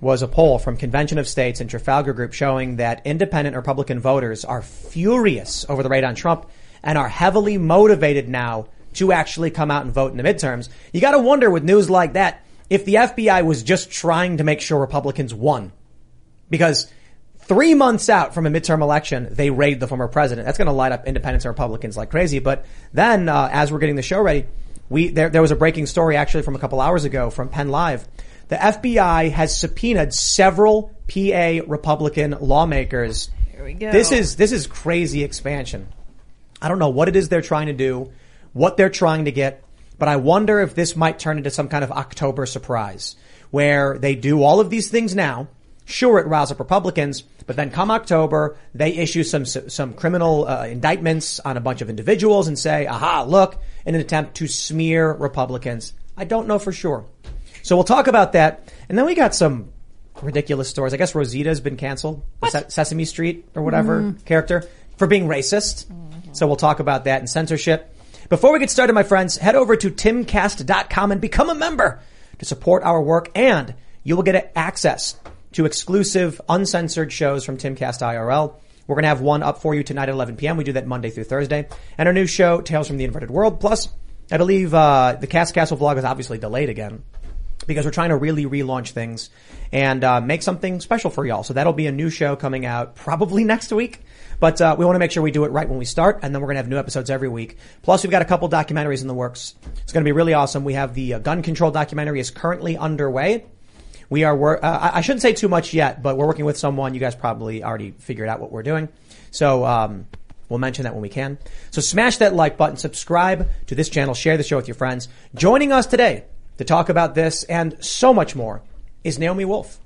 was a poll from Convention of States and Trafalgar Group showing that independent Republican voters are furious over the raid on Trump and are heavily motivated now to actually come out and vote in the midterms. You got to wonder with news like that if the FBI was just trying to make sure Republicans won. Because three months out from a midterm election, they raid the former president. That's going to light up independents and Republicans like crazy. But then, uh, as we're getting the show ready, we there, there was a breaking story actually from a couple hours ago from Penn Live. The FBI has subpoenaed several PA Republican lawmakers. Here we go. This is this is crazy expansion. I don't know what it is they're trying to do, what they're trying to get, but I wonder if this might turn into some kind of October surprise where they do all of these things now. Sure, it riles up Republicans, but then come October, they issue some some criminal uh, indictments on a bunch of individuals and say, "Aha, look!" in an attempt to smear Republicans. I don't know for sure. So we'll talk about that, and then we got some ridiculous stories. I guess Rosita's been canceled, Se- Sesame Street or whatever character for being racist. So we'll talk about that and censorship. Before we get started, my friends, head over to timcast.com and become a member to support our work and you will get access to exclusive uncensored shows from Timcast IRL. We're going to have one up for you tonight at 11 p.m. We do that Monday through Thursday. And our new show, Tales from the Inverted World. Plus, I believe, uh, the Cast Castle vlog is obviously delayed again because we're trying to really relaunch things and uh, make something special for y'all. So that'll be a new show coming out probably next week. But uh, we want to make sure we do it right when we start, and then we're going to have new episodes every week. Plus, we've got a couple documentaries in the works. It's going to be really awesome. We have the uh, gun control documentary is currently underway. We are, wor- uh, I I shouldn't say too much yet, but we're working with someone. You guys probably already figured out what we're doing. So, um, we'll mention that when we can. So smash that like button, subscribe to this channel, share the show with your friends. Joining us today to talk about this and so much more is Naomi Wolf.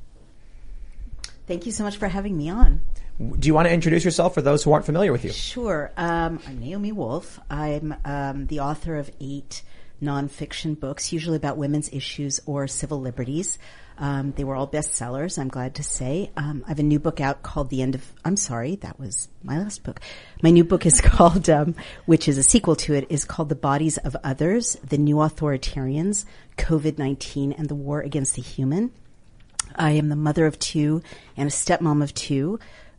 Thank you so much for having me on. Do you want to introduce yourself for those who aren't familiar with you? Sure. Um, I'm Naomi Wolf. I'm um, the author of eight nonfiction books, usually about women's issues or civil liberties. Um, they were all bestsellers, I'm glad to say. Um, I have a new book out called The End of, I'm sorry, that was my last book. My new book is called, um, which is a sequel to it, is called The Bodies of Others, The New Authoritarians, COVID-19 and the War Against the Human. I am the mother of two and a stepmom of two,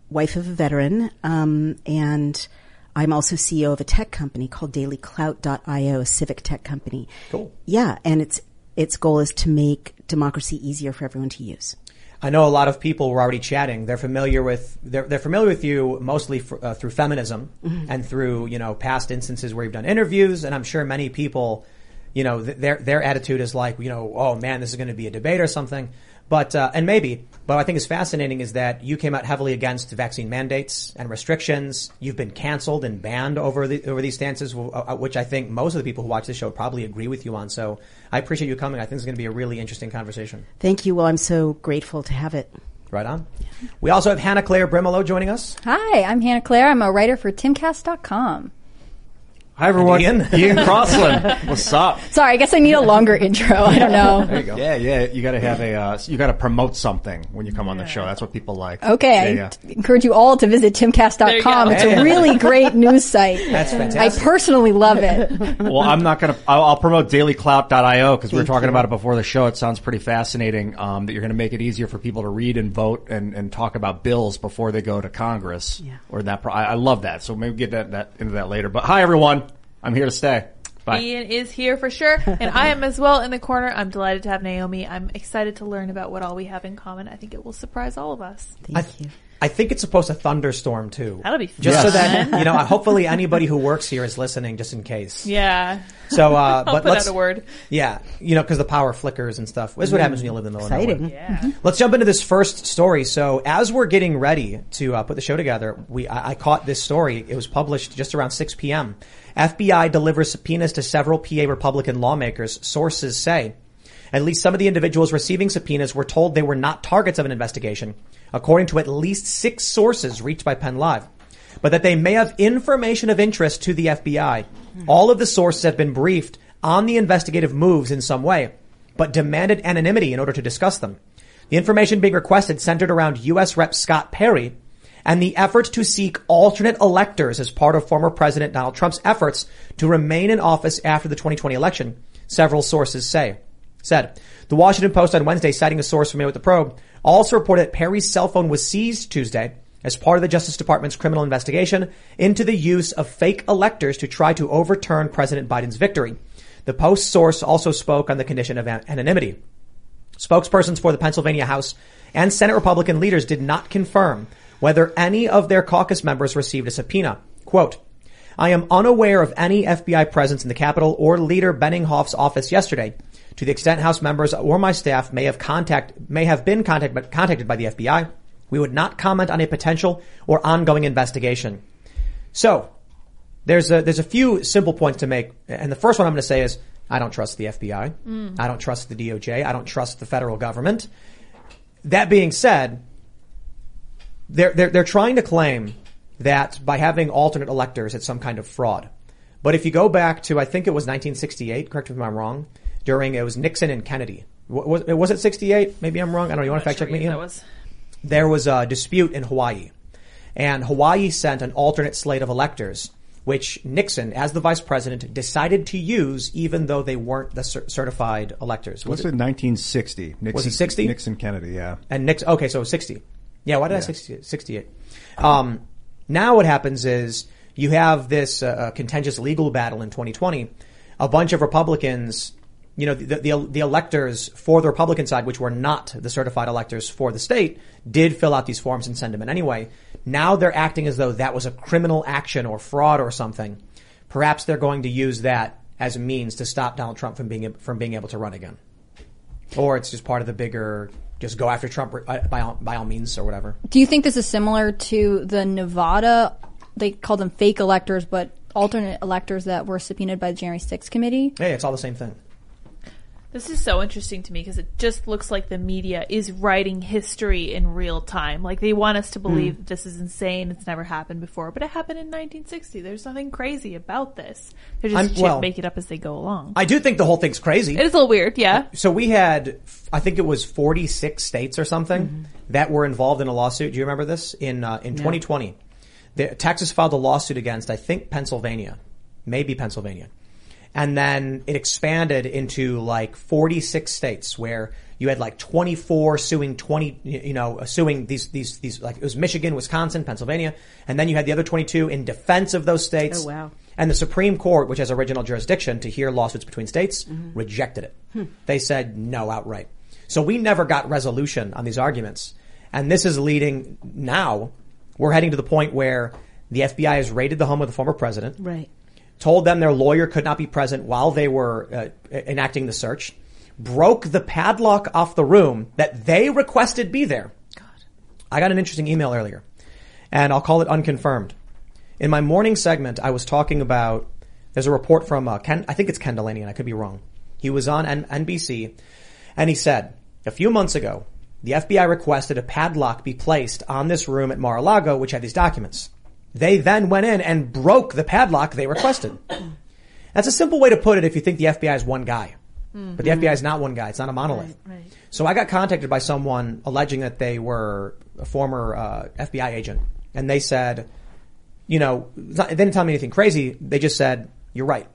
wife of a veteran, um, and I'm also CEO of a tech company called DailyClout.io, a civic tech company. Cool. Yeah, and its its goal is to make democracy easier for everyone to use. I know a lot of people were already chatting. They're familiar with they're, they're familiar with you mostly fr- uh, through feminism and through you know past instances where you've done interviews. And I'm sure many people, you know, th- their their attitude is like you know, oh man, this is going to be a debate or something. But uh, and maybe, but what I think is fascinating is that you came out heavily against vaccine mandates and restrictions. You've been canceled and banned over the over these stances, uh, which I think most of the people who watch this show probably agree with you on. So I appreciate you coming. I think it's going to be a really interesting conversation. Thank you. Well, I'm so grateful to have it. Right on. We also have Hannah Claire Brimelow joining us. Hi, I'm Hannah Claire. I'm a writer for timcast.com. Hi everyone, Ian. Ian Crossland. What's up? Sorry, I guess I need a longer intro. I don't know. There you go. Yeah, yeah. You got to have a. Uh, you got to promote something when you come on the show. That's what people like. Okay, Yeah, I yeah. t- encourage you all to visit timcast.com. It's you a really great news site. That's fantastic. I personally love it. Well, I'm not gonna. I'll, I'll promote DailyClout.io because we were talking you. about it before the show. It sounds pretty fascinating. Um, that you're going to make it easier for people to read and vote and, and talk about bills before they go to Congress. Yeah. Or that. Pro- I, I love that. So maybe get that, that into that later. But hi everyone, I'm here to stay. Bye. Ian is here for sure, and I am as well in the corner. I'm delighted to have Naomi. I'm excited to learn about what all we have in common. I think it will surprise all of us. Thank I, you. I think it's supposed to thunderstorm too. That'll be fun. just so that you know. Hopefully, anybody who works here is listening, just in case. Yeah. So, uh, I'll but put let's out a word. Yeah, you know, because the power flickers and stuff. This is what happens when you live in the middle of Exciting. nowhere. Yeah. Let's jump into this first story. So, as we're getting ready to uh, put the show together, we I, I caught this story. It was published just around 6 p.m. FBI delivers subpoenas to several PA Republican lawmakers. Sources say. At least some of the individuals receiving subpoenas were told they were not targets of an investigation, according to at least six sources reached by Penn Live, but that they may have information of interest to the FBI. All of the sources have been briefed on the investigative moves in some way, but demanded anonymity in order to discuss them. The information being requested centered around U.S. Rep Scott Perry and the effort to seek alternate electors as part of former President Donald Trump's efforts to remain in office after the 2020 election, several sources say. Said. The Washington Post on Wednesday, citing a source familiar with the probe, also reported that Perry's cell phone was seized Tuesday as part of the Justice Department's criminal investigation into the use of fake electors to try to overturn President Biden's victory. The Post source also spoke on the condition of anonymity. Spokespersons for the Pennsylvania House and Senate Republican leaders did not confirm whether any of their caucus members received a subpoena. Quote, I am unaware of any FBI presence in the Capitol or Leader Benninghoff's office yesterday. To the extent House members or my staff may have contact, may have been contact, contacted by the FBI, we would not comment on a potential or ongoing investigation. So, there's a, there's a few simple points to make. And the first one I'm going to say is, I don't trust the FBI. Mm. I don't trust the DOJ. I don't trust the federal government. That being said, they're, they're, they're trying to claim that by having alternate electors, it's some kind of fraud. But if you go back to, I think it was 1968, correct me if I'm wrong, during, it was Nixon and Kennedy. Was, was it 68? Maybe I'm wrong. I don't know. You want to fact check me? That was there was a dispute in Hawaii. And Hawaii sent an alternate slate of electors, which Nixon, as the vice president, decided to use even though they weren't the cer- certified electors. Was What's it? 1960? Nixon, Was it 60? Nixon Kennedy, yeah. And Nixon, okay, so 60. Yeah, why did I say 60, 68? Um, now what happens is you have this uh, contentious legal battle in 2020. A bunch of Republicans, you know, the, the, the electors for the Republican side, which were not the certified electors for the state, did fill out these forms and send them in anyway. Now they're acting as though that was a criminal action or fraud or something. Perhaps they're going to use that as a means to stop Donald Trump from being, from being able to run again. Or it's just part of the bigger, just go after Trump uh, by all, by all means or whatever. Do you think this is similar to the Nevada? They call them fake electors, but alternate electors that were subpoenaed by the January 6th committee. Hey, it's all the same thing. This is so interesting to me because it just looks like the media is writing history in real time. Like they want us to believe that this is insane. It's never happened before, but it happened in 1960. There's nothing crazy about this. They're just shit well- make it up as they go along. I do think the whole thing's crazy. it is a little weird, yeah. So we had, I think it was 46 states or something that were involved in a lawsuit. Do you remember this? In, uh, in 2020. The, Texas filed a lawsuit against, I think, Pennsylvania. Maybe Pennsylvania. And then it expanded into like 46 states where you had like 24 suing 20, you know, suing these, these, these, like it was Michigan, Wisconsin, Pennsylvania. And then you had the other 22 in defense of those states. Oh, wow. And the Supreme Court, which has original jurisdiction to hear lawsuits between states, mm-hmm. rejected it. Hmm. They said no outright. So we never got resolution on these arguments. And this is leading now, we're heading to the point where the FBI has raided the home of the former president, Right. Told them their lawyer could not be present while they were uh, enacting the search, broke the padlock off the room that they requested be there. God. I got an interesting email earlier, and I'll call it unconfirmed. In my morning segment, I was talking about there's a report from uh, Ken. I think it's Ken Delaney, and I could be wrong. He was on N- NBC, and he said a few months ago the FBI requested a padlock be placed on this room at Mar-a-Lago, which had these documents. They then went in and broke the padlock they requested. That's a simple way to put it if you think the FBI is one guy. But the FBI is not one guy. It's not a monolith. So I got contacted by someone alleging that they were a former uh, FBI agent, and they said, you know, they didn't tell me anything crazy. They just said, "You're right.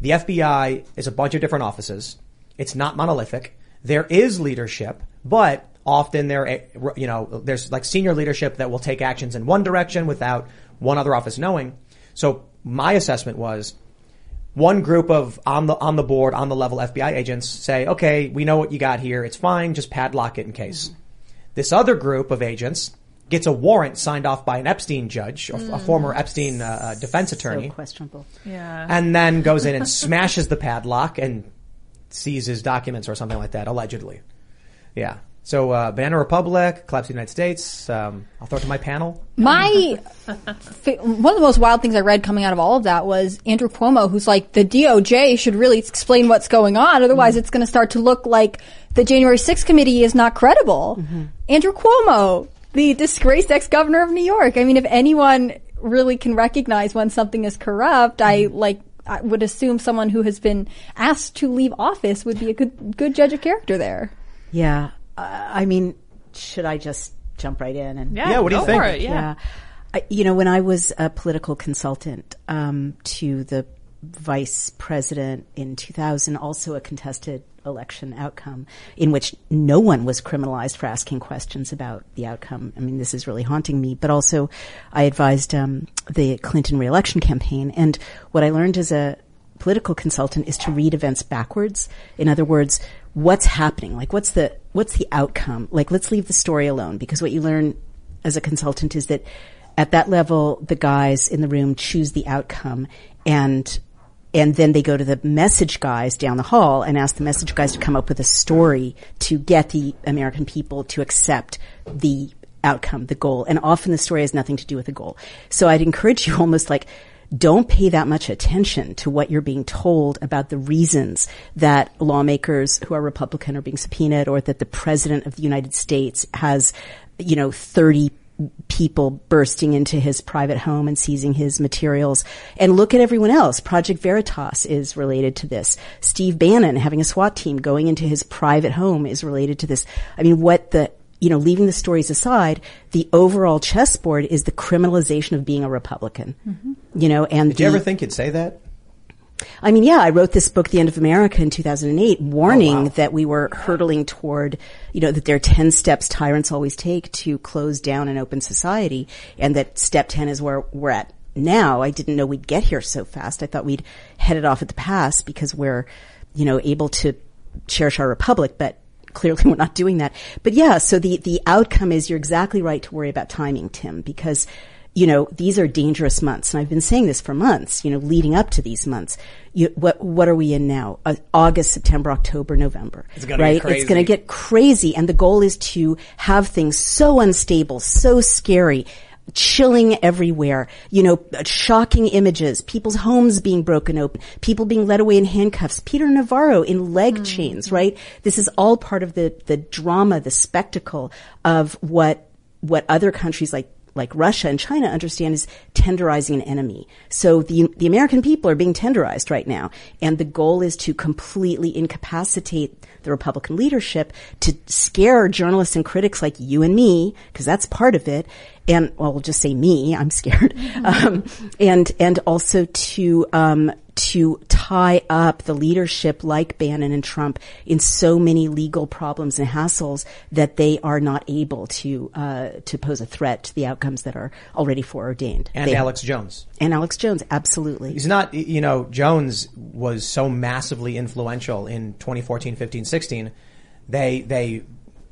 The FBI is a bunch of different offices. It's not monolithic. There is leadership, but often there, you know, there's like senior leadership that will take actions in one direction without one other office knowing. So my assessment was one group of on the on the board on the level FBI agents say, okay, we know what you got here. It's fine. Just padlock it in case. This other group of agents gets a warrant signed off by an Epstein judge, a, a former Epstein uh, uh, defense attorney, So questionable. Yeah. and then goes in and smashes the padlock and seizes documents or something like that, allegedly. Yeah. So, uh, Banana Republic, Collapse of the United States. Um, I'll throw it to my panel. My fa- one of the most wild things I read coming out of all of that was Andrew Cuomo, who's like the DOJ should really explain what's going on, otherwise it's going to start to look like the January 6th committee is not credible. Andrew Cuomo, the disgraced ex-governor of New York. I mean, if anyone really can recognize when something is corrupt, I like. I would assume someone who has been asked to leave office would be a good good judge of character there. Yeah. Uh, I mean, should I just jump right in and Yeah, Yeah, what do you think? It, yeah. yeah. I, you know, when I was a political consultant um, to the vice president in 2000, also a contested election outcome in which no one was criminalized for asking questions about the outcome. I mean, this is really haunting me. But also, I advised um, the Clinton reelection campaign, and what I learned as a political consultant is to read events backwards. In other words, what's happening? Like, what's the what's the outcome? Like, let's leave the story alone because what you learn as a consultant is that at that level, the guys in the room choose the outcome and and then they go to the message guys down the hall and ask the message guys to come up with a story to get the American people to accept the outcome, the goal. And often the story has nothing to do with the goal. So I'd encourage you almost like don't pay that much attention to what you're being told about the reasons that lawmakers who are Republican are being subpoenaed or that the president of the United States has, you know, 30 people bursting into his private home and seizing his materials. And look at everyone else. Project Veritas is related to this. Steve Bannon having a SWAT team going into his private home is related to this. I mean, what the, you know, leaving the stories aside, the overall chessboard is the criminalization of being a Republican. Mm-hmm. You know, and Did you ever think you'd say that? I mean, yeah, I wrote this book, The End of America, in 2008, warning Oh, wow. that we were hurtling toward, you know, that there are 10 steps tyrants always take to close down an open society, and that step 10 is where we're at now. I didn't know we'd get here so fast. I thought we'd headed off at the pass because we're, you know, able to cherish our republic, but clearly we're not doing that. But yeah, so the, the outcome is you're exactly right to worry about timing, Tim, because you know, these are dangerous months. And I've been saying this for months, you know, leading up to these months. You, what, what are we in now? Uh, August, September, October, November. It's gonna right? It's going to get crazy. And the goal is to have things so unstable, so scary, chilling everywhere, you know, uh, shocking images, people's homes being broken open, people being led away in handcuffs, Peter Navarro in leg hmm. chains, right? This is all part of the, the drama, the spectacle of what, what other countries like like Russia and China understand is tenderizing an enemy. So the the American people are being tenderized right now, and the goal is to completely incapacitate the Republican leadership to scare journalists and critics like you and me, because that's part of it. And well, we'll just say me, I'm scared. Um, and and also to um, to tie up the leadership like Bannon and Trump in so many legal problems and hassles that they are not able to uh, to pose a threat to the outcomes that are already foreordained. And They- Alex Jones. and Alex Jones, absolutely. He's not, you know, Jones was so massively influential in 2014, 15, 16. They, they,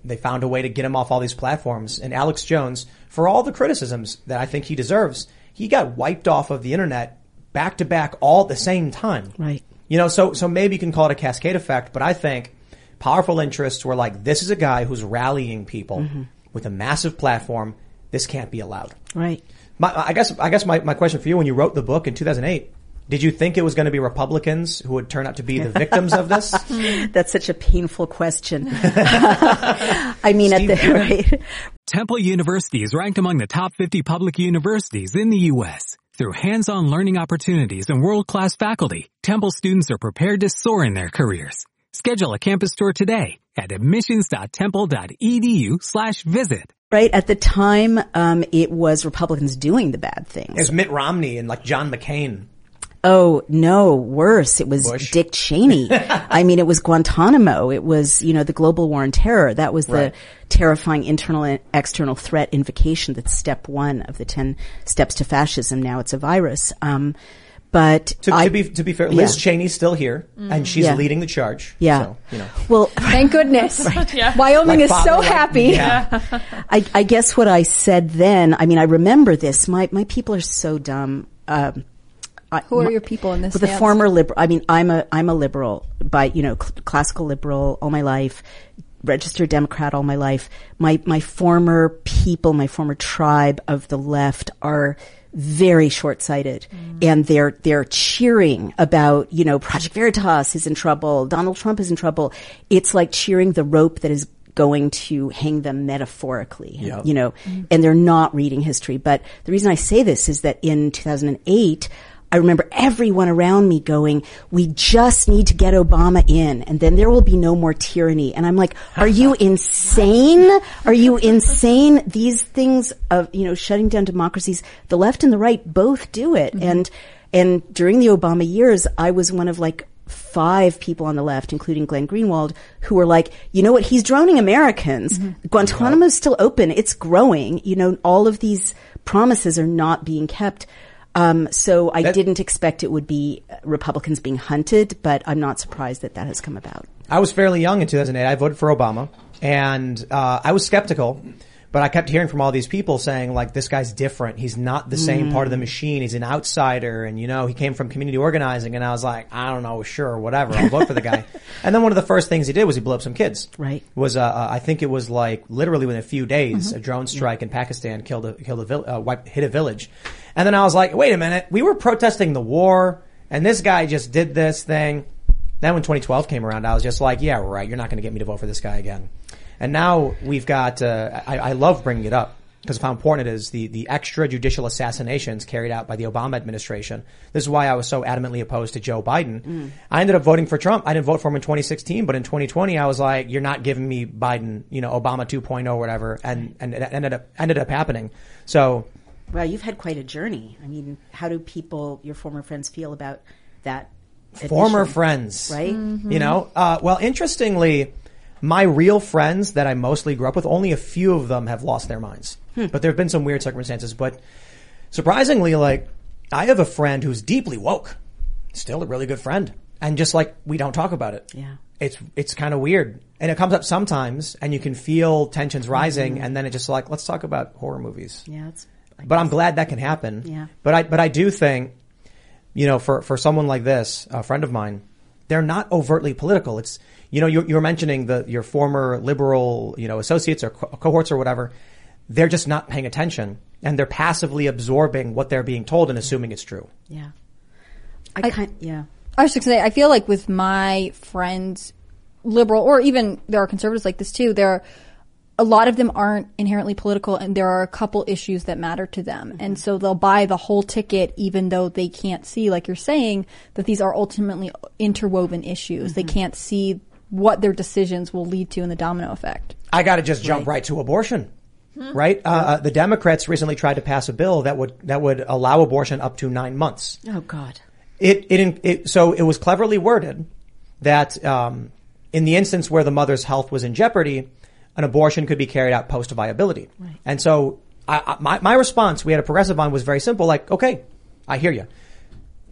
they found a way to get him off all these platforms. And Alex Jones, for all the criticisms that I think he deserves, he got wiped off of the internet back to back all at the same time. Right. You know, so, so maybe you can call it a cascade effect, but I think powerful interests were like, this is a guy who's rallying people mm-hmm. with a massive platform. This can't be allowed. Right. My, I guess I guess my, my question for you when you wrote the book in 2008, did you think it was going to be Republicans who would turn out to be the victims of this? That's such a painful question. I mean, at the right. Temple University is ranked among the top 50 public universities in the U.S. Through hands-on learning opportunities and world-class faculty, Temple students are prepared to soar in their careers. Schedule a campus tour today at admissions.temple.edu slash visit. Right at the time, um, it was Republicans doing the bad things. It was Mitt Romney and like John McCain. Oh no, worse. It was Bush. Dick Cheney. I mean, it was Guantanamo. It was, you know, the global war on terror. That was the Right. terrifying internal and external threat invocation. That's step one of the ten steps to fascism. Now it's a virus. Um, but To, I, to be to be fair, Liz Yeah. Cheney's still here and she's Yeah. leading the charge. yeah. So, you know. Well, Thank goodness. Yeah. Wyoming Like is father, so like- happy. Yeah. I, I guess what I said then, I mean, I remember this. My, my people are so dumb. Um, I- Who are my- your people in this Well, the stance? former liberal. I mean, I'm a I'm a liberal by you know cl- classical liberal all my life. registered Democrat all my life. My my former people, my former tribe of the left are very short-sighted mm. and they're they're cheering about you know project veritas is in trouble donald trump is in trouble it's like cheering the rope that is going to hang them metaphorically Yep. you know mm. and they're not reading history but the reason i say this is that in 2008 I remember everyone around me going, we just need to get Obama in and then there will be no more tyranny. And I'm like, are you insane? Are you insane? These things of, you know, shutting down democracies, the left and the right both do it. Mm-hmm. And, and during the Obama years, I was one of like five people on the left, including Glenn Greenwald, who were like, you know what? He's droning Americans. Mm-hmm. Guantanamo's still open. It's growing. You know, all of these promises are not being kept. Um, so I That- didn't expect it would be Republicans being hunted, but I'm not surprised that that has come about. I was fairly young in 2008. I voted for Obama, and uh, I was skeptical, but I kept hearing from all these people saying like, "This guy's different. He's not the same part of the machine. He's an outsider, and you know, he came from community organizing." And I was like, "I don't know, sure, whatever. I'll vote for the guy." And then one of the first things he did was he blew up some kids. Right. Was uh, uh, I think it was like literally within a few days, a drone strike in Pakistan killed a killed a uh, wiped, hit a village, and then I was like, "Wait a minute, we were protesting the war, and this guy just did this thing." Then when 2012 came around, I was just like, yeah, right. You're not going to get me to vote for this guy again. And now we've got, uh, I, I love bringing it up because of how important it is, the, the extrajudicial assassinations carried out by the Obama administration. This is why I was so adamantly opposed to Joe Biden. I ended up voting for Trump. I didn't vote for him in 2016, but in 2020, I was like, you're not giving me Biden, you know, Obama 2.0 or whatever. And, and it ended up, ended up happening. So Wow, you've had quite a journey. I mean, how do people, your former friends, feel about that? former friends, right? Mm-hmm. You know, uh, well, interestingly, my real friends that I mostly grew up with, only a few of them have lost their minds. Hmm. But there have been some weird circumstances. But surprisingly, like, I have a friend who's deeply woke, still a really good friend, and just like we don't talk about it. Yeah. It's it's kind of weird, and it comes up sometimes, and you can feel tensions rising, mm-hmm. and then it just like let's talk about horror movies. Yeah, it's. I But I'm glad that can happen. Yeah. But I but I do think, you know, for for someone like this, a friend of mine, they're not overtly political. It's you know you you were mentioning the your former liberal you know associates or co- cohorts or whatever. They're just not paying attention and they're passively absorbing what they're being told and assuming it's true. Yeah. I, kind. Yeah. I was just gonna say, I feel like with my friends, liberal, or even there are conservatives like this too, there are, a lot of them aren't inherently political and there are a couple issues that matter to them. And so they'll buy the whole ticket even though they can't see, like you're saying, that these are ultimately interwoven issues. They can't see what their decisions will lead to in the domino effect. I got to just jump right, to abortion. Right? Uh, uh, the Democrats recently tried to pass a bill that would that would allow abortion up to nine months. Oh God. It, it, it, so it was cleverly worded that, um, in the instance where the mother's health was in jeopardy, an abortion could be carried out post viability. And so I, I, my, my response, we had a progressive on was very simple, like, okay, I hear you.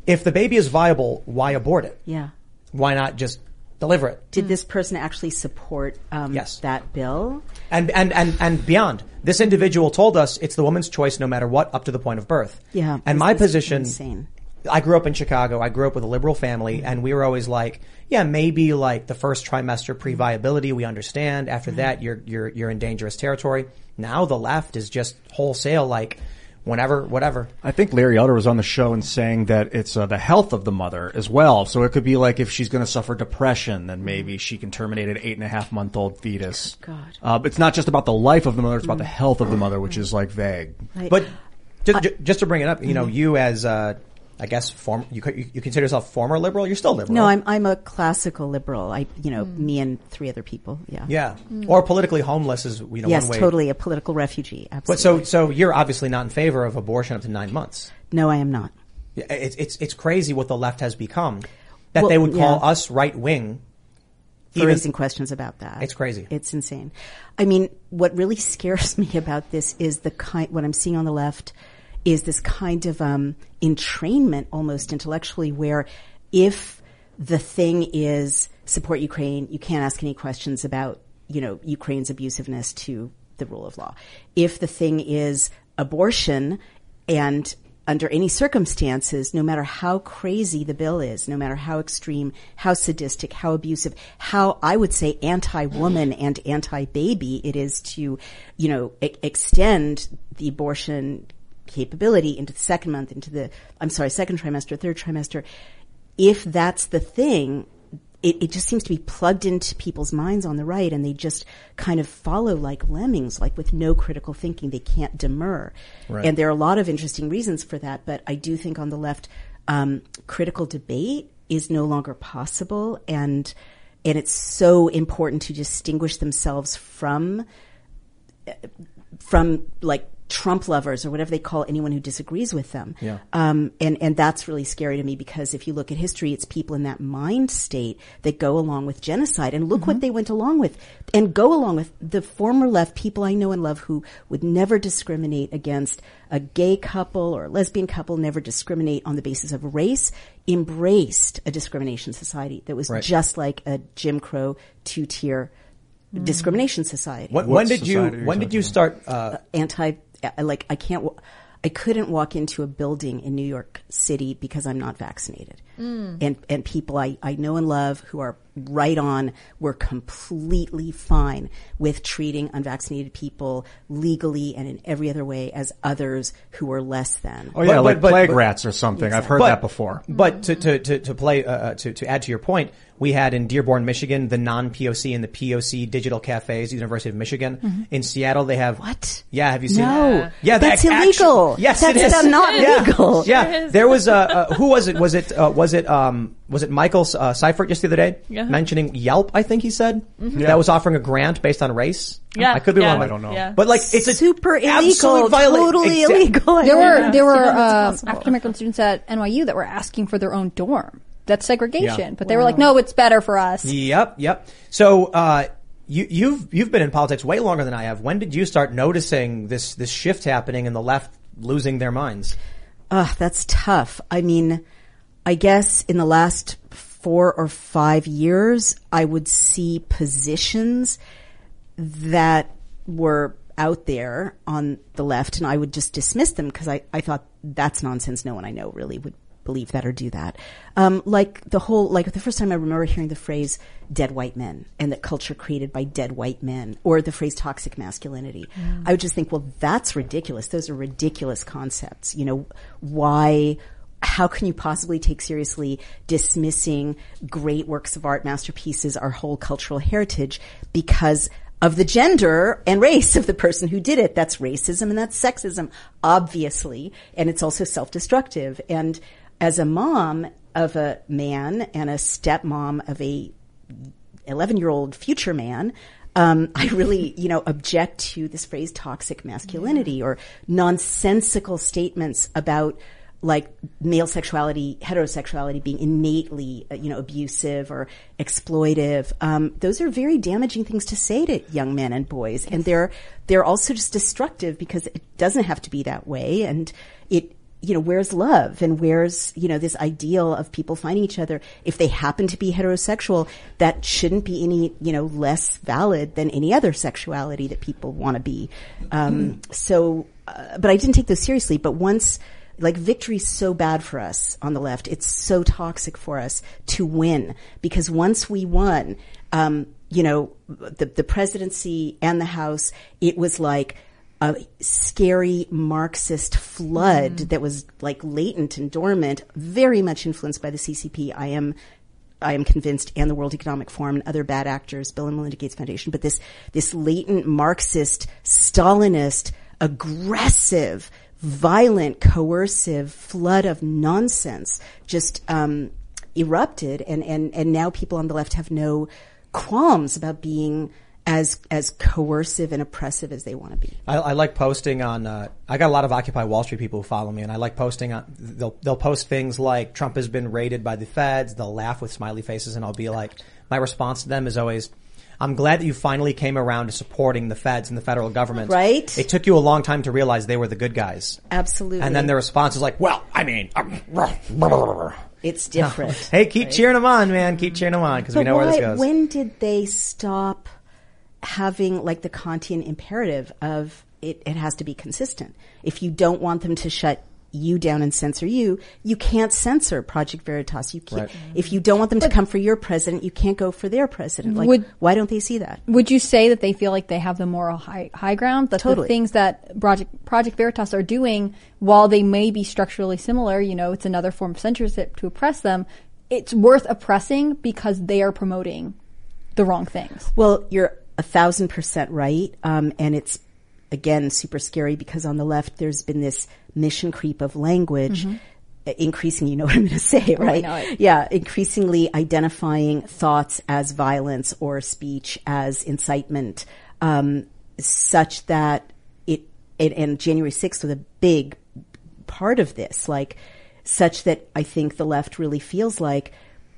If the baby is viable, why abort it? Yeah. Why not just deliver it? Did this person actually support um, Yes. that bill? And, and, and, and beyond. This individual told us it's the woman's choice no matter what up to the point of birth. Yeah. And This my position, insane. I grew up in Chicago. I grew up with a liberal family and we were always like, yeah, maybe like the first trimester pre-viability, we understand. After that, you're, you're, you're in dangerous territory. Now the left is just wholesale like whenever, whatever. I think Larry Elder was on the show and saying that it's uh, the health of the mother as well. So it could be like if she's going to suffer depression, then maybe she can terminate an eight and a half month old fetus. God. Uh, but it's not just about the life of the mother; it's about the health of the mother, which is like vague. Like, But just, ju- just to bring it up, you know, you as, uh, I guess form, you, you you consider yourself former liberal? You're still liberal. no, I'm I'm a classical liberal. I you know hmm. me and three other people. Yeah. Yeah. Hmm. Or politically homeless is, you know, Yes, one way. totally a political refugee. Absolutely. But so, so you're obviously not in favor of abortion up to nine months. no, I am not. Yeah, It's, it's, it's crazy what the left has become. That Well, they would call yeah. us right wing. for raising questions about that. It's crazy. It's insane. I mean, what really scares me about this is the kind, what I'm seeing on the left is this kind of, um, entrainment almost intellectually where if the thing is support Ukraine, you can't ask any questions about, you know, Ukraine's abusiveness to the rule of law. If the thing is abortion and under any circumstances, no matter how crazy the bill is, no matter how extreme, how sadistic, how abusive, how I would say anti-woman and anti-baby it is to, you know, e- extend the abortion capability into the second month, into the, I'm sorry, second trimester, third trimester. If that's the thing, it, it just seems to be plugged into people's minds on the right and they just kind of follow like lemmings, like with no critical thinking. They can't demur. And there are a lot of interesting reasons for that, but I do think on the left, um, critical debate is no longer possible and, and it's so important to distinguish themselves from from like Trump lovers or whatever they call anyone who disagrees with them. Yeah. Um, and, and that's really scary to me because if you look at history, it's people in that mind state that go along with genocide and look what they went along with and go along with the former left people I know and love who would never discriminate against a gay couple or a lesbian couple, never discriminate on the basis of race, embraced a discrimination society that was Right. just like a Jim Crow two tier discrimination society When, What when did you society you when did you talking start? Uh, anti I- like I can't I couldn't walk into a building in New York City because I'm not vaccinated. And and people I, I know and love who are right on were completely fine with treating unvaccinated people legally and in every other way as others who are less than. Oh yeah, But- like but- plague but- rats or something. I've heard but, that before. But to to to, to play uh, uh, to to add to your point, we had in Dearborn, Michigan, the non POC and the POC digital cafes, University of Michigan. In Seattle, they have What? Yeah, have you seen? No. yeah, That's they act- illegal. yes, That's it is. not yeah. legal. Yeah, there was a uh, who was it? Was it uh, was it um was it Michael uh, Seifert just the other day Yeah. mentioning Yelp? I think he said that was offering a grant based on race. Yeah, I could be yeah, wrong. I don't know. yeah. But like, it's a Super illegal, viola- totally Exa- illegal. There were there were Yeah. It's possible. African American students at NYU that were asking for their own dorm. That's segregation, Yeah. but they were like, "No, it's better for us." Yep, yep. So uh, you, you've you've been in politics way longer than I have. When did you start noticing this this shift happening and the left losing their minds? Ugh, that's tough. I mean, I guess in the last four or five years, I would see positions that were out there on the left and I would just dismiss them because I, I thought that's nonsense. No one I know really would believe that or do that. Um, like the whole, like the first time I remember hearing the phrase dead white men and that culture created by dead white men or the phrase toxic masculinity. I would just think, well, that's ridiculous. Those are ridiculous concepts. You know, why, how can you possibly take seriously dismissing great works of art, masterpieces, our whole cultural heritage because of the gender and race of the person who did it. That's racism and that's sexism, obviously. And it's also self-destructive. And as a mom of a man and a stepmom of a 11 year old future man, um, I really, you know, object to this phrase toxic masculinity or nonsensical statements about like male sexuality, heterosexuality being innately, uh, you know, abusive or exploitive. Um, those are very damaging things to say to young men and boys, and they're they're also just destructive because it doesn't have to be that way, and it. You know, where's love and where's, you know, this ideal of people finding each other? If they happen to be heterosexual, that shouldn't be any, you know, less valid than any other sexuality that people want to be. Um, so, uh, but I didn't take those seriously. But once, like victory's so bad for us on the left. It's so toxic for us to win because once we won, um, you know, the, the presidency and the House, it was like a scary Marxist flood that was like latent and dormant, very much influenced by the CCP. I am I am convinced, and the World Economic Forum and other bad actors, Bill and Melinda Gates Foundation, but this, this latent Marxist, Stalinist, aggressive, violent, coercive flood of nonsense just, um, erupted and, and, and now people on the left have no qualms about being as, as coercive and oppressive as they want to be. I, I like posting on. Uh, I got a lot of Occupy Wall Street people who follow me, and I like posting on. They'll they'll post things like Trump has been raided by the feds. They'll laugh with smiley faces, and I'll be like, my response to them is always. I'm glad that you finally came around to supporting the feds and the federal government. Right. It took you a long time to realize they were the good guys. Absolutely. And then their response is like, well, I mean, um, it's different. hey, keep cheering them on, man. Keep cheering them on because we know where this why- goes. When did they stop having like the Kantian imperative of it, it has to be consistent? If you don't want them to shut you down and censor you, you can't censor Project Veritas. You can't, if you don't want them to come for your president, you can't go for their president. Like, Would- why don't they see that? Would you say that they feel like they have the moral high, high ground? That Totally. the things that Project Project Veritas are doing, while they may be structurally similar, you know, it's another form of censorship to oppress them. It's worth oppressing because they are promoting the wrong things. Well, you're a thousand percent right. Um, and it's again super scary because on the left there's been this mission creep of language. uh, Increasing, you know what I'm going to say, right? know it. Yeah, increasingly identifying thoughts as violence or speech as incitement, um, such that it, it and January 6th was a big part of this, like such that I think the left really feels like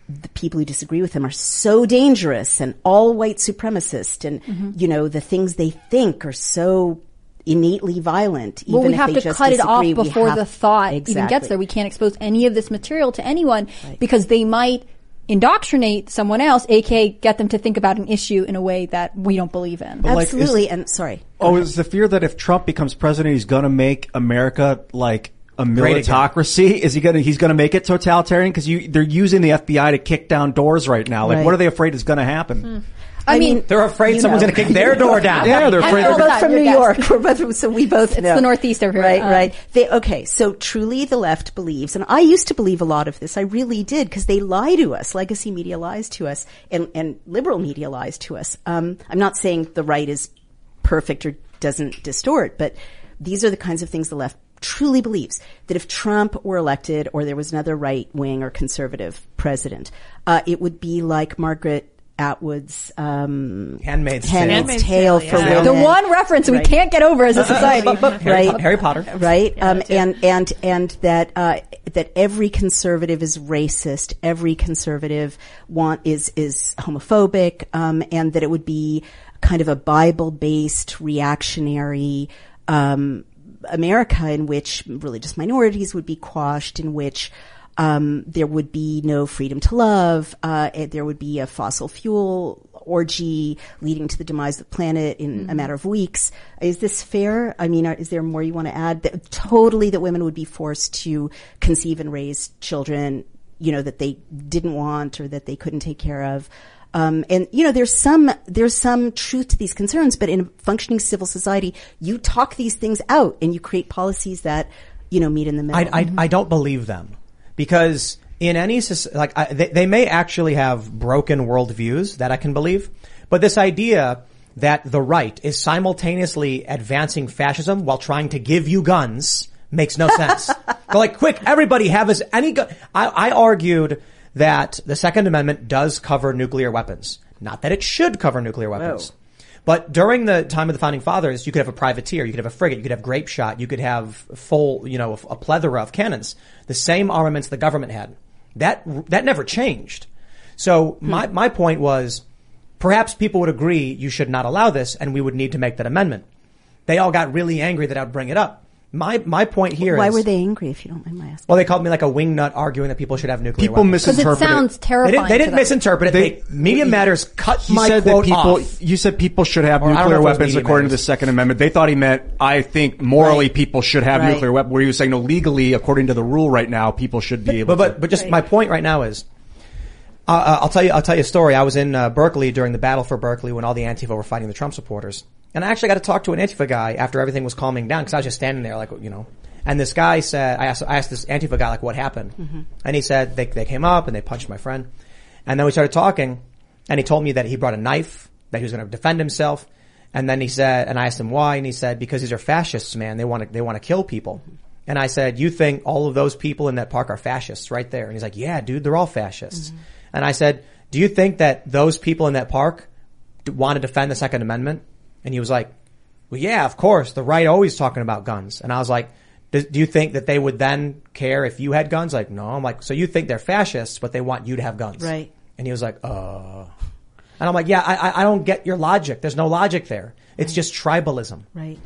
the people who disagree with them are so dangerous and all white supremacist and Mm-hmm. you know the things they think are so innately violent even Well, we if have they to just cut it off before have- the thought even gets there. We can't expose any of this material to anyone because they might indoctrinate someone else, aka get them to think about an issue in a way that we don't believe in. like, is- absolutely and sorry Oh, is the fear that if Trump becomes president, he's going to make America like a Great again. militocracy? Is he going to? He's going to make it totalitarian because you they're using the FBI to kick down doors right now. Like, Right. what are they afraid is going to happen? I, mean, They're afraid someone's know. going to kick their door down. Yeah, they're afraid. We're they're- both from New guess. York. We're both, so we both know. the Northeast over here. Right, Um, right. They, okay, so truly the left believes, and I used to believe a lot of this. I really did because they lie to us. Legacy media lies to us, and and liberal media lies to us. Um, I'm not saying the right is perfect or doesn't distort, but these are the kinds of things the left truly believes that if Trump were elected or there was another right wing or conservative president, uh, it would be like Margaret Atwood's um, Handmaid's Tale. Handmaid's Handmaid's Tale Tale, for yeah. the one reference we can't get over as a society. Harry, right? Harry Potter. right? um, and and and that uh, that every conservative is racist. Every conservative want is is homophobic, um, and that it would be kind of a Bible based reactionary. Um, America in which religious minorities would be quashed, in which um, there would be no freedom to love, uh, there would be a fossil fuel orgy leading to the demise of the planet in a matter of weeks. Is this fair? I mean, are, is there more you want to add? That, totally, that women would be forced to conceive and raise children, you know, that they didn't want or that they couldn't take care of. Um, and you know, there's some there's some truth to these concerns, but in a functioning civil society, you talk these things out and you create policies that you know meet in the middle. I, I, I don't believe them because in any like I, they, they may actually have broken worldviews that I can believe, but this idea that the right is simultaneously advancing fascism while trying to give you guns makes no sense. Like, quick, everybody have as any gun. I, I argued that the Second Amendment does cover nuclear weapons. Not that it should cover nuclear oh. weapons. But during the time of the founding fathers, you could have a privateer, you could have a frigate, you could have grape shot, you could have full, you know, a plethora of cannons. The same armaments the government had. That, that never changed. So hmm. my, my point was, perhaps people would agree you should not allow this and we would need to make that amendment. They all got really angry that I would bring it up. My, my point here Why were they angry? If you don't mind my asking. Well, they called me like a wingnut arguing that people should have nuclear weapons. People weapons. Because it misinterpret sounds They terrifying. didn't, they didn't them. misinterpret it. They, They- Media Matters cut He my said that quote people. off. You said people should have Or nuclear know if it was weapons media according to the. Second Amendment. They thought he meant. I think morally Right. people should have Right. nuclear weapons. Where he was saying no, legally according to the rule right now, people should be able. But to. but but just my point right now is, uh, uh, I'll tell you I'll tell you a story. I was in uh, Berkeley during the battle for Berkeley when all the Antifa were fighting the Trump supporters, and I actually got to talk to an Antifa guy after everything was calming down because I was just standing there like you know. And this guy said, I asked, I asked this Antifa guy like what happened, mm-hmm. and he said they they came up and they punched my friend, and then we started talking, and he told me that he brought a knife that he was going to defend himself, and then he said, and I asked him why, and he said because these are fascists, man. They want to they want to kill people. Mm-hmm. And I said, you think all of those people in that park are fascists right there? And he's like, yeah, dude, they're all fascists. Mm-hmm. And I said, do you think that those people in that park want to defend the Second Amendment? And he was like, well, yeah, of course. The right always talking about guns. And I was like, do, do you think that they would then care if you had guns? Like, no. I'm like, so you think they're fascists, but they want you to have guns. Right. And he was like, uh. And I'm like, yeah, I, I- I don't get your logic. There's no logic there. It's just tribalism. Right.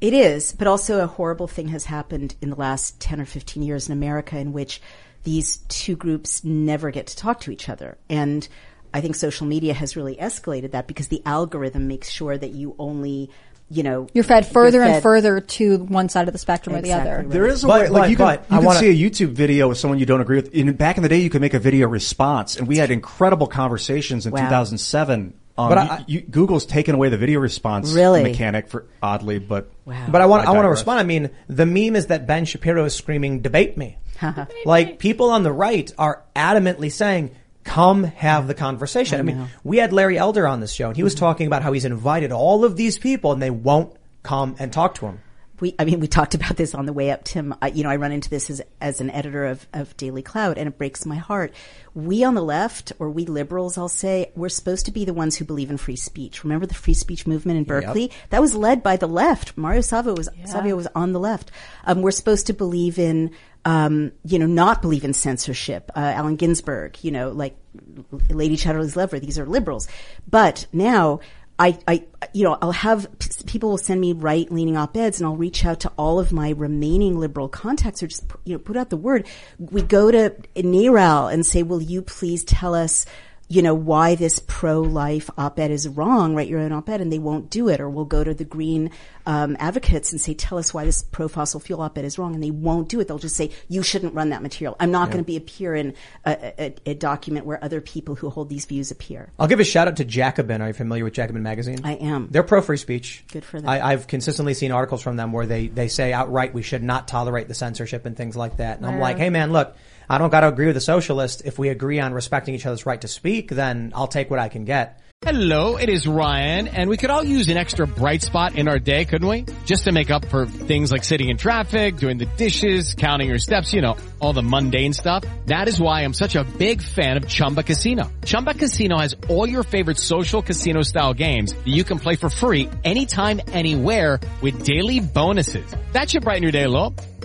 It is, but also a horrible thing has happened in the last 10 or 15 years in America in which these two groups never get to talk to each other. And I think social media has really escalated that because the algorithm makes sure that you only you know, You're fed further you're and further to one side of the spectrum or the other. right. There is a But- way, like but- you can, you can wanna- see a YouTube video with someone you don't agree with. In, back in the day, you could make a video response, and we had incredible conversations in Wow. 2007. Um, But but I- you, Google's taken away the video response Really? mechanic for oddly, but Wow. But I want I I, want to respond. I mean, the meme is that Ben Shapiro is screaming, "Debate me!" like people on the right are adamantly saying, "Come have the conversation." I, mean, we had Larry Elder on this show, and he was talking about how he's invited all of these people, and they won't come and talk to him. we, I mean, we talked about this on the way up, Tim. I, you know, I run into this as, as an editor of, of Daily Clout and it breaks my heart. We on the left, or we liberals, I'll say, we're supposed to be the ones who believe in free speech. Remember the free speech movement in Berkeley? That was led by the left. Mario Savio was, Savio was on the left. Um, we're supposed to believe in, um, you know, not believe in censorship. Uh, Allen Ginsberg, you know, like Lady Chatterley's lover. These are liberals. But now, I, I, you know, I'll have people will send me right leaning op eds, and I'll reach out to all of my remaining liberal contacts, or just you know put out the word. We go to NARAL and say, "Will you please tell us?" You know why this pro-life op-ed is wrong. Write your own op-ed, and they won't do it. Or we'll go to the green um, advocates and say, "Tell us why this pro-fossil fuel op-ed is wrong," and they won't do it. They'll just say, "You shouldn't run that material." I'm not going to be appear in a, a, a document where other people who hold these views appear. I'll give a shout out to Jacobin. Are you familiar with Jacobin magazine? I am. They're pro free speech. Good for them. I, I've consistently seen articles from them where they, they say outright we should not tolerate the censorship and things like that. And I'm like, hey man, look, I don't got to agree with the socialist. If we agree on respecting each other's right to speak, then I'll take what I can get. Hello, it is Ryan, and we could all use an extra bright spot in our day, couldn't we? Just to make up for things like sitting in traffic, doing the dishes, counting your steps, you know, all the mundane stuff. That is why I'm such a big fan of Chumba Casino. Chumba Casino has all your favorite social casino style games that you can play for free anytime, anywhere with daily bonuses. That should brighten your day a little.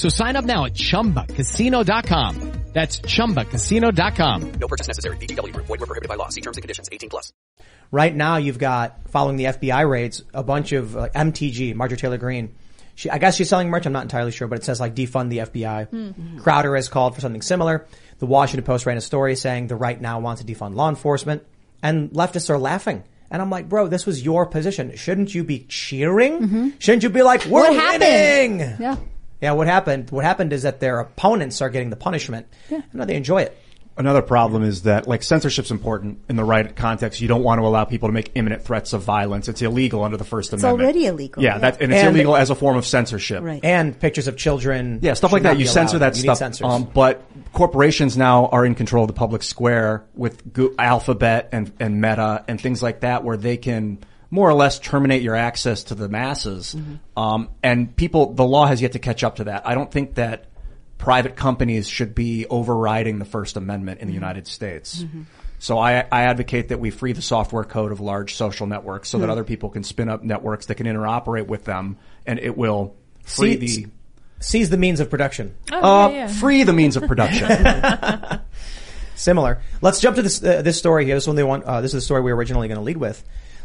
So sign up now at ChumbaCasino.com. That's ChumbaCasino.com. No purchase necessary. VGW Group. Void were prohibited by law. See terms and conditions. 18 plus. Right now, you've got following the FBI raids, a bunch of uh, MTG, Marjorie Taylor Greene. She, I guess she's selling merch. I'm not entirely sure, but it says like defund the FBI. Crowder has called for something similar. The Washington Post ran a story saying the right now wants to defund law enforcement, and leftists are laughing. And I'm like, bro, this was your position. Shouldn't you be cheering? Shouldn't you be like, we're What happened? winning? Yeah. Yeah, what happened? What happened is that their opponents are getting the punishment. Yeah. And they enjoy it. Another problem is that like censorship's important in the right context. You don't want to allow people to make imminent threats of violence. It's illegal under the First Amendment. It's already illegal, Yeah, yeah. that and it's And- illegal as a form of censorship. Right. And pictures of children. Yeah, stuff like that. You censor allowed. that You stuff. Need censors. Um, but corporations now are in control of the public square with Go- Alphabet and, and Meta and things like that, where they can more or less terminate your access to the masses. Um, and people, the law has yet to catch up to that. I don't think that private companies should be overriding the First Amendment in the United States. So I, I advocate that we free the software code of large social networks so that other people can spin up networks that can interoperate with them, and it will free See- the Seize the means of production. Oh, uh, yeah, yeah. free the means of production. Similar. Let's jump to this uh, this story here. This one they want. Uh, this is the story we were originally going to lead with.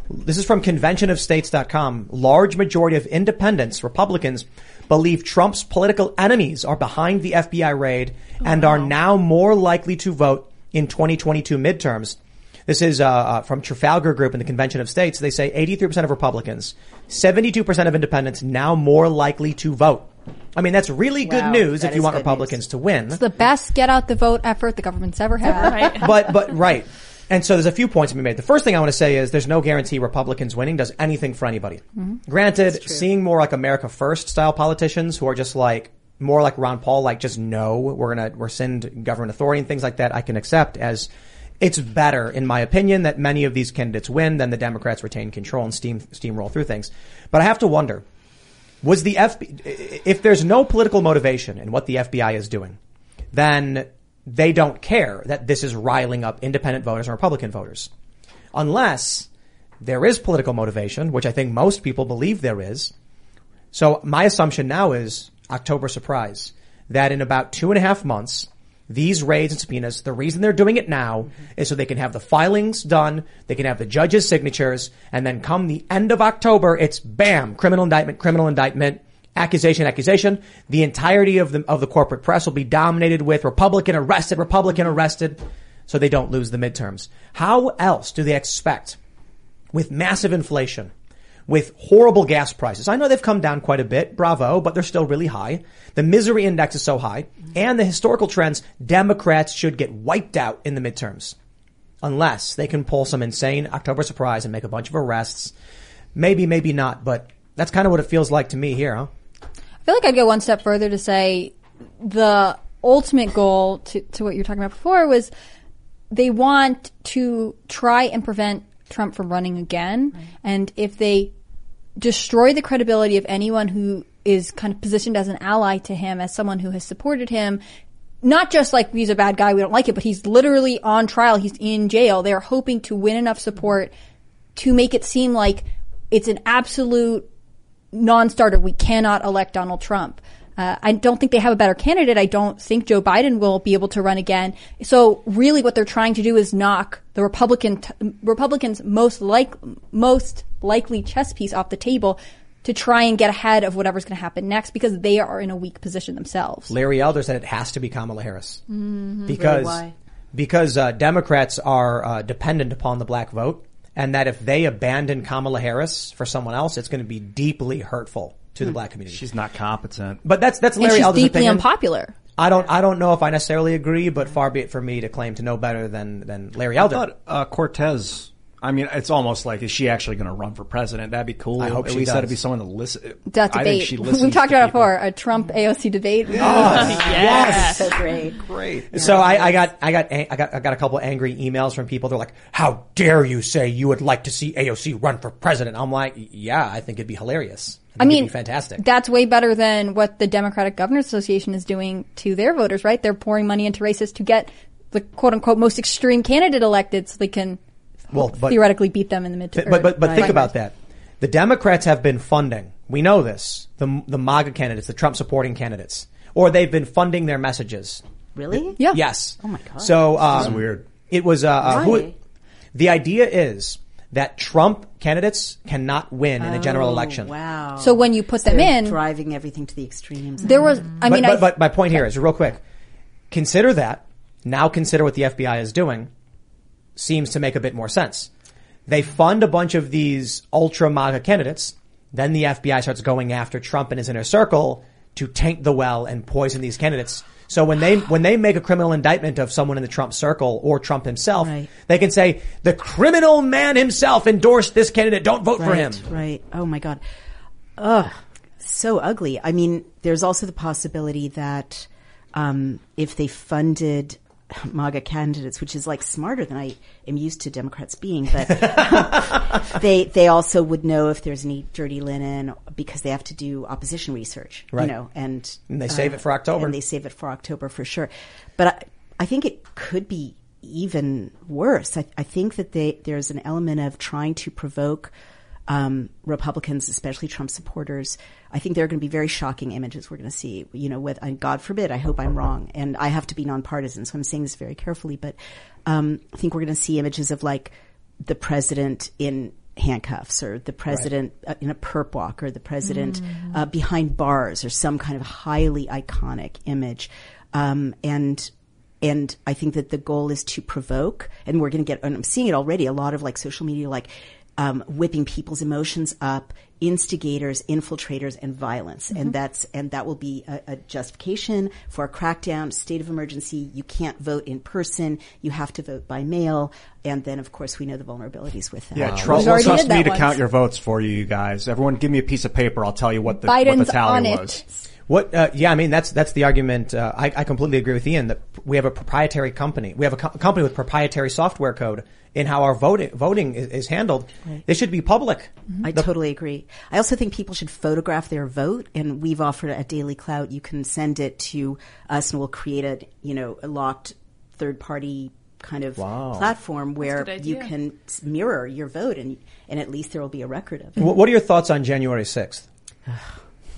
This is from conventionofstates.com. Large majority of independents, Republicans, believe Trump's political enemies are behind the FBI raid and are now more likely to vote in 2022 midterms. This is uh, uh, from Trafalgar Group in the Convention of States. They say 83% of Republicans, 72% of independents now more likely to vote. I mean, that's really good news if you want good Republicans to win. It's the best get out the vote effort the government's ever had. Right. but but right. And so there's a few points to be made. The first thing I want to say is there's no guarantee Republicans winning does anything for anybody. Mm-hmm. Granted, seeing more like America First style politicians who are just like more like Ron Paul, like just no, we're gonna rescind government authority and things like that. I can accept as it's better, in my opinion, that many of these candidates win than the Democrats retain control and steam steamroll through things. But I have to wonder was the FBI, if there's no political motivation in what the FBI is doing, then they don't care that this is riling up independent voters and Republican voters. Unless there is political motivation, which I think most people believe there is. So my assumption now is October surprise that in about two and a half months, these raids and subpoenas, the reason they're doing it now is so they can have the filings done, they can have the judges' signatures, and then come the end of October, it's bam, criminal indictment, criminal indictment, accusation, accusation. The entirety of the, of the corporate press will be dominated with Republican arrested, Republican arrested, so they don't lose the midterms. How else do they expect with massive inflation, with horrible gas prices. I know they've come down quite a bit, bravo, but they're still really high. The misery index is so high, and the historical trends, Democrats should get wiped out in the midterms. Unless they can pull some insane October surprise and make a bunch of arrests. Maybe, maybe not, but that's kind of what it feels like to me here, huh? I feel like I'd go one step further to say the ultimate goal to, to what you were talking about before was they want to try and prevent Trump from running again. And if they destroy the credibility of anyone who is kind of positioned as an ally to him, as someone who has supported him, not just like he's a bad guy, we don't like it, but he's literally on trial, he's in jail. They're hoping to win enough support to make it seem like it's an absolute non-starter. We cannot elect Donald Trump. Uh, I don't think they have a better candidate. I don't think Joe Biden will be able to run again. So really what they're trying to do is knock the Republican, t- Republicans most like, most likely chess piece off the table to try and get ahead of whatever's going to happen next because they are in a weak position themselves. Larry Elder said it has to be Kamala Harris Mhm. because Really, why? because uh, Democrats are uh, dependent upon the black vote, and that if they abandon Kamala Harris for someone else, it's going to be deeply hurtful to the Hmm. black community. She's not competent. But that's that's And Larry she's Elder's deeply opinion. unpopular. I don't I don't know if I necessarily agree, but far be it from me to claim to know better than than Larry Elder. I Elder. thought uh, Cortez. I mean, it's almost like is she actually going to run for president? That'd be cool. I hope At she least that'd be someone to listen. That I debate. think she listens. We've talked to about it people. before. A Trump AOC debate. Yes. So great. Great. So I, I got I got I got I got a couple angry emails from people. They're like, "How dare you say you would like to see AOC run for president?" I'm like, "Yeah, I think it'd be hilarious. I think mean, it'd be fantastic." That's way better than what the Democratic Governors Association is doing to their voters, right? They're pouring money into races to get the quote unquote most extreme candidate elected so they can Well, but- theoretically beat them in the midterm. But but, but think about that. The Democrats have been funding. We know this. The the MAGA candidates, the Trump supporting candidates, or they've been funding their messages. Really? Yeah. Yes. Oh my God. So um, This is weird. It was uh, uh, who, Why? the idea is that Trump candidates cannot win in a general Oh, election. Wow. So when you put them in- driving everything to the extremes. there was, I mean, but, I, but my point here is real quick. Consider that. Now consider what the FBI is doing. Seems to make a bit more sense. They fund a bunch of these ultra MAGA candidates. Then the FBI starts going after Trump and his inner circle to taint the well and poison these candidates. So when they when they make a criminal indictment of someone in the Trump circle or Trump himself, Right. they can say the criminal man himself endorsed this candidate. Don't vote for him. Right, Right. Oh my God. Ugh. So ugly. I mean, there's also the possibility that um, if they funded MAGA candidates, which is like smarter than I am used to Democrats being, but they they also would know if there's any dirty linen because they have to do opposition research, Right. you know, and uh, And they save it for October. And they save it for October for sure. But I, I think it could be even worse. I, I think that they, there's an element of trying to provoke um, Republicans, especially Trump supporters. I think there are going to be very shocking images we're going to see. You know, with and God forbid, I hope I'm wrong, and I have to be nonpartisan, so I'm saying this very carefully. But um, I think we're going to see images of like the president in handcuffs or the president uh, in a perp walk or the president uh, behind bars or some kind of highly iconic image. Um, and and I think that the goal is to provoke, and we're going to get, and I'm seeing it already, a lot of like social media, like um, whipping people's emotions up, instigators, infiltrators, and violence, and that's and that will be a, a justification for a crackdown, state of emergency. You can't vote in person; you have to vote by mail, and then of course we know the vulnerabilities with that. Yeah, We trust, already trust did me that to once. count your votes for you, you guys. Everyone, give me a piece of paper. I'll tell you what the what the tally on was. it. What? Uh, yeah, I mean that's that's the argument. Uh, I, I completely agree with Ian that we have a proprietary company. We have a co- company with proprietary software code in how our voting voting is, is handled. They should be public. I totally agree. I also think people should photograph their vote, and we've offered at Daily Clout you can send it to us, and we'll create a you know a locked third party kind of Wow. platform where you can mirror your vote, and and at least there will be a record of it. What are your thoughts on January 6th?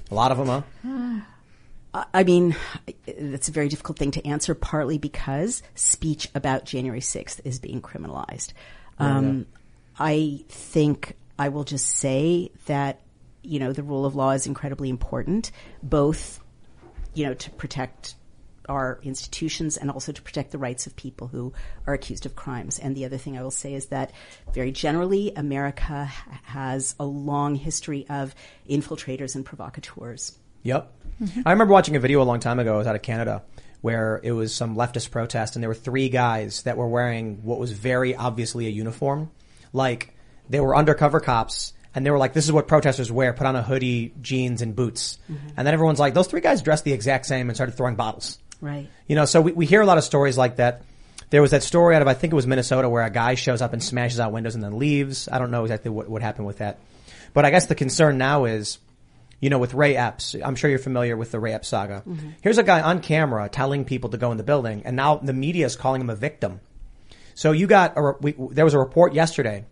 A lot of them, huh? I- mean, that's a very difficult thing to answer, partly because speech about January 6th is being criminalized. Um, I think I will just say that, you know, the rule of law is incredibly important, both, you know, to protect our institutions and also to protect the rights of people who are accused of crimes. And the other thing I will say is that very generally, America has a long history of infiltrators and provocateurs. Yep. Mm-hmm. I remember watching a video a long time ago. I was out of Canada where it was some leftist protest and there were three guys that were wearing what was very obviously a uniform. Like they were undercover cops and they were like, this is what protesters wear. Put on a hoodie, jeans and boots. Mm-hmm. And then everyone's like, those three guys dressed the exact same and started throwing bottles. Right. You know, so we, we hear a lot of stories like that. There was that story out of, I think it was Minnesota, where a guy shows up and smashes out windows and then leaves. I don't know exactly what, what happened with that. But I guess the concern now is, you know, with Ray Epps, I'm sure you're familiar with the Ray Epps saga. Here's a guy on camera telling people to go in the building, and now the media is calling him a victim. So you got a, we, there was a report yesterday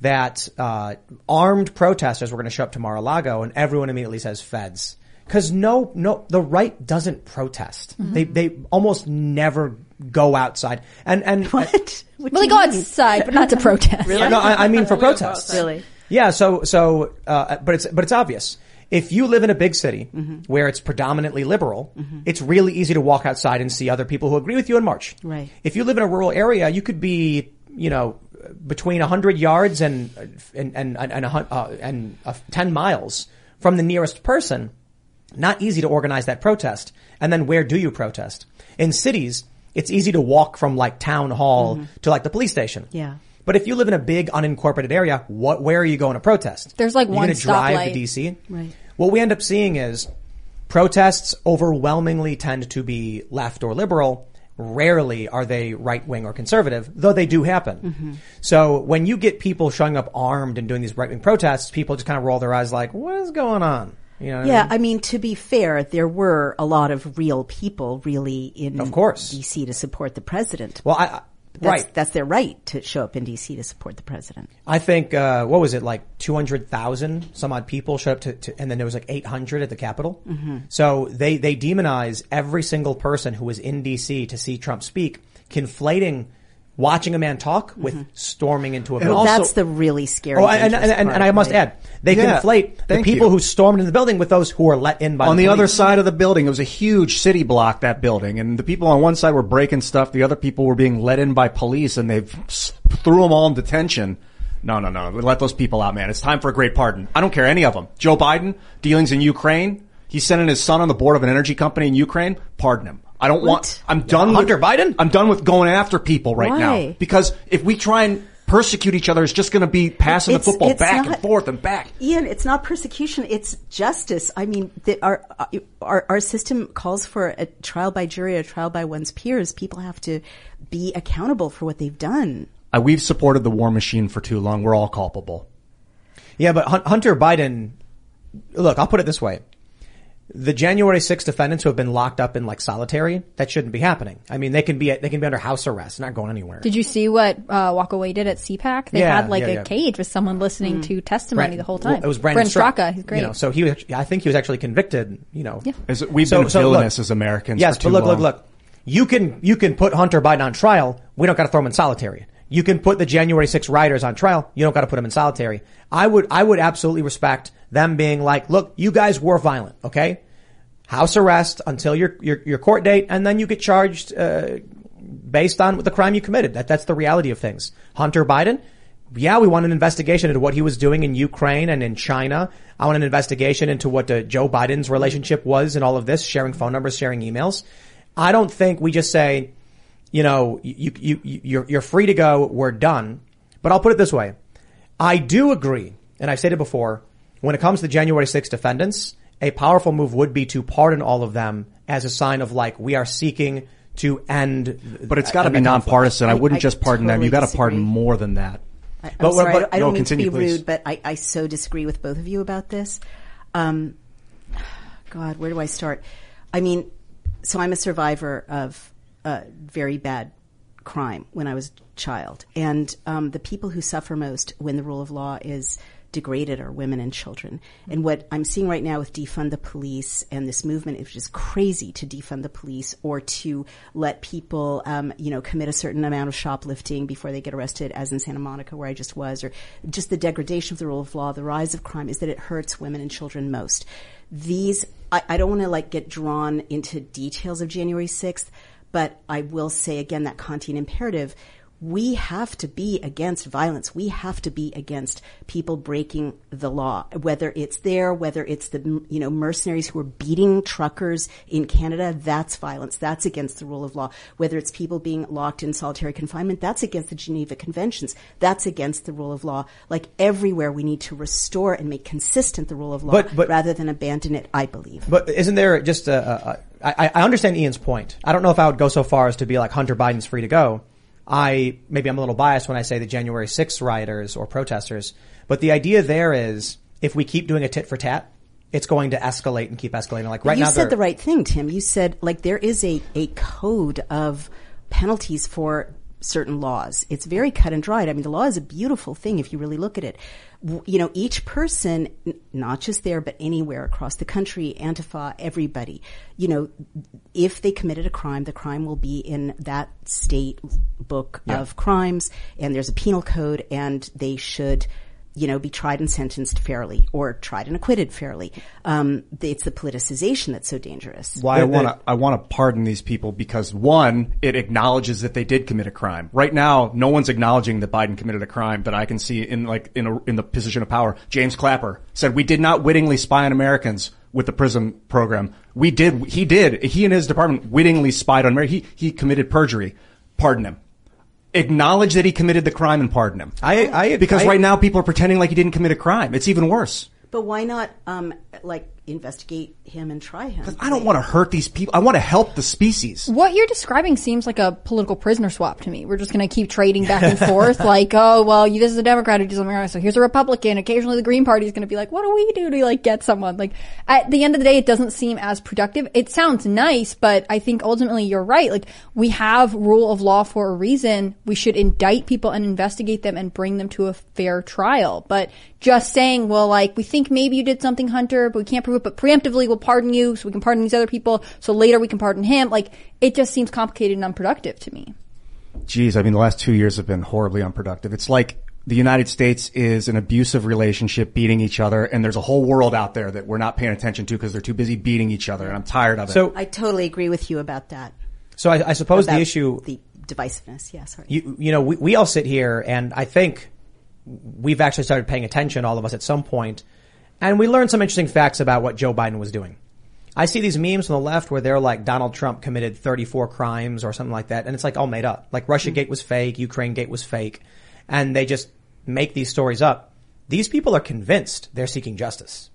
that uh, armed protesters were going to show up to Mar-a-Lago, and everyone immediately says feds. Because no, no, the right doesn't protest. They they almost never go outside. And and What? What Well, they go mean? outside, but not to protest. really? no, I, I mean for protests. Really? Yeah. So so, uh, but it's but it's obvious. If you live in a big city where it's predominantly liberal, it's really easy to walk outside and see other people who agree with you and march. Right. If you live in a rural area, you could be, you know, between 100 yards and and and and, a, uh, and uh, 10 miles from the nearest person. Not easy to organize that protest. And then where do you protest? In cities, it's easy to walk from like town hall to like the police station. Yeah. But if you live in a big unincorporated area, what, where are you going to protest? There's, like, You're one gonna drive to DC. Right. What we end up seeing is protests overwhelmingly tend to be left or liberal. Rarely are they right wing or conservative, though they do happen. Mm-hmm. So when you get people showing up armed and doing these right wing protests, people just kind of roll their eyes like, what is going on? You know what I Yeah, mean? I mean, to be fair, there were a lot of real people really in Of course. DC to support the president. Well, I That's, right. That's their right to show up in DC to support the president. I think uh, what was it like two hundred thousand some odd people showed up to, to, and then there was like eight hundred at the Capitol. Mm-hmm. So they they demonize every single person who was in D.C. to see Trump speak, conflating watching a man talk mm-hmm. with storming into a building. Well, that's the really scary. Oh, and, and, and, and part, I must right? add, they Yeah, conflate the people you. who stormed in the building with those who were let in by on the, the other side of the building, it was a huge city block, that building. And the people on one side were breaking stuff. The other people were being let in by police and they threw them all in detention. No, no, no. Let those people out, man. It's time for a great pardon. I don't care any of them. Joe Biden, dealings in Ukraine. He's sending his son on the board of an energy company in Ukraine. Pardon him. I don't want, I'm done Hunter with, Biden? I'm done with going after people right Why? now. Because if we try and persecute each other, it's just going to be passing It's- the football back not- and forth and back. Ian, it's not persecution; it's justice. I mean, the, our, our our system calls for a trial by jury, a trial by one's peers. People have to be accountable for what they've done. Uh, we've supported the war machine for too long. We're all culpable. Yeah, but Hunter Biden, look, I'll put it this way. The January 6th defendants who have been locked up in like solitary, that shouldn't be happening. I mean, they can be, they can be under house arrest, not going anywhere. Did you see what uh, Walkaway did at CPAC? They Yeah, had like yeah, a yeah. cage with someone listening to testimony the whole time. Well, it was Brandon, Straka. He's great. You know, so he was, I think he was actually convicted, you know. Yeah. As we've So- been so villainous look- as Americans. Yes, for too but look, long. look, look. You can, you can put Hunter Biden on trial. We don't got to throw him in solitary. You can put the January 6 rioters on trial. You don't got to put them in solitary. I would, I would absolutely respect them being like, look, you guys were violent, okay? House arrest until your, your, your court date, and then you get charged, uh, based on the crime you committed. That, that's the reality of things. Hunter Biden, yeah, we want an investigation into what he was doing in Ukraine and in China. I want an investigation into what uh, Joe Biden's relationship was and all of this, sharing phone numbers, sharing emails. I don't think we just say, you know, you, you, you, you're, you're free to go. We're done. But I'll put it this way. I do agree, and I've said it before, when it comes to January 6 defendants, a powerful move would be to pardon all of them as a sign of like, we are seeking to end. But it's got to be nonpartisan. I, I- wouldn't I just pardon them. totally You got to pardon more than that. I, I'm But sorry, but- I don't no, mean continue, to be please. rude, but I, I so disagree with both of you about this. Um, God, where do I start? I mean, so I'm a survivor of uh, very bad crime when I was a child. And um, the people who suffer most when the rule of law is degraded are women and children. And what I'm seeing right now with defund the police and this movement is just crazy to defund the police or to let people, um, you know, commit a certain amount of shoplifting before they get arrested, as in Santa Monica where I just was, or just the degradation of the rule of law, the rise of crime is that it hurts women and children most. These, I, I don't want to like get drawn into details of January 6th, but I will say again that Kantian imperative we have to be against violence. We have to be against people breaking the law, whether it's there, whether it's the, you know, mercenaries who are beating truckers in Canada. That's violence. That's against the rule of law. Whether it's people being locked in solitary confinement, that's against the Geneva Conventions. That's against the rule of law. Like everywhere we need to restore and make consistent the rule of law But- but- rather than abandon it, I believe. But isn't there just a, a, a I, I understand Ian's point. I don't know if I would go so far as to be like Hunter Biden's free to go. I, maybe I'm a little biased when I say the January 6th rioters or protesters, but the idea there is if we keep doing a tit for tat, it's going to escalate and keep escalating. Like right you now, said the right thing, Tim. You said like there is a, a code of penalties for certain laws. It's very cut and dried. I mean, the law is a beautiful thing if you really look at it. You know, each person, not just there, but anywhere across the country, Antifa, everybody, you know, if they committed a crime, the crime will be in that state book of crimes and there's a penal code and they should you know, be tried and sentenced fairly or tried and acquitted fairly. Um, it's the politicization that's so dangerous. Why I want to I want to pardon these people because one, it acknowledges that they did commit a crime. Right now, no one's acknowledging that Biden committed a crime, but I can see in like in a, in the position of power, James Clapper said we did not wittingly spy on Americans with the PRISM program. We did. He did. He and his department wittingly spied on America. He he committed perjury. Pardon him. Acknowledge that he committed the crime and pardon him. I, I, Because I- right now people are pretending like he didn't commit a crime. It's even worse. But why not, um, like investigate him and try him? I don't want to hurt these people. I want to help the species. What you're describing seems like a political prisoner swap to me. We're just going to keep trading back and forth. Like, oh, well, you, this is a Democrat who does something, wrong, so here's a Republican. Occasionally the Green Party is going to be like, what do we do to like get someone? Like, at the end of the day, it doesn't seem as productive. It sounds nice, but I think ultimately you're right. Like, we have rule of law for a reason. We should indict people and investigate them and bring them to a fair trial. But just saying, well, like, we think maybe you did something, Hunter, but we can't prove it, but preemptively we'll pardon you so we can pardon these other people. So later we can pardon him. Like, it just seems complicated and unproductive to me. Geez, I mean, the last two years have been horribly unproductive. It's like the United States is an abusive relationship beating each other, and there's a whole world out there that we're not paying attention to because they're too busy beating each other, and I'm tired of it. So, I totally agree with you about that. so I, I suppose the issue, the divisiveness. Yeah, sorry. you, you know, we, we all sit here and I think we've actually started paying attention, all of us at some point, and we learned some interesting facts about what Joe Biden was doing. I see these memes on the left where they're like Donald Trump committed 34 crimes or something like that, and it's like all made up. Like Russia hmm. Gate was fake, Ukraine Gate was fake, and they just make these stories up. These people are convinced they're seeking justice.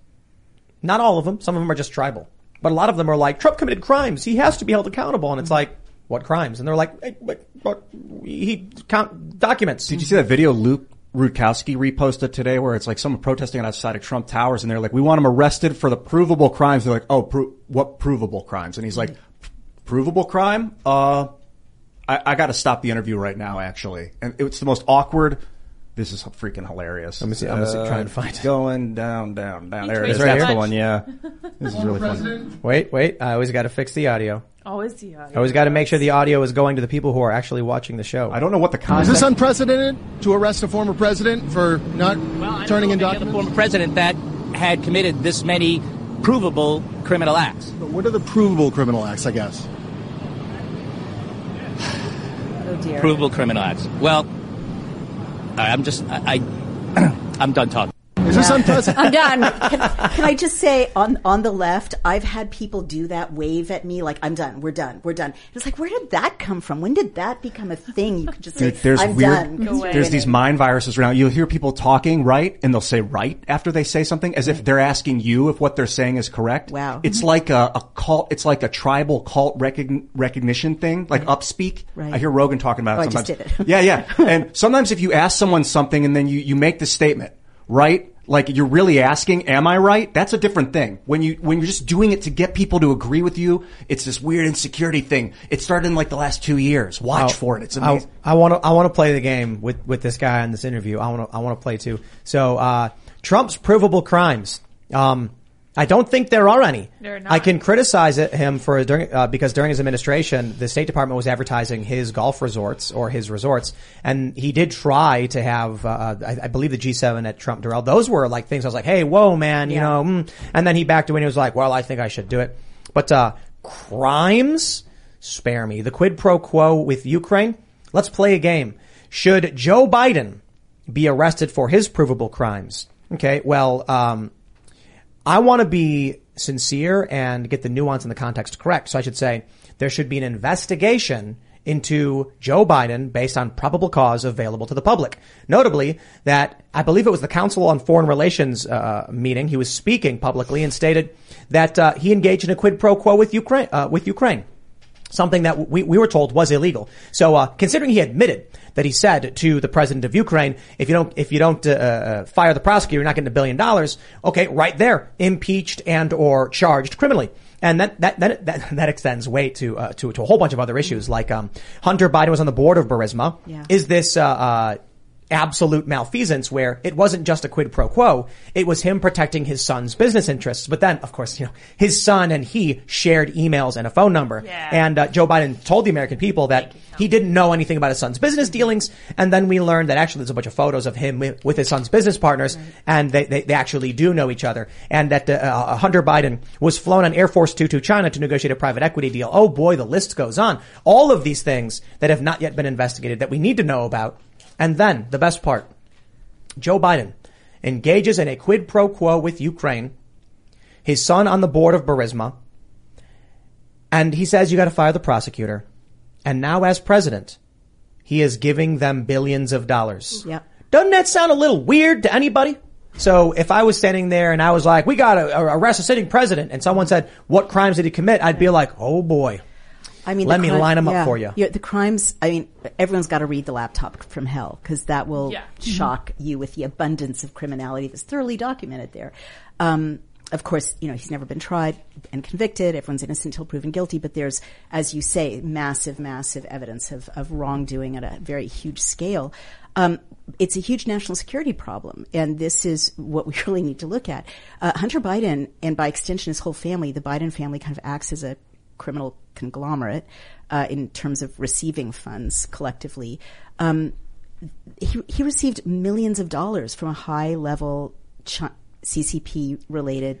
Not all of them. Some of them are just tribal. But a lot of them are like, Trump committed crimes. He has to be held accountable. And it's hmm. like, what crimes? And they're like, hey, but, but he count documents. Did you see that video Luke Rutkowski reposted today where it's like someone protesting outside of Trump Towers and they're like, we want him arrested for the provable crimes. They're like, oh, pro- what provable crimes? And he's like, provable crime? Uh, I, I got to stop the interview right now, actually. And it's the most awkward. This is freaking hilarious. Let me see- I'm gonna see- try and uh, find it. Going down, down, down. He There it is. tweets is. so That's the much. one. Yeah. This is really funny. Wait, wait. I always got to fix the audio. Always the audio. I always got to make sure the audio is going to the people who are actually watching the show. I don't know what the Is context. this unprecedented to arrest a former president for not turning in The documents? former president that had committed this many provable criminal acts. But what are the provable criminal acts, I guess? Oh dear. Provable criminal acts. Well, I- I'm just, I, I I'm done talking. Is this unprecedented? I'm done. Can I just say on on the left, I've had people do that, wave at me like I'm done, we're done, we're done. It's like where did that come from? When did that become a thing? You could just say there's I'm weird, done. 'cause you're there's these mind viruses around. You'll hear people talking right, and they'll say right after they say something, as if they're asking you if what they're saying is correct. Wow. It's mm-hmm. like a, a cult. It's like a tribal cult recogn- recognition thing, like upspeak. Right. I hear Rogan talking about Oh, it I just did it. yeah, yeah. And sometimes if you ask someone something and then you you make the statement right, Like you're really asking, am I right? That's a different thing. When you, when you're just doing it to get people to agree with you, it's this weird insecurity thing. It started in like the last two years. Watch Oh, for it. It's I- amazing. I want to. I want to play the game with with this guy in this interview. I want to. I want to play too. So uh, Trump's provable crimes. Um, I don't think there are any. There are not. I can criticize it, him for during uh, because during his administration, the State Department was advertising his golf resorts or his resorts, and he did try to have. Uh, I, I believe the G7 at Trump Doral. Those were like things I was like, "Hey, whoa, man," you Yeah. know. Mm. And then he backed away and he was like, "Well, I think I should do it." But uh, crimes, spare me. The quid pro quo with Ukraine. Let's play a game. Should Joe Biden be arrested for his provable crimes? Okay. Well, um, I want to be sincere and get the nuance and the context correct. So I should say there should be an investigation into Joe Biden based on probable cause available to the public. Notably, that I believe it was the Council on Foreign Relations uh, meeting. He was speaking publicly and stated that uh, he engaged in a quid pro quo with Ukraine. Uh, with Ukraine something that we, we were told was illegal. So, uh, considering he admitted that he said to the president of Ukraine, if you don't, if you don't, uh, uh, fire the prosecutor, you're not getting a billion dollars. Okay, right there, impeached and or charged criminally. And that, that, that, that, that extends way to, uh, to, to a whole bunch of other issues. Like, um, Hunter Biden was on the board of Burisma. Yeah. Is this, uh, uh, absolute malfeasance where it wasn't just a quid pro quo. It was him protecting his son's business interests. But then, of course, you know, his son and he shared emails and a phone number. Yeah. And uh, Joe Biden told the American people that he didn't know anything about his son's business dealings. And then we learned that actually there's a bunch of photos of him with, his son's business partners and they, they, they actually do know each other. And that uh, uh, Hunter Biden was flown on Air Force Two to China to negotiate a private equity deal. Oh boy, the list goes on. All of these things that have not yet been investigated that we need to know about. And then the best part. Joe Biden engages in a quid pro quo with Ukraine, his son on the board of Burisma, and he says you gotta fire the prosecutor. And now as president, he is giving them billions of dollars. Yep. Doesn't that sound a little weird to anybody? So if I was standing there and I was like, we gotta arrest a sitting president, and someone said, what crimes did he commit? I'd be like, oh boy. I mean, Let me crime- line 'em up yeah. for you. Yeah, the crimes. I mean, everyone's got to read the laptop from hell because that will Yeah. shock you with the abundance of criminality that's thoroughly documented there. Um, of course, you know he's never been tried and convicted. Everyone's innocent until proven guilty. But there's, as you say, massive, massive evidence of, of wrongdoing at a very huge scale. Um, it's a huge national security problem, and this is what we really need to look at. Uh, Hunter Biden, and by extension his whole family, the Biden family, kind of acts as a criminal conglomerate uh, in terms of receiving funds collectively. Um, he, he received millions of dollars from a high level ch- CCP related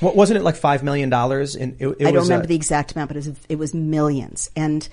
What wasn't it like five million dollars? In it, it I don't was, remember uh, the exact amount, but it was, it was millions. And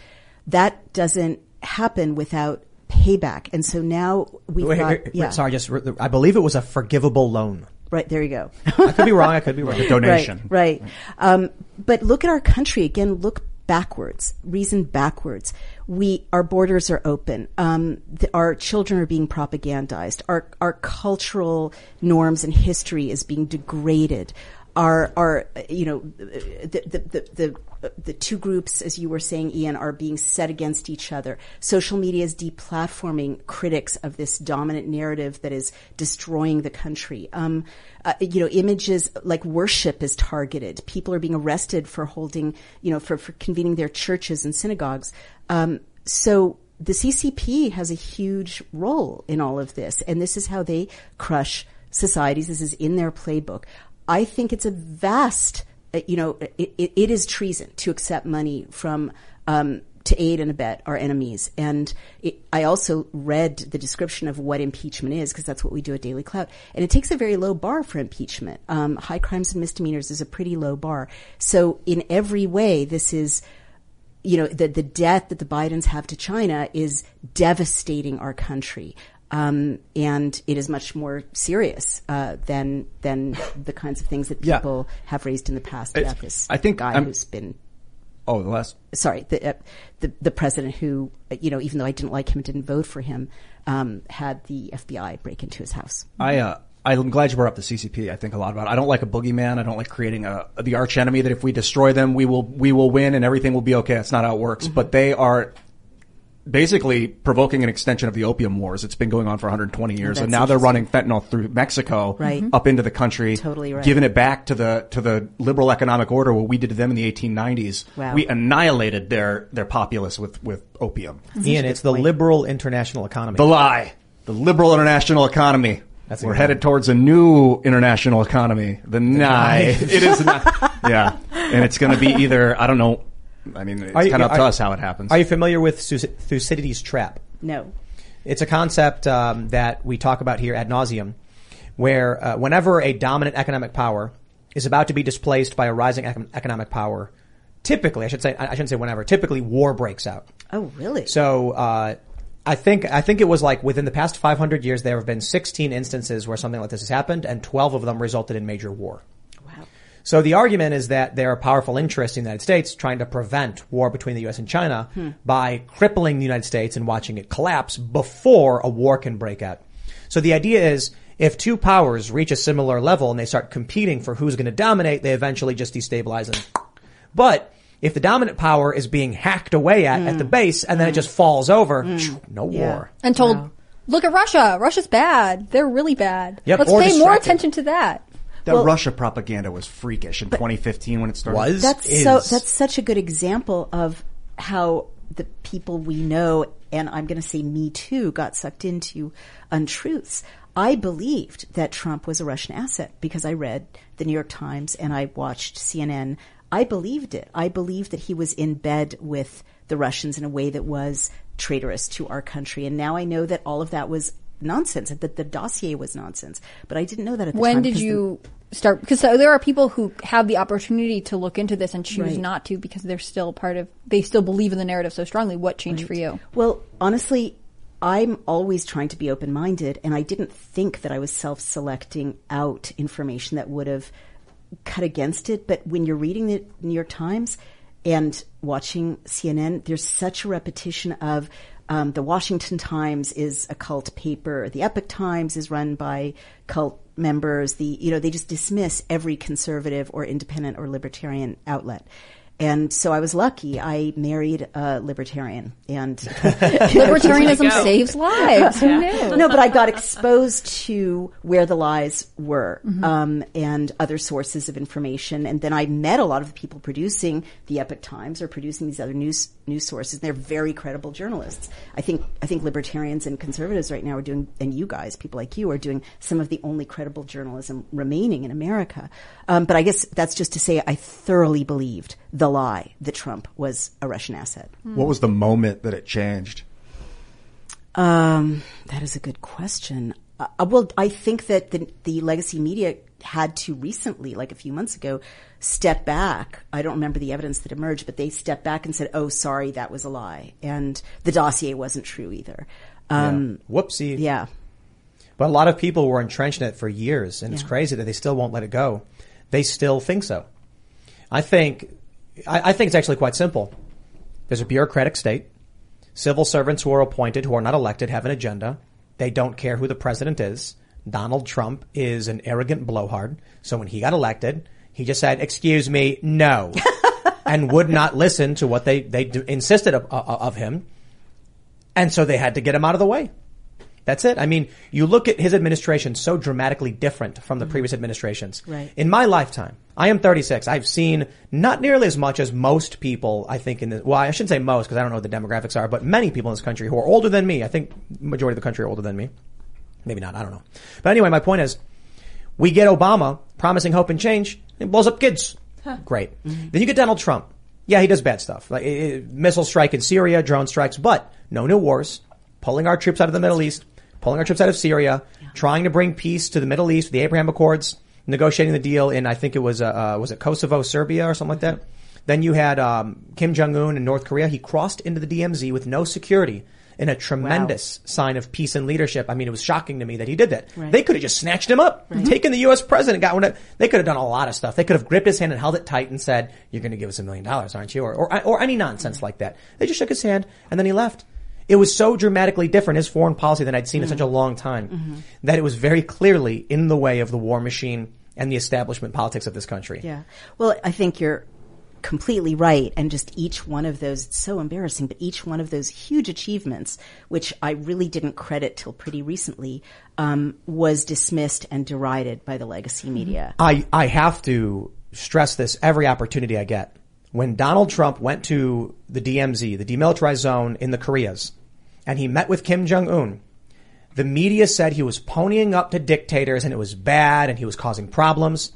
that doesn't happen without payback. And so now we've Wait, got, wait, wait, yeah, Sorry, just I believe it was a forgivable loan. right, there you go. I could be wrong. I could be wrong. a donation. Right, right. Um, but look at our country again. Look backwards. Reason backwards. We our borders are open. Um, the, our children are being propagandized. Our our cultural norms and history is being degraded. Our uh, you know the the the. the the two groups, as you were saying, Ian, are being set against each other. Social media is deplatforming critics of this dominant narrative that is destroying the country. Um, uh, you know, images like worship is targeted. People are being arrested for holding, you know, for, for convening their churches and synagogues. Um, so the CCP has a huge role in all of this, and this is how they crush societies. This is in their playbook. I think it's a vast, uh, you know, it, it, it is treason to accept money from um, to aid and abet our enemies. And it, I also read the description of what impeachment is because that's what we do at Daily Clout. And it takes a very low bar for impeachment. Um, high crimes and misdemeanors is a pretty low bar. So in every way, this is, you know, the, the debt that the Bidens have to China is devastating our country. Um, and it is much more serious uh, than than the kinds of things that Yeah. people have raised in the past. About this I think guy I'm- who's been Oh, the last. sorry, the, uh, the the president who, you know, even though I didn't like him and didn't vote for him, um, had the FBI break into his house. I uh, I'm glad you brought up the CCP. I think a lot about. it. I don't like a boogeyman. I don't like creating a the arch enemy that if we destroy them, we will we will win and everything will be okay. That's not how it works. Mm-hmm. But they are basically provoking an extension of the opium wars. It's been going on for 120 years, that's and now they're running fentanyl through Mexico Right. up into the country, Totally right. giving it back to the to the liberal economic order. What we did to them in the 1890s, Wow. we annihilated their their populace with with opium. Ian, it's the liberal international economy. The lie. The liberal international economy. That's We're headed towards a new international economy. The, nye. it is not. Yeah. And it's going to be either, I don't know. I mean, it's Are you- kind of up to us how it happens. Are you familiar with Thucydides' trap? No. It's a concept um, that we talk about here ad nauseum, where uh, whenever a dominant economic power is about to be displaced by a rising econ- economic power, typically, I should say, I shouldn't say whenever, typically war breaks out. Oh, really? So, uh, I think, I think it was like within the past 500 years, there have been 16 instances where something like this has happened, and 12 of them resulted in major war. Wow. So the argument is that there are powerful interests in the United States trying to prevent war between the U.S. and China Hmm. by crippling the United States and watching it collapse before a war can break out. So the idea is if two powers reach a similar level and they start competing for who's going to dominate, they eventually just destabilize them. But if the dominant power is being hacked away at at the hmm. base and then it hmm. just falls over, hmm. no war. And told, look at Russia. Russia's bad. They're really bad. Yep, Let's or pay more attention to that. That well- Russia propaganda was freakish in 2015 when it started. Was? That's is- so. That's such a good example of how the people we know, and I'm going to say me too, got sucked into untruths. I believed that Trump was a Russian asset because I read the New York Times and I watched CNN. I believed it. I believed that he was in bed with the Russians in a way that was traitorous to our country. And now I know that all of that was nonsense that the dossier was nonsense. But I didn't know that at the When time. did because the- you start? Because so there are people who have the opportunity to look into this and choose Right. not to because they're still part of, they still believe in the narrative so strongly. What changed for you? Well, honestly, I'm always trying to be open minded, and I didn't think that I was self selecting out information that would have cut against it. But when you're reading the New York Times and watching CNN, there's such a repetition of um, the Washington Times is a cult paper, the Epoch Times is run by cult members. The you know they just dismiss every conservative or independent or libertarian outlet. And so I was lucky. I married a libertarian, and Libertarianism saves lives. Who knew? no, but I got exposed to where the lies were Mhm. um, and other sources of information, and then I met a lot of the people producing the Epoch Times or producing these other news news sources. And they're very credible journalists. I think I think libertarians and conservatives right now are doing, and you guys, people like you, are doing some of the only credible journalism remaining in America. Um, but I guess that's just to say I thoroughly believed the lie that Trump was a Russian asset. What was the moment that it changed? Um, that is a good question. Uh, uh, well, I think that the, the legacy media had to recently, like a few months ago, step back. I don't remember the evidence that emerged, but they stepped back and said, "Oh, sorry, that was a lie," and the dossier wasn't true either. Um, Yeah. Whoopsie. Yeah. But a lot of people were entrenched in it for years, and it's crazy that they still won't let it go. They still think so. I think, I, I think it's actually quite simple. There's a bureaucratic state. Civil servants who are appointed, who are not elected, have an agenda. They don't care who the president is. Donald Trump is an arrogant blowhard. So when he got elected, he just said, excuse me, no. and would not listen to what they, they d- insisted of, of, of him. And so they had to get him out of the way. That's it. I mean, you look at his administration so dramatically different from the mm-hmm. previous administrations. Right. In my lifetime, I am 36. I've seen not nearly as much as most people, I think in the, well, I shouldn't say most because I don't know what the demographics are, but many people in this country who are older than me. I think majority of the country are older than me. Maybe not. I don't know. But anyway, my point is we get Obama promising hope and change. And it blows up kids. Great. Then you get Donald Trump. Yeah, he does bad stuff. Like eh, missile strike in Syria, drone strikes, but no new wars. Pulling our troops out of the Middle East, pulling our troops out of Syria, trying to bring peace to the Middle East, the Abraham Accords, negotiating the deal in I think it was uh, uh, was it Kosovo, Serbia, or something like that. Then you had um, Kim Jong Un in North Korea. He crossed into the DMZ with no security. In a tremendous sign of peace and leadership. I mean, it was shocking to me that he did that. Right. They could have just snatched him up, taken the U.S. president, got one. of- They could have done a lot of stuff. They could have gripped his hand and held it tight and said, "You're going to give us a million dollars, aren't you?" Or, or or any nonsense like that. They just shook his hand and then he left. It was so dramatically different his foreign policy than I'd seen in such a long time that it was very clearly in the way of the war machine and the establishment politics of this country. Yeah. Well, I think you're completely right. And just each one of those, it's so embarrassing, but each one of those huge achievements, which I really didn't credit till pretty recently, um, was dismissed and derided by the legacy media. I, I have to stress this every opportunity I get. When Donald Trump went to the DMZ, the demilitarized zone in the Koreas, and he met with Kim Jong Un, the media said he was ponying up to dictators and it was bad and he was causing problems.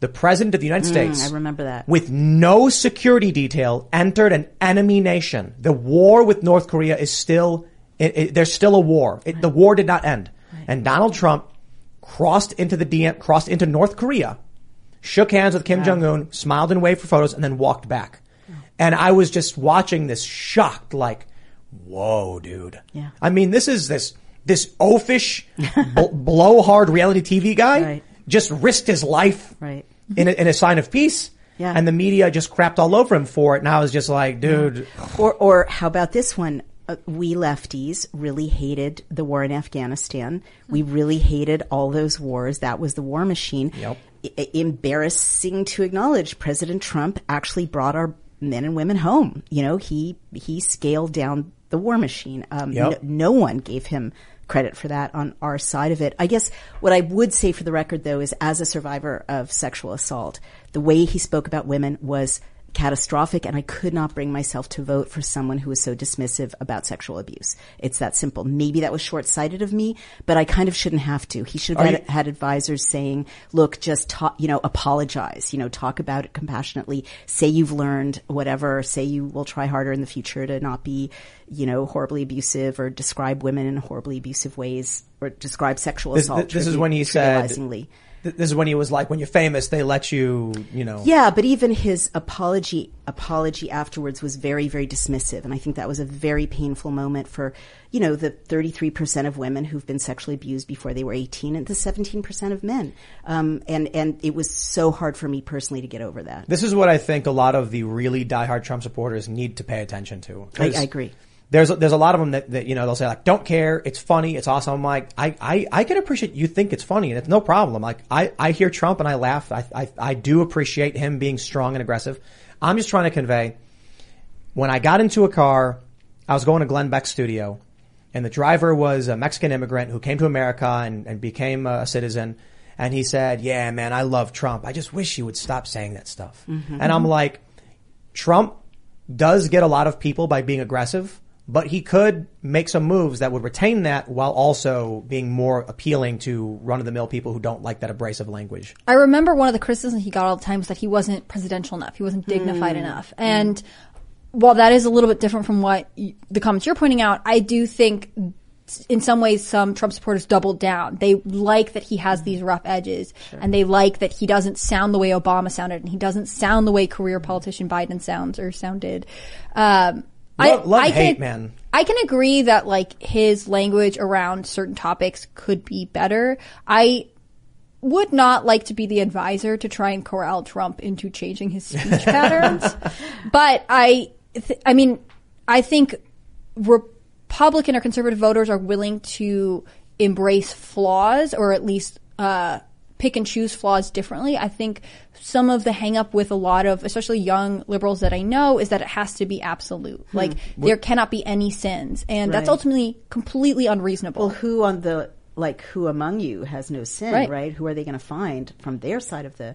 The president of the United Mm, States, I remember that. with no security detail, entered an enemy nation. The war with North Korea is still, it, it, there's still a war. It, The war did not end. And Donald Trump crossed into the DM, crossed into North Korea, shook hands with Kim Jong Un, smiled and waved for photos, and then walked back. And I was just watching this shocked, like, whoa, dude. Yeah. I mean, this is this this oafish, bl- blowhard reality TV guy Right. just risked his life Right. in a, in a sign of peace. Yeah. And the media just crapped all over him for it. And I was just like, dude, Or, or how about this one? Uh, we lefties really hated the war in Afghanistan. We really hated all those wars. That was the war machine. Yep. Embarrassing to acknowledge, President Trump actually brought our men and women home. You know, he he scaled down the war machine. Um, Yep. no, no one gave him credit for that on our side of it. I guess what I would say for the record though is as a survivor of sexual assault, the way he spoke about women was catastrophic and I could not bring myself to vote for someone who was so dismissive about sexual abuse. It's that simple. Maybe that was short-sighted of me, but I kind of shouldn't have to. He should have had, you- had advisors saying, look, just talk, you know, apologize, you know, talk about it compassionately, say you've learned whatever, say you will try harder in the future to not be, you know, horribly abusive or describe women in horribly abusive ways or describe sexual this, assault. this is when he said. Th- this is when he was like, when you're famous, they let you, you know. Yeah, but even his apology apology afterwards was very very dismissive, and I think that was a very painful moment for you know the 33 percent of women who've been sexually abused before they were 18, and the 17 percent of men. Um, and and it was so hard for me personally to get over that. This is what I think a lot of the really diehard Trump supporters need to pay attention to. I, I agree. There's there's a lot of them that, that you know they'll say like don't care. It's funny. It's awesome. I'm like I, I, I can appreciate you think it's funny and it's no problem. Like I, I hear Trump and I laugh. I, I I do appreciate him being strong and aggressive. I'm just trying to convey when I got into a car I was going to Glenn Beck's studio and the driver was a Mexican immigrant who came to America and, and became a citizen and he said yeah man I love Trump. I just wish he would stop saying that stuff. Mhm. and I'm like Trump does get a lot of people by being aggressive, but he could make some moves that would retain that while also being more appealing to run of the mill people who don't like that abrasive language. I remember one of the criticisms he got all the time was that he wasn't presidential enough. He wasn't dignified Mm. enough. And while that is a little bit different from what y- the comments you're pointing out, I do think in some ways some Trump supporters doubled down. They like that he has these rough edges and they like that he doesn't sound the way Obama sounded and he doesn't sound the way career politician Biden sounds or sounded. Um, Love, love I hate, can, man. I can agree that like his language around certain topics could be better. I would not like to be the advisor to try and corral Trump into changing his speech patterns. But I, th- I mean, I think Republican or conservative voters are willing to embrace flaws or at least, uh, pick and choose flaws differently. I think some of the hang up with a lot of, especially young liberals that I know, is that it has to be absolute. Hmm. Like, What- there cannot be any sins. And that's ultimately completely unreasonable. Well, who on the like who among you has no sin, Right. right? Who are they going to find from their side of the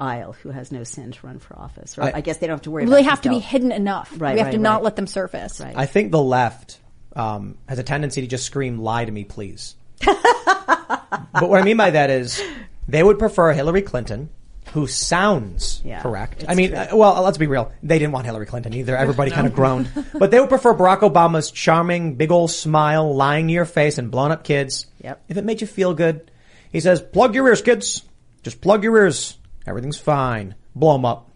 aisle who has no sin to run for office. Or I- I, guess they don't have to worry Well, about they have to be hidden enough. Right, we have right, to not right. let them surface. Right. I think the left um, has a tendency to just scream "Lie to me, please." but what I mean by that is they would prefer Hillary Clinton, who sounds Yeah, correct. I mean, uh, well, let's be real. They didn't want Hillary Clinton either. Everybody kind of groaned, but they would prefer Barack Obama's charming, big old smile, lying to your face, and blown up kids. Yep. If it made you feel good, he says, "Plug your ears, kids. Just plug your ears. Everything's fine. Blow them up."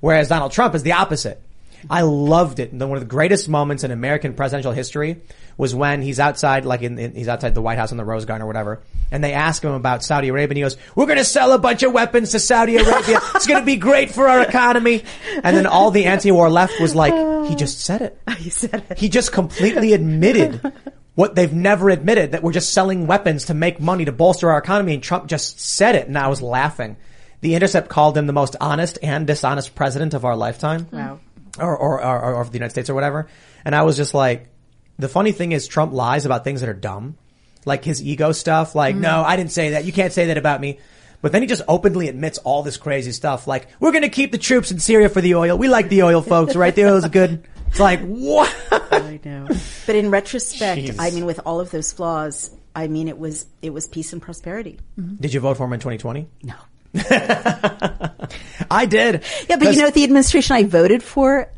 Whereas Donald Trump is the opposite. I loved it. One of the greatest moments in American presidential history was when he's outside, like in, in he's outside the White House in the Rose Garden or whatever, and they ask him about Saudi Arabia, and he goes, "We're going to sell a bunch of weapons to Saudi Arabia. it's going to be great for our economy." And then all the anti-war left was like, "He just said it. He said it. He just completely admitted." What they've never admitted that we're just selling weapons to make money to bolster our economy, and Trump just said it, and I was laughing. The Intercept called him the most honest and dishonest president of our lifetime Wow. or, or, or, or of the United States or whatever. And I was just like, the funny thing is Trump lies about things that are dumb. Like his ego stuff. Like, no, mm. I didn't say that. You can't say that about me. But then he just openly admits all this crazy stuff. Like, we're going to keep the troops in Syria for the oil. We like the oil, folks, right? The oil's good. It's like, what? I know. But in retrospect, Jeez. I mean, with all of those flaws, I mean, it was it was peace and prosperity. Mm-hmm. Did you vote for him in 2020? No. I did. Yeah, but you know, the administration I voted for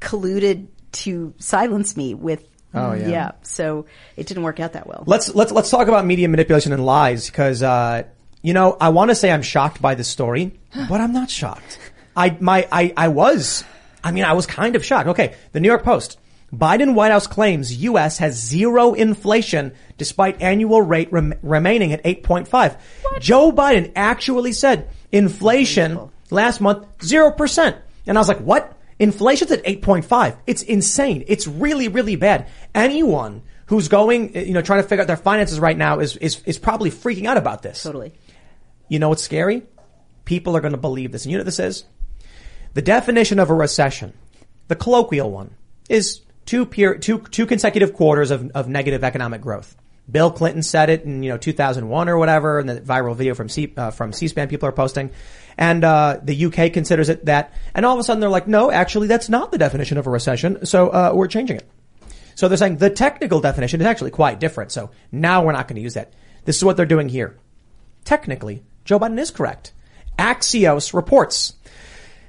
colluded to silence me with. Oh, yeah. So it didn't work out that well. Let's let's let's talk about media manipulation and lies because uh, you know I want to say I'm shocked by this story, but I'm not shocked. I my I I was I mean I was kind of shocked. Okay, the New York Post. Biden White House claims U.S. has zero inflation despite annual rate rem- remaining at 8.5. Joe Biden actually said inflation last month zero percent, and I was like, what? Inflation's at 8.5. It's insane. It's really, really bad. Anyone who's going, you know, trying to figure out their finances right now is, is, is probably freaking out about this. Totally. You know what's scary? People are going to believe this. And you know what this is? The definition of a recession, the colloquial one, is two, peer, two, two consecutive quarters of, of negative economic growth. Bill Clinton said it in, you know, 2001 or whatever, and the viral video from C, uh, from C-SPAN people are posting. And, uh, the UK considers it that, and all of a sudden they're like, no, actually that's not the definition of a recession, so, uh, we're changing it. So they're saying the technical definition is actually quite different, so now we're not going to use that. This is what they're doing here. Technically, Joe Biden is correct. Axios reports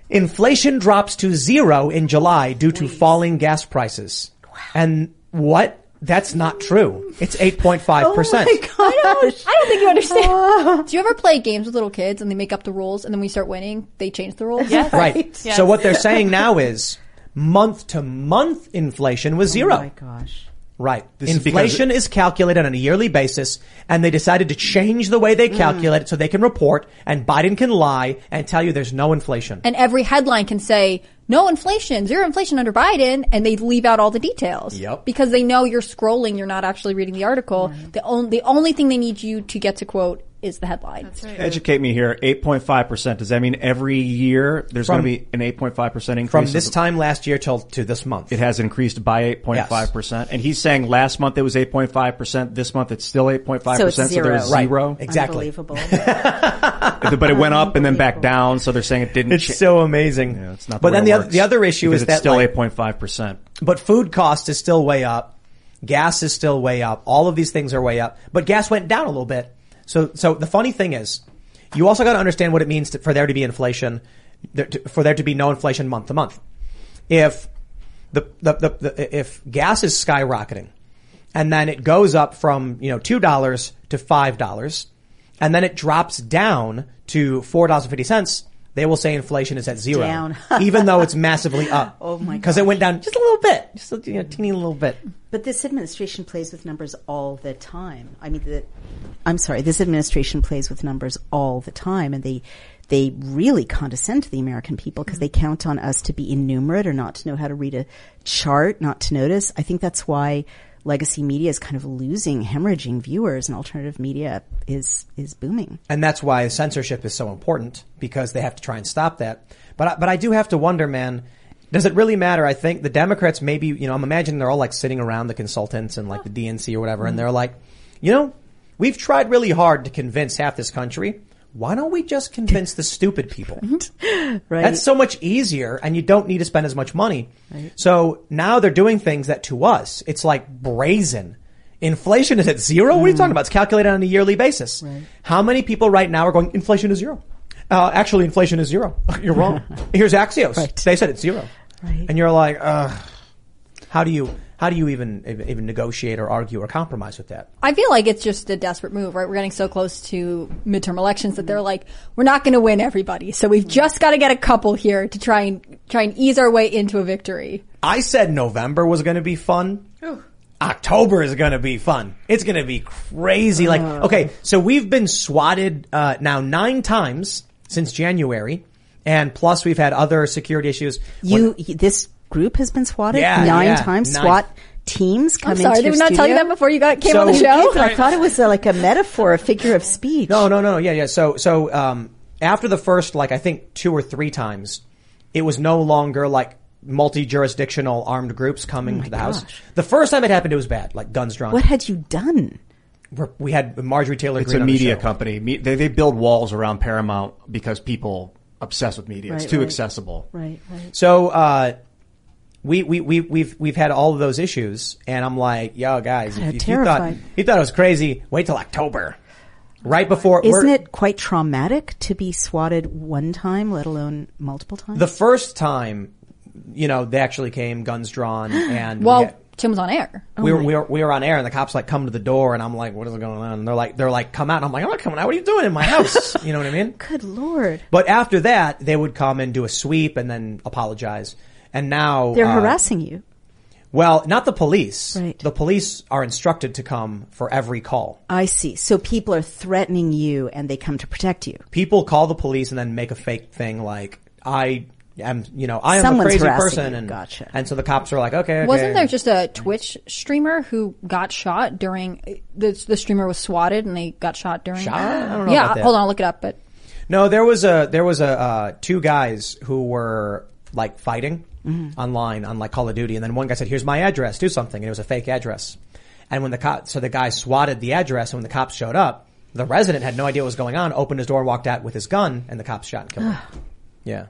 inflation drops to zero in July due to falling gas prices. And what? That's not true. It's 8.5%. I don't, I don't think you understand. Do you ever play games with little kids and they make up the rules and then we start winning? They change the rules? Yes. Right. Yes. So what they're saying now is month to month inflation was zero. Oh my gosh. Right. This Inflation is calculated on a yearly basis, and they decided to change the way they Mm. calculate it so they can report, and Biden can lie and tell you there's no inflation. And every headline can say, no inflation, zero inflation under Biden, and they leave out all the details. Yep. Because they know you're scrolling, you're not actually reading the article. The, on, the only thing they need you to get to quote is the headline. That's right. Educate me here. 8.5%. Does that mean every year there's going to be an 8.5% increase? From this of- time last year till to this month. It has increased by 8.5%. And he's saying last month it was 8.5%. This month it's still 8.5%. So it's zero. there's Right. zero. Exactly. Unbelievable. But it went up and then back down. So they're saying it didn't It's cha- so amazing. Yeah, it's not but then the other, works. the other issue Because is it's that still like, 8.5%. but food cost is still way up. Gas is still way up. All of these things are way up. But gas went down a little bit. So, so the funny thing is, you also got to understand what it means to, for there to be inflation, to- for there to be no inflation month to month. If the, the, the, the if gas is skyrocketing and then it goes up from, you know, $2 to $5 and then it drops down to $4.50, they will say inflation is at zero. Even though it's massively up. Oh my Because it went down just a little bit. Just a you know, teeny little bit. But this administration plays with numbers all the time. I mean, the, I'm sorry, this administration plays with numbers all the time, and they they really condescend to the American people because they count on us to be innumerate or not to know how to read a chart, not to notice. I think that's why legacy media is kind of losing, hemorrhaging viewers, and alternative media is is booming. And that's why censorship is so important because they have to try and stop that. But I, but I do have to wonder, man, does it really matter? I think the Democrats maybe, you know, I'm imagining they're all like sitting around the consultants and like the DNC or whatever, and hmm. they're like, you know, we've tried really hard to convince half this country. Why don't we just convince the stupid people? Right. That's so much easier and you don't need to spend as much money. Right. So now they're doing things that to us, it's like brazen. Inflation is at zero? What are you talking about? It's calculated on a yearly basis. How many people right now are going, inflation is zero? Uh, actually, inflation is zero. You're wrong. Here's Axios. They said it's zero. Right. And you're like, uh, how do you, how do you even, even negotiate or argue or compromise with that? I feel like it's just a desperate move, right? We're getting so close to midterm elections that they're like, we're not going to win everybody, so we've just got to get a couple here to try and try and ease our way into a victory. I said November was going to be fun. October is going to be fun. It's going to be crazy. Like, okay, so we've been swatted uh, now nine times since January, and plus we've had other security issues. You, this group has been swatted Yeah, nine yeah, times. nine. SWAT teams come I'm sorry, into did we not tell you that before you got came So- on the show? I thought it was uh, like a metaphor, a figure of speech. No, no, no, yeah, yeah. So, so um, after the first, like I think two or three times, it was no longer like multi-jurisdictional armed groups coming Oh to the house. The first time it happened, it was bad, like guns drawn. What had you done? We're- We had Marjorie Taylor It's Greene a on the media company. Me- They, they build walls around Paramount because people obsessed with media. it's too right. accessible. Right, right. So uh, we we we we've we've had all of those issues, and I'm like, yo, guys, God, if, if you thought you thought it was crazy, wait till October, right before. Isn't it quite traumatic to be swatted one time, let alone multiple times? the first time? You know, they actually came, guns drawn, and we Well, had- Tim was on air. we were, we were we were on air and the cops like come to the door and I'm like, what is going on? And they're like they're like come out and I'm like, I'm not coming out. What are you doing in my house? you know what I mean? Good lord. But after that, they would come and do a sweep and then apologize. And now They're uh, harassing you. Well, not the police. Right. The police are instructed to come for every call. I see. So people are threatening you and they come to protect you. People call the police and then make a fake thing like I am, you know, I am Someone's a crazy person, you. and Gotcha. and so the cops are like, okay, okay. Wasn't there just a Twitch streamer who got shot during the the streamer was swatted and they got shot during? Shot? I don't know Yeah, about that. hold on, I'll look it up. But No, there was a there was a uh, two guys who were like fighting Mm-hmm. online on like Call of Duty, and then one guy said, "Here's my address, do something," and it was a fake address. And when the cop, so the guy swatted the address, and when the cops showed up, the resident had no idea what was going on, opened his door, walked out with his gun, and the cops shot and killed him. yeah.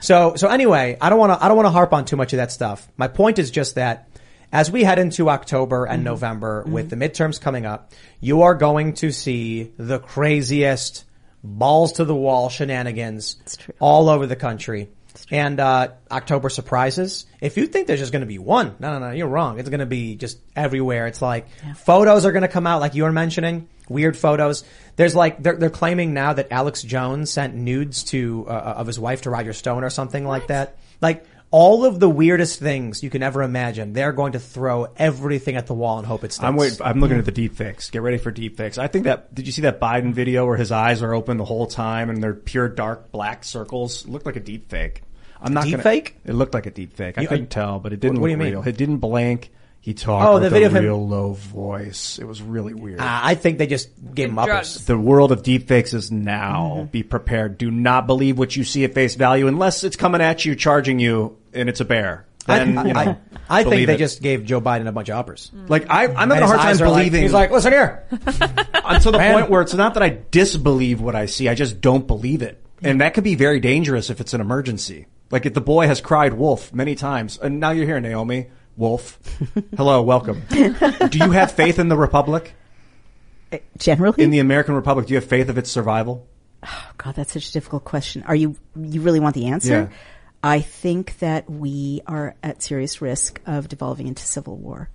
So so anyway, I don't want to I don't want to harp on too much of that stuff. My point is just that. As we head into October and November with the midterms coming up, you are going to see the craziest balls to the wall shenanigans all over the country. And uh, October surprises. If you think there's just going to be one, no, no, no, you're wrong. It's going to be just everywhere. It's like photos are going to come out, like you were mentioning, weird photos. There's like they're they're claiming now that Alex Jones sent nudes to uh, of his wife to Roger Stone or something like that. Like all of the weirdest things you can ever imagine. They're going to throw everything at the wall and hope it sticks. I'm wait, I'm looking at the deep fakes. Get ready for deep fakes. I think that did you see that Biden video where his eyes are open the whole time and they're pure dark black circles? It looked like a deep fake. I'm not Deep gonna, fake? It looked like a deep fake. I You- couldn't tell, but it didn't What- what look do you mean? real. It didn't blink. He talked Oh, with the a video of him- real low voice. It was really weird. Uh, I think they just gave him uppers. drugs. the world of deepfakes is now. Be prepared. Do not believe what you see at face value unless it's coming at you, charging you, and it's a bear. I, you know, I, I think they it. just gave Joe Biden a bunch of uppers. like I, I'm having a hard time are like- believing. he's like, listen here. I'm to the Man. point where it's not that I disbelieve what I see, I just don't believe it. And that could be very dangerous if it's an emergency. Like the boy has cried wolf many times, and now you're here, Naomi. Wolf. Hello, welcome. do you have faith in the Republic? Uh, generally? In the American Republic, do you have faith of its survival? Oh, God, that's such a difficult question. Are you, you really want the answer? Yeah. I think that we are at serious risk of devolving into civil war.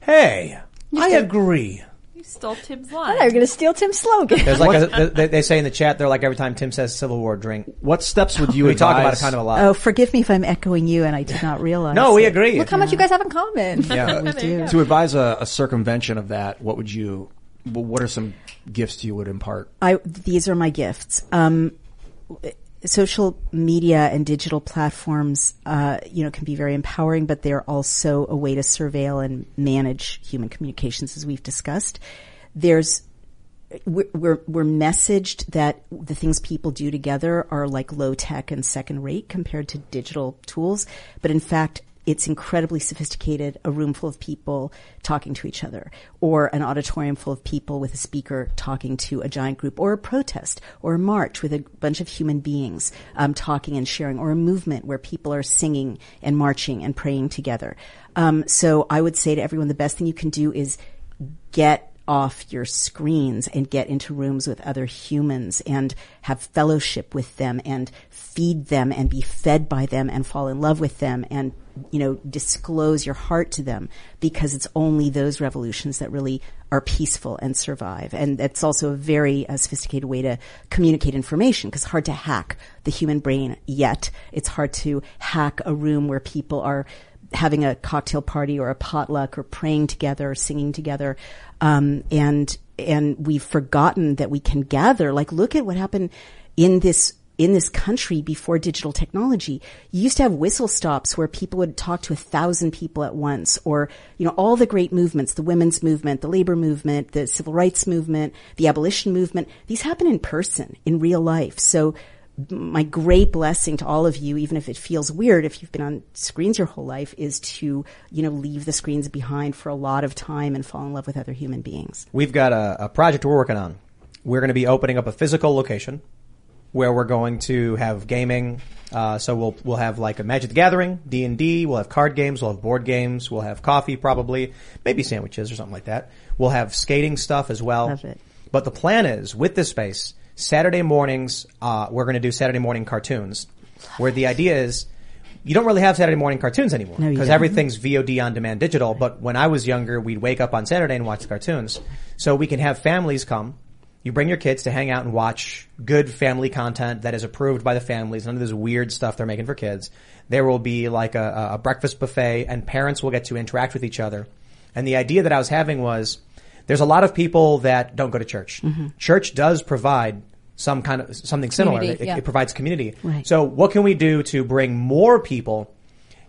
Hey, I agree. You stole Tim's I thought line. you were going to steal Tim's slogan. There's like a, they, they say in the chat, they're like every time Tim says Civil War, drink. What steps would you We talk about it kind of a lot. Oh, forgive me if I'm echoing you and I did not realize. no, we it. agree. Look how much you guys have in common. Yeah. We do. To advise a, a circumvention of that, what would you? What are some gifts you would impart? I, these are my gifts. Um, social media and digital platforms, uh, you know, can be very empowering, but they're also a way to surveil and manage human communications, as we've discussed. There's we're, we're we're messaged that the things people do together are like low tech and second rate compared to digital tools, but in fact, it's incredibly sophisticated, a room full of people talking to each other, or an auditorium full of people with a speaker talking to a giant group, or a protest, or a march with a bunch of human beings um, talking and sharing, or a movement where people are singing and marching and praying together. Um, so I would say to everyone, the best thing you can do is get off your screens and get into rooms with other humans and have fellowship with them and feed them and be fed by them and fall in love with them and you know disclose your heart to them because it's only those revolutions that really are peaceful and survive and that's also a very uh, sophisticated way to communicate information because it's hard to hack the human brain yet it's hard to hack a room where people are having a cocktail party or a potluck or praying together or singing together. Um, and, and we've forgotten that we can gather. Like, look at what happened in this in this country before digital technology. You used to have whistle stops where people would talk to a thousand people at once or, you know, all the great movements, the women's movement, the labor movement, the civil rights movement, the abolition movement. These happen in person, in real life. So my great blessing to all of you, even if it feels weird, if you've been on screens your whole life, is to, you know, leave the screens behind for a lot of time and fall in love with other human beings. We've got a, a project we're working on. We're going to be opening up a physical location where we're going to have gaming. Uh, so we'll we'll have like a Magic the Gathering, D and D. We'll have card games. We'll have board games. We'll have coffee, probably maybe sandwiches or something like that. We'll have skating stuff as well. Love it. But the plan is with this space, Saturday mornings, uh, we're going to do Saturday morning cartoons, where the idea is you don't really have Saturday morning cartoons anymore because don't. everything's VOD on demand digital. But when I was younger, we'd wake up on Saturday and watch the cartoons. So we can have families come. You bring your kids to hang out and watch good family content that is approved by the families. None of this weird stuff they're making for kids. There will be like a, a breakfast buffet and parents will get to interact with each other. And the idea that I was having was there's a lot of people that don't go to church. Mm-hmm. Church does provide some kind of something similar. It, yeah. it provides community. Right. So what can we do to bring more people?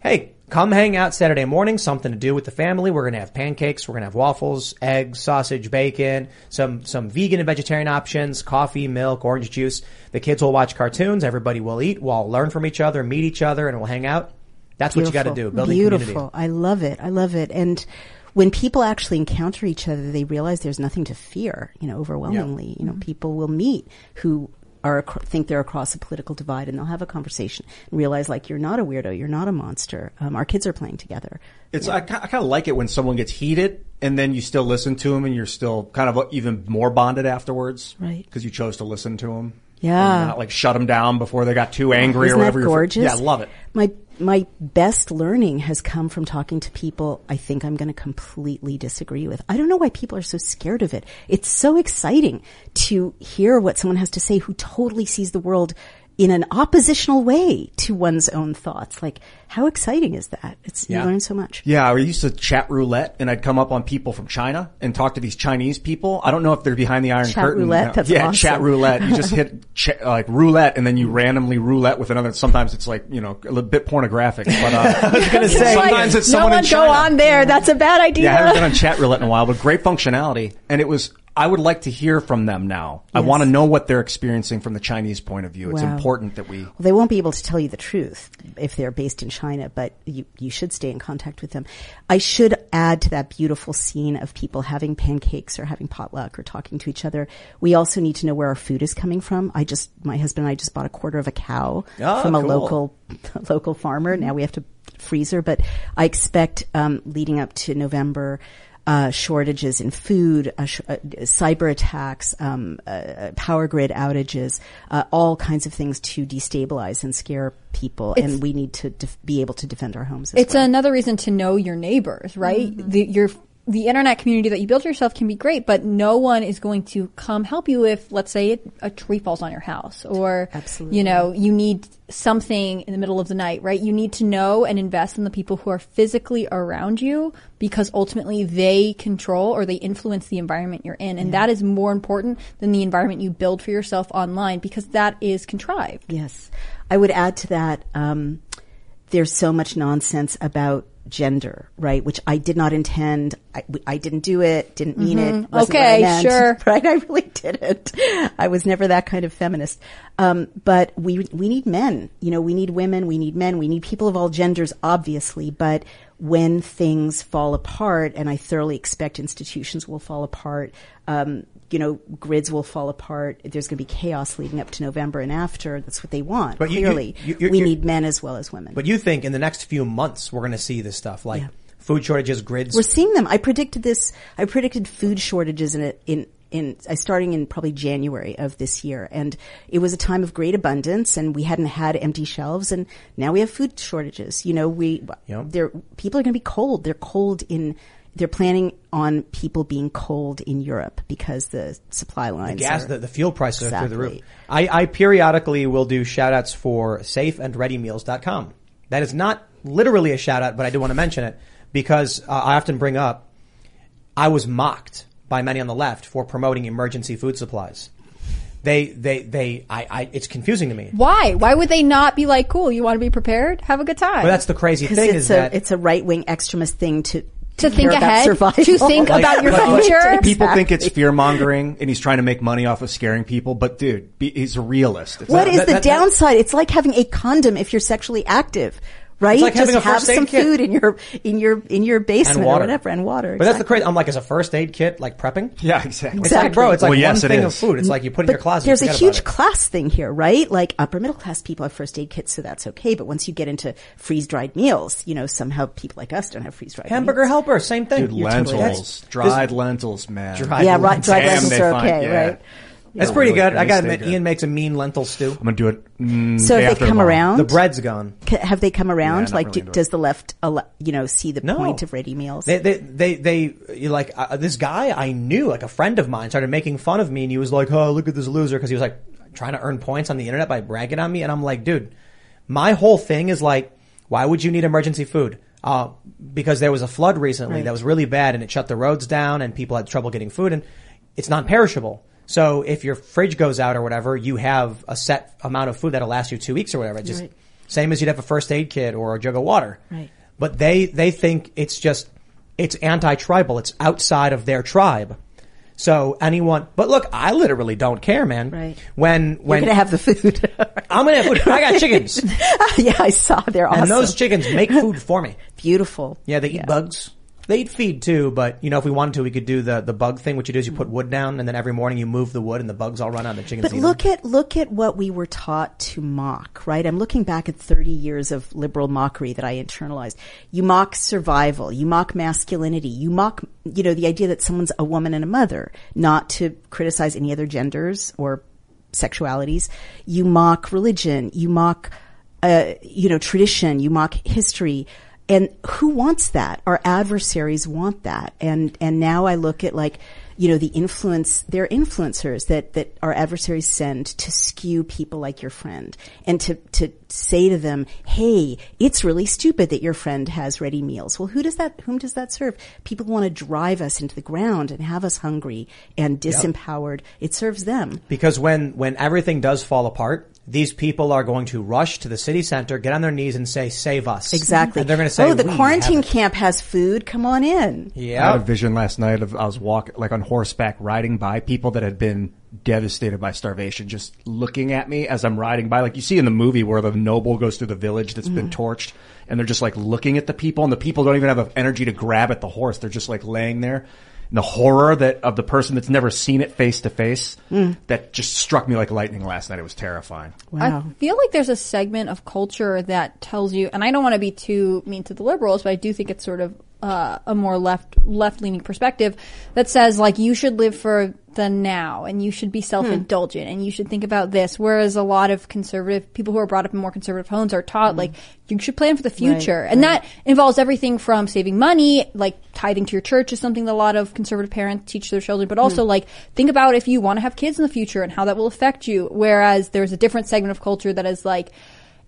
Hey, come hang out Saturday morning, something to do with the family. We're going to have pancakes. We're going to have waffles, eggs, sausage, bacon, some, some vegan and vegetarian options, coffee, milk, orange juice. The kids will watch cartoons. Everybody will eat. We'll all learn from each other, meet each other, and we'll hang out. That's what you got to do. Building Beautiful. community. I love it. I love it. And when people actually encounter each other, they realize there's nothing to fear. You know, overwhelmingly, you know, mm-hmm. people will meet who are think they're across a political divide, and they'll have a conversation and realize like you're not a weirdo, you're not a monster. Um, our kids are playing together. It's I, I kind of like it when someone gets heated and then you still listen to them and you're still kind of even more bonded afterwards, Right. Because you chose to listen to them, Yeah. not like shut them down before they got too angry Isn't or whatever. that gorgeous? Yeah, I love it. My my best learning has come from talking to people I think I'm going to completely disagree with. I don't know why people are so scared of it. It's so exciting to hear what someone has to say who totally sees the world in an oppositional way to one's own thoughts. Like how exciting is that? It's Yeah. you learn so much. Yeah, I used to chat roulette, and I'd come up on people from China and talk to these Chinese people. I don't know if they're behind the iron Chat curtain. roulette? No. That's yeah, awesome. chat roulette. You just hit ch- like roulette, and then you randomly roulette with another. Sometimes it's like you know a little bit pornographic, but uh, I was gonna say, sometimes it's no someone one in go on there. That's a bad idea. Yeah, I haven't been on chat roulette in a while, but great functionality. And it was, I would like to hear from them now. I want to know what they're experiencing from the Chinese point of view. It's Wow. important that we, Well, they won't be able to tell you the truth if they're based in China, but you, you should stay in contact with them. I should add to that beautiful scene of people having pancakes or having potluck or talking to each other. We also need to know where our food is coming from. I just, my husband and I just bought a quarter of a cow Oh, from a cool. local, local farmer. Now we have to freezer, but I expect, um, leading up to November, uh, shortages in food, uh, sh- uh, cyber attacks, um, uh, power grid outages, uh, all kinds of things to destabilize and scare people. It's- and we need to def- be able to defend our homes. As It's well. another reason to know your neighbors, right? The, your the internet community that you build yourself can be great, but no one is going to come help you if, let's say, it, a tree falls on your house, or Absolutely. you know, you need something in the middle of the night, right? You need to know and invest in the people who are physically around you because ultimately they control or they influence the environment you're in, and that is more important than the environment you build for yourself online because that is contrived. Yes. I would add to that, um, there's so much nonsense about gender, right? Which I did not intend. I, I didn't do it. Didn't mean Mhm. it. wasn't what I Okay, meant, sure. Right? I really didn't. I was never that kind of feminist. Um, but we we need men. You know, we need women. We need men. We need people of all genders, obviously. But when things fall apart, and I thoroughly expect institutions will fall apart. Um, you know, grids will fall apart. There's going to be chaos leading up to November and after. That's what they want. But Clearly, you- you- we need men as well as women. But you think in the next few months we're going to see this stuff like food shortages, grids. We're seeing them. I predicted this. I predicted food shortages in a, in in uh, starting in probably January of this year, and it was a time of great abundance, and we hadn't had empty shelves, and now we have food shortages. You know, we Yep. there people are going to be cold. They're cold in. They're planning on people being cold in Europe because the supply the lines. gas, are- the, the fuel prices are through the roof. I, I periodically will do shout outs for safeandreadymeals.com. That is not literally a shout out, but I do want to mention it because uh, I often bring up I was mocked by many on the left for promoting emergency food supplies. They, they, they, I, I, it's confusing to me. Why? Why would they not be like, cool, you want to be prepared? Have a good time. But that's the crazy thing it's is a that it's a right wing extremist thing to To think about ahead, survival. to think about your Like, future. People think it's fear mongering and he's trying to make money off of scaring people, but dude, be, he's a realist. It's What not- is that- the that- downside? It's like having a condom if you're sexually active, right? It's like Just having a have first aid some kit. food in your in your in your basement or water. whatever, and water. But that's the crazy. I'm like, is a first aid kit like prepping? Yeah, exactly. It's like, bro, it's like Well, one yes, it thing of food. It's like you put it in your closet. There's you a forget huge it. class thing here, right? Like upper middle class people have first aid kits, so that's okay. But once you get into freeze dried meals, you know, somehow people like us don't have freeze dried Hamburger helper, same thing. Dude, You're totally- lentils, dried lentils, man. Dried Yeah, right, dried Damn, lentils they are find- okay, yeah. right? That's pretty really good. I gotta admit. Ian makes a mean lentil stew. I'm gonna do it. Mm, So have day they after come tomorrow. around? The bread's gone. C- Have they come around? not like, really, do, no. does the left, al- you know, see the No. point of ready meals? They, they, they, they you like uh, this guy I knew, like a friend of mine, started making fun of me, and he was like, "Oh, look at this loser," because he was like trying to earn points on the internet by bragging on me, and I'm like, dude, my whole thing is like, why would you need emergency food? Uh, because there was a flood recently Right. that was really bad, and it shut the roads down, and people had trouble getting food, and it's non-perishable. So if your fridge goes out or whatever, you have a set amount of food that'll last you two weeks or whatever. It's just Right. same as you'd have a first aid kit or a jug of water. Right. But they, they think it's just, it's anti-tribal. It's outside of their tribe. So anyone, but look, I literally don't care, man. Right. When, You're when, gonna have the food. I'm gonna have food. I got chickens. yeah, I saw. They're awesome. And those chickens make food for me. Beautiful. Yeah, they eat bugs. They eat feed too, but you know, if we wanted to, we could do the, the bug thing. What you do is you put wood down and then every morning you move the wood and the bugs all run out and the chickens But eat look them. at look at what we were taught to mock, right? I'm looking back at 30 years of liberal mockery that I internalized. You mock survival, you mock masculinity, you mock, you know, the idea that someone's a woman and a mother, not to criticize any other genders or sexualities. You mock religion, you mock, uh, you know, tradition, you mock history. And who wants that? Our adversaries want that. And, and now I look at like, you know, the influence, they're influencers that, that our adversaries send to skew people like your friend and to, to say to them, Hey, it's really stupid that your friend has ready meals. Well, who does that, whom does that serve? People want to drive us into the ground and have us hungry and disempowered. It serves them. Because when, when everything does fall apart, these people are going to rush to the city center, get on their knees and say, save us. Exactly. And they're going to say, Oh, the quarantine camp has food. Come on in. Yeah. I had a vision last night of I was walking like on horseback riding by people that had been devastated by starvation, just looking at me as I'm riding by. Like you see in the movie where the noble goes through the village that's been mm. torched and they're just like looking at the people and the people don't even have the energy to grab at the horse. They're just like laying there. And the horror that of the person that's never seen it face to face, that just struck me like lightning last night. It was terrifying. I feel like there's a segment of culture that tells you, and I don't want to be too mean to the liberals, but I do think it's sort of uh, a more left left leaning perspective that says like you should live for the now and you should be hmm. self indulgent and you should think about this. Whereas a lot of conservative people who are brought up in more conservative homes are taught hmm. like you should plan for the future, and that involves everything from saving money, like tithing to your church is something that a lot of conservative parents teach their children, but hmm. also like think about if you want to have kids in the future and how that will affect you. Whereas there's a different segment of culture that is like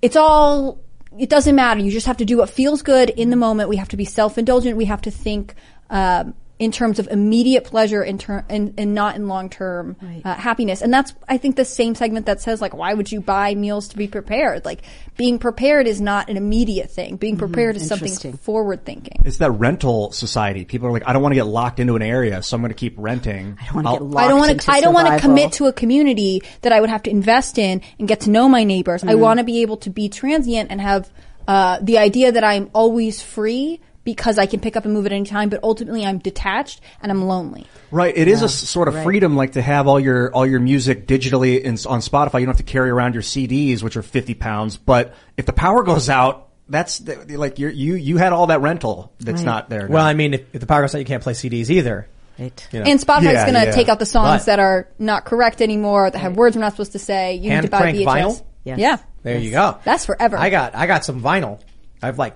it's all it doesn't matter. You just have to do what feels good in the moment. We have to be self indulgent. We have to think um, in terms of immediate pleasure in ter- and, and not in long term uh, happiness. And that's, I think, the same segment that says, like, why would you buy meals to be prepared? Like, being prepared is not an immediate thing. Being prepared is something forward thinking. It's that rental society. People are like, I don't want to get locked into an area, so I'm going to keep renting. I don't want to get I don't want into to. I don't want to commit to a community that I would have to invest in and get to know my neighbors. I Mhm. want to be able to be transient and have uh, the idea that I'm always free because I can pick up and move at any time. But ultimately, I'm detached and I'm lonely. Right. it is a sort of Right. freedom, like to have all your all your music digitally in, on Spotify. You don't have to carry around your CDs, which are fifty pounds. But if the power goes out, that's the, like you're, you you had all that rental that's Right. not there. Well. I mean, if, if the power goes out, you can't play CDs either. Right. You know. And Spotify's Yeah, going to yeah. take out the songs But- that are not correct anymore, that have words we're not supposed to say. You need to buy Hand-cranked VHS. vinyl? Yeah. Yes. Yeah. There you go. That's forever. I got I got some vinyl. I have like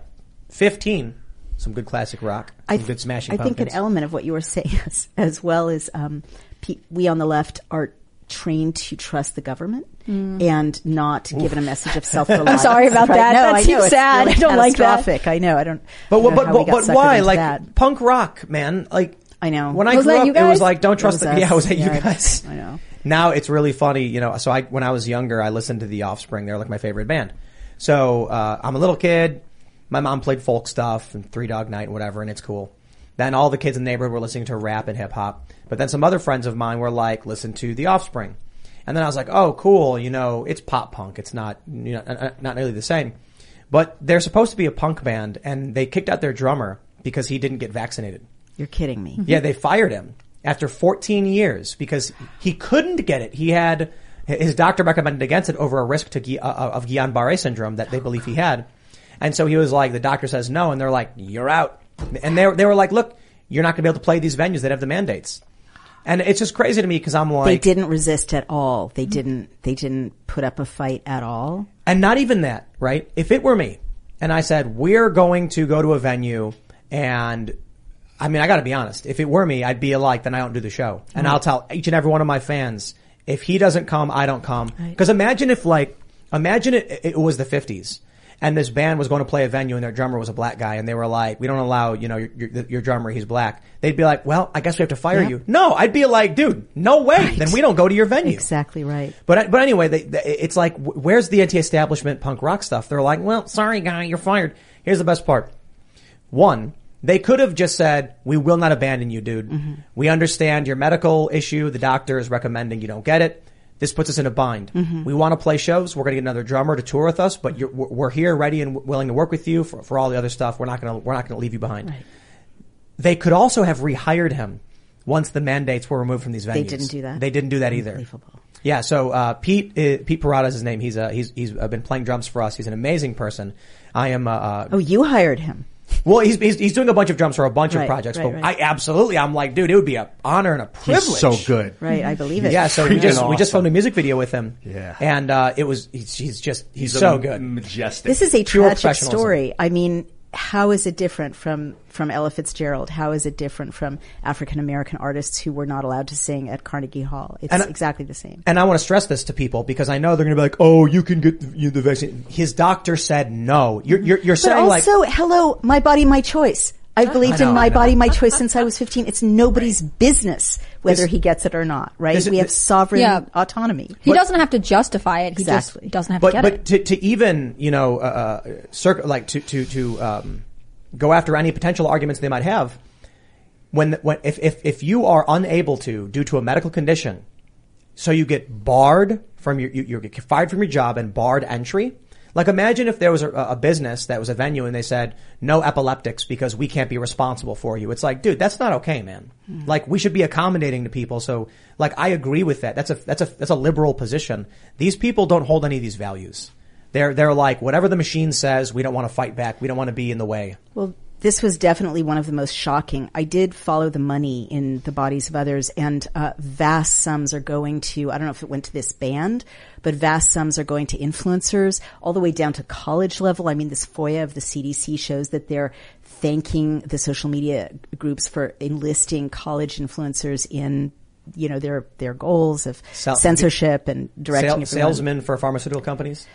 fifteen. Some good classic rock. Some I, good smashing. I think an element of what you were saying as, as well is um, pe- we on the left are trained to trust the government Mm. and not Oof. given a message of self-reliance. I'm sorry about Right? that. No, That I seems know, it's sad. really I don't like that. catastrophic. I know. I don't. But I don't but know how we but, but why? Like that. punk rock, man. Like I know. When I Was grew up, you it was like don't trust was the us. yeah. Was that Yeah, you guys? I know. Now it's really funny, you know. So I when I was younger, I listened to the Offspring. They're like my favorite band. So uh, I'm a little kid. My mom played folk stuff and Three Dog Night and whatever, and it's cool. Then all the kids in the neighborhood were listening to rap and hip hop. But then some other friends of mine were like, listen to the Offspring. And then I was like, oh, cool. You know, it's pop punk. It's not, you know, not nearly the same. But they're supposed to be a punk band, and they kicked out their drummer because he didn't get vaccinated. You're kidding me. Yeah, they fired him after 14 years because he couldn't get it. He had his doctor recommended against it over a risk to uh, of Guillain-Barré syndrome that they believe he had, and so he was like, the doctor says no, and they're like, you're out, and they they were like, look, you're not going to be able to play these venues that have the mandates, and it's just crazy to me because I'm like, they didn't resist at all. They didn't. They didn't put up a fight at all. And not even that, right? If it were me and I said, we're going to go to a venue and I mean, I gotta be honest. If it were me, I'd be like, then I don't do the show. And Right. I'll tell each and every one of my fans, if he doesn't come, I don't come. Cause imagine if like, imagine it, it was the fifties and this band was going to play a venue and their drummer was a black guy and they were like, we don't allow, you know, your, your, your drummer, he's black. They'd be like, well, I guess we have to fire Yep. you. No, I'd be like, dude, no way. Then we don't go to your venue. Exactly right. But but anyway, they, they, it's like where's the anti-establishment punk rock stuff? They're like, well, sorry guy, you're fired. Here's the best part. One, they could have just said, we will not abandon you, dude. Mm-hmm. We understand your medical issue. The doctor is recommending you don't get it. This puts us in a bind. Mhm. We want to play shows. We're going to get another drummer to tour with us, but you're, we're we're here, ready and willing to work with you for, for all the other stuff. We're not going to we're not going to leave you behind. They could also have rehired him once the mandates were removed from these venues. They didn't do that? They didn't do that either. Yeah, so uh, Pete uh, Pete Parada is his name. He's uh, he's he's uh, been playing drums for us. He's an amazing person. I am. Uh, uh, Oh, you hired him. Well, he's, he's he's doing a bunch of drums for a bunch Right, of projects. right, but right. I absolutely, I'm like, dude, it would be an honor and a privilege. so good. Right, I believe it. Yeah, so we Freaking just we just filmed a music video with him. Yeah. and uh, it was he's, he's just he's, He's so a good, majestic. This is a Pure tragic story. I mean, how is it different from from Ella Fitzgerald? How is it different from African American artists who were not allowed to sing at Carnegie Hall? It's I- exactly the same. And I want to stress this to people because I know they're going to be like, "Oh, you can get the, the vaccine." His doctor said no. You're you're, you're saying like also, hello, my body, my choice. I've believed I know, in my body, my choice since I was 15. It's nobody's business whether This- he gets it or not, right? this- we have sovereign Yeah. autonomy. He doesn't have to justify it. He Exactly. just doesn't have but to get but it. to to even you know uh, uh, circ- like to to to um, go after any potential arguments they might have when when if if if you are unable to due to a medical condition, so you get barred from your you, you get fired from your job and barred entry. Like imagine if there was a, a business that was a venue and they said no epileptics because we can't be responsible for you. It's like, dude, that's not okay, man. Like we should be accommodating to people. So like I agree with that. That's a that's a that's a liberal position. These people don't hold any of these values. They're they're like whatever the machine says, we don't want to fight back. We don't want to be in the way. Well, this was definitely one of the most shocking. I did follow the money in the bodies of others, and uh, vast sums are going to. I don't know if it went to this band, but vast sums are going to influencers, all the way down to college level. I mean, this FOIA of the CDC shows that they're thanking the social media groups for enlisting college influencers in. You know their their goals of Sal- censorship and directing Sal- salesmen for pharmaceutical companies.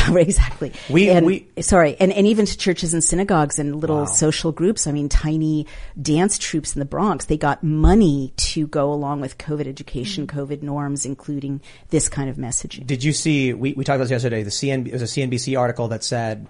exactly. We- and, we- sorry, and, and even to churches and synagogues and little social groups. I mean, tiny dance troupes in the Bronx. They got money to go along with COVID education, COVID norms, including this kind of messaging. Did you see? We, we talked about this yesterday. The CN, it was a CNBC article that said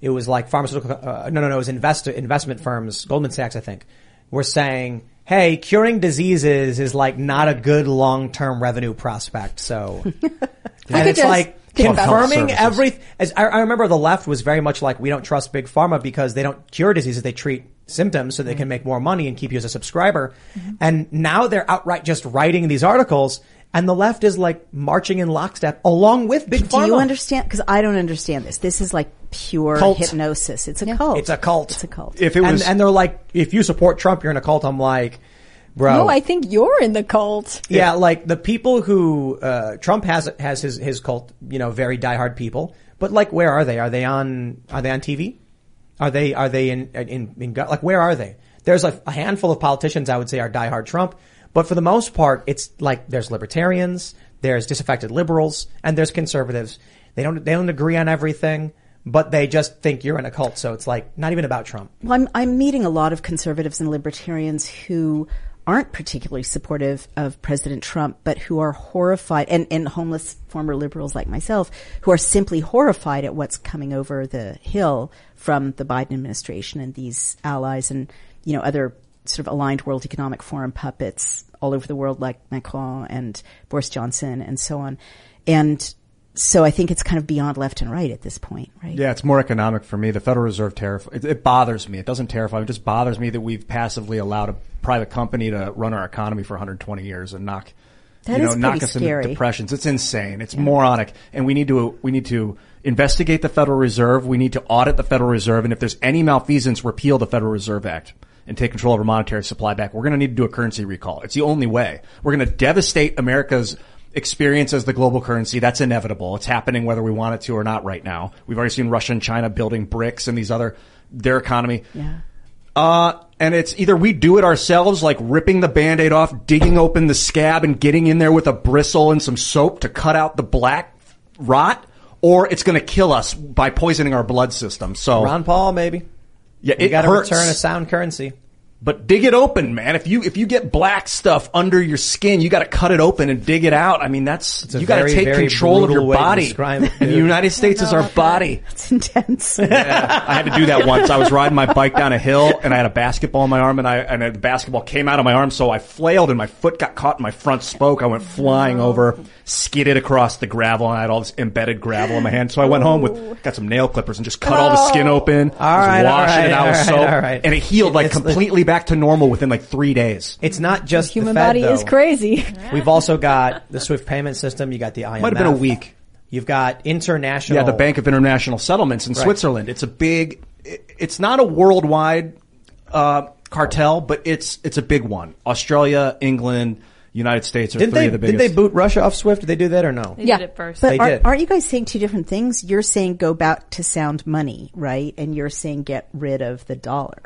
it was like pharmaceutical. Uh, no, no, no. It was invest, investment firms. Goldman Sachs, I think, were saying, "Hey, curing diseases is like not a good long term revenue prospect." So, and it's just like. Confirming Services. every. As I, I remember, the left was very much like, "We don't trust big pharma because they don't cure diseases; they treat." symptoms so they can mm-hmm. make more money and keep you as a subscriber. Mm-hmm. And now they're outright just writing these articles and the left is like marching in lockstep along with big pharma. Do you understand? Because I don't understand this. This is like pure Cult. hypnosis. It's a cult. It's a cult. It's a cult. If it and, was, and they're like, if you support Trump, you're in a cult. I'm like, bro. No, I think you're in the cult. yeah, like the people who uh, Trump has has his his cult, you know, very diehard people. But like, where are they? Are they on? Are they on TV? Are they are they in in, in like where are they? There's a, a handful of politicians I would say are diehard Trump, but for the most part, it's like there's libertarians, there's disaffected liberals, and there's conservatives. They don't they don't agree on everything, but they just think you're in a cult. So it's like not even about Trump. Well, I'm, I'm meeting a lot of conservatives and libertarians who aren't particularly supportive of President Trump, but who are horrified, and, and homeless former liberals like myself, who are simply horrified at what's coming over the hill from the Biden administration and these allies and, you know, other sort of aligned World Economic Forum puppets all over the world like Macron and Boris Johnson and so on. And so I think it's kind of beyond left and right at this point, right? Yeah, it's more economic for me. The Federal Reserve terrif it, it bothers me. It doesn't terrify me. It just bothers me that we've passively allowed a private company to run our economy for 120 years and knock, That you know, knock us scary. into depressions. It's insane. It's moronic. And we need to, we need to investigate the Federal Reserve. We need to audit the Federal Reserve. And if there's any malfeasance, repeal the Federal Reserve Act and take control of our monetary supply back. We're going to need to do a currency recall. It's the only way. We're going to devastate America's experience as the global currency. That's inevitable. It's happening whether we want it to or not right now. We've already seen Russia and China building BRICS and these other, their economy. Yeah. Uh, and it's either we do it ourselves, like ripping the band-aid off, digging open the scab and getting in there with a bristle and some soap to cut out the black rot, or it's going to kill us by poisoning our blood system. So, Ron Paul, maybe. yeah, You it got to hurts. return a sound currency. But dig it open, man. If you if you get black stuff under your skin, you got to cut it open and dig it out. I mean, that's a you got to take control of your body. describe it, the. United States is our body. It's intense. Yeah, I had to do that once. I was riding my bike down a hill and I had a basketball in my arm and I and the basketball came out of my arm, so I flailed and my foot got caught in my front spoke. I went flying over, skidded across the gravel, and I had all this embedded gravel in my hand. So I went home with got some nail clippers and just cut all the skin open. All was washing right, it out with all right, soap, all right. and it healed like It's- completely back to normal within like three days. It's not just Human the Fed, body is crazy. We've also got the SWIFT payment system. You got the IMF. Might have been a week. You've got international. Yeah, the Bank of International Settlements in Right. Switzerland. It's a big. It's not a worldwide uh, cartel, but it's it's a big one. Australia, England, United States are Didn't three they? of the Did biggest. they boot Russia off SWIFT? Did they do that or no? They yeah, did it first. But They are, did. aren't you guys saying two different things? You're saying go back to sound money, right? And you're saying get rid of the dollar.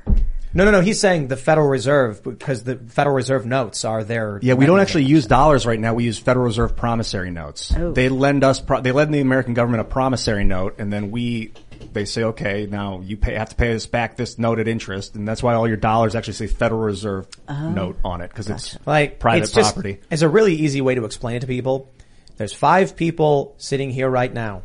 No, no, no. He's saying the Federal Reserve because the Federal Reserve notes are their. yeah, we don't actually use dollars right now. We use Federal Reserve promissory notes. Oh. They lend us. Pro- they lend the American government a promissory note, and then we. They say, okay, now you pay, have to pay us back this note at interest, and that's why all your dollars actually say Federal Reserve oh, note on it because it's like private it's just- property. It's a really easy way to explain it to people. There's five people sitting here right now.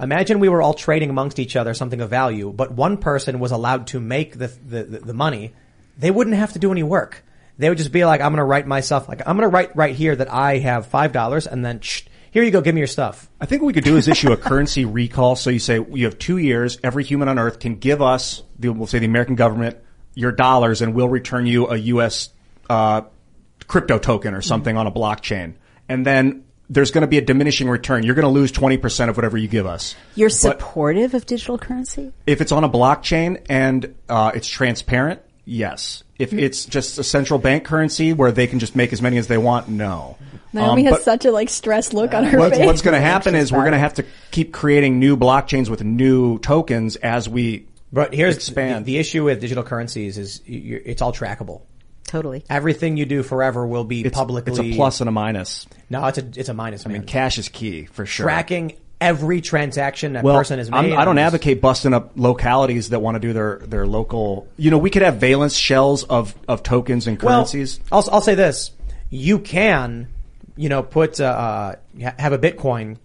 Imagine we were all trading amongst each other something of value, but one person was allowed to make the the, the, the money. They wouldn't have to do any work. They would just be like, I'm going to write myself, like, I'm going to write right here that I have $5 and then, shh, here you go, give me your stuff. I think what we could do is issue a currency recall. So you say you have two years. Every human on Earth can give us, the, we'll say the American government, your dollars, and we'll return you a U.S. Uh, crypto token or something on a blockchain. And then there's going to be a diminishing return. You're going to lose 20% of whatever you give us. You're But supportive of digital currency? if it's on a blockchain and uh, it's transparent, yes. If it's just a central bank currency where they can just make as many as they want, no. Naomi Um, has such a like stressed look on her what, face. what's going to happen is we're going to have to keep creating new blockchains with new tokens as we But here's expand. The, the issue with digital currencies is you it's all trackable. Totally. Everything you do forever will be it's, publicly. it's a plus and a minus. No, it's a it's a minus. I mean, cash is key for sure. tracking every transaction that well, person has I'm- made. I don't advocate busting up localities that want to do their, their local, you know, we could have valence shells of, of tokens and currencies. Well, I'll, I'll say this: you can, you know, put uh, uh, have a Bitcoin,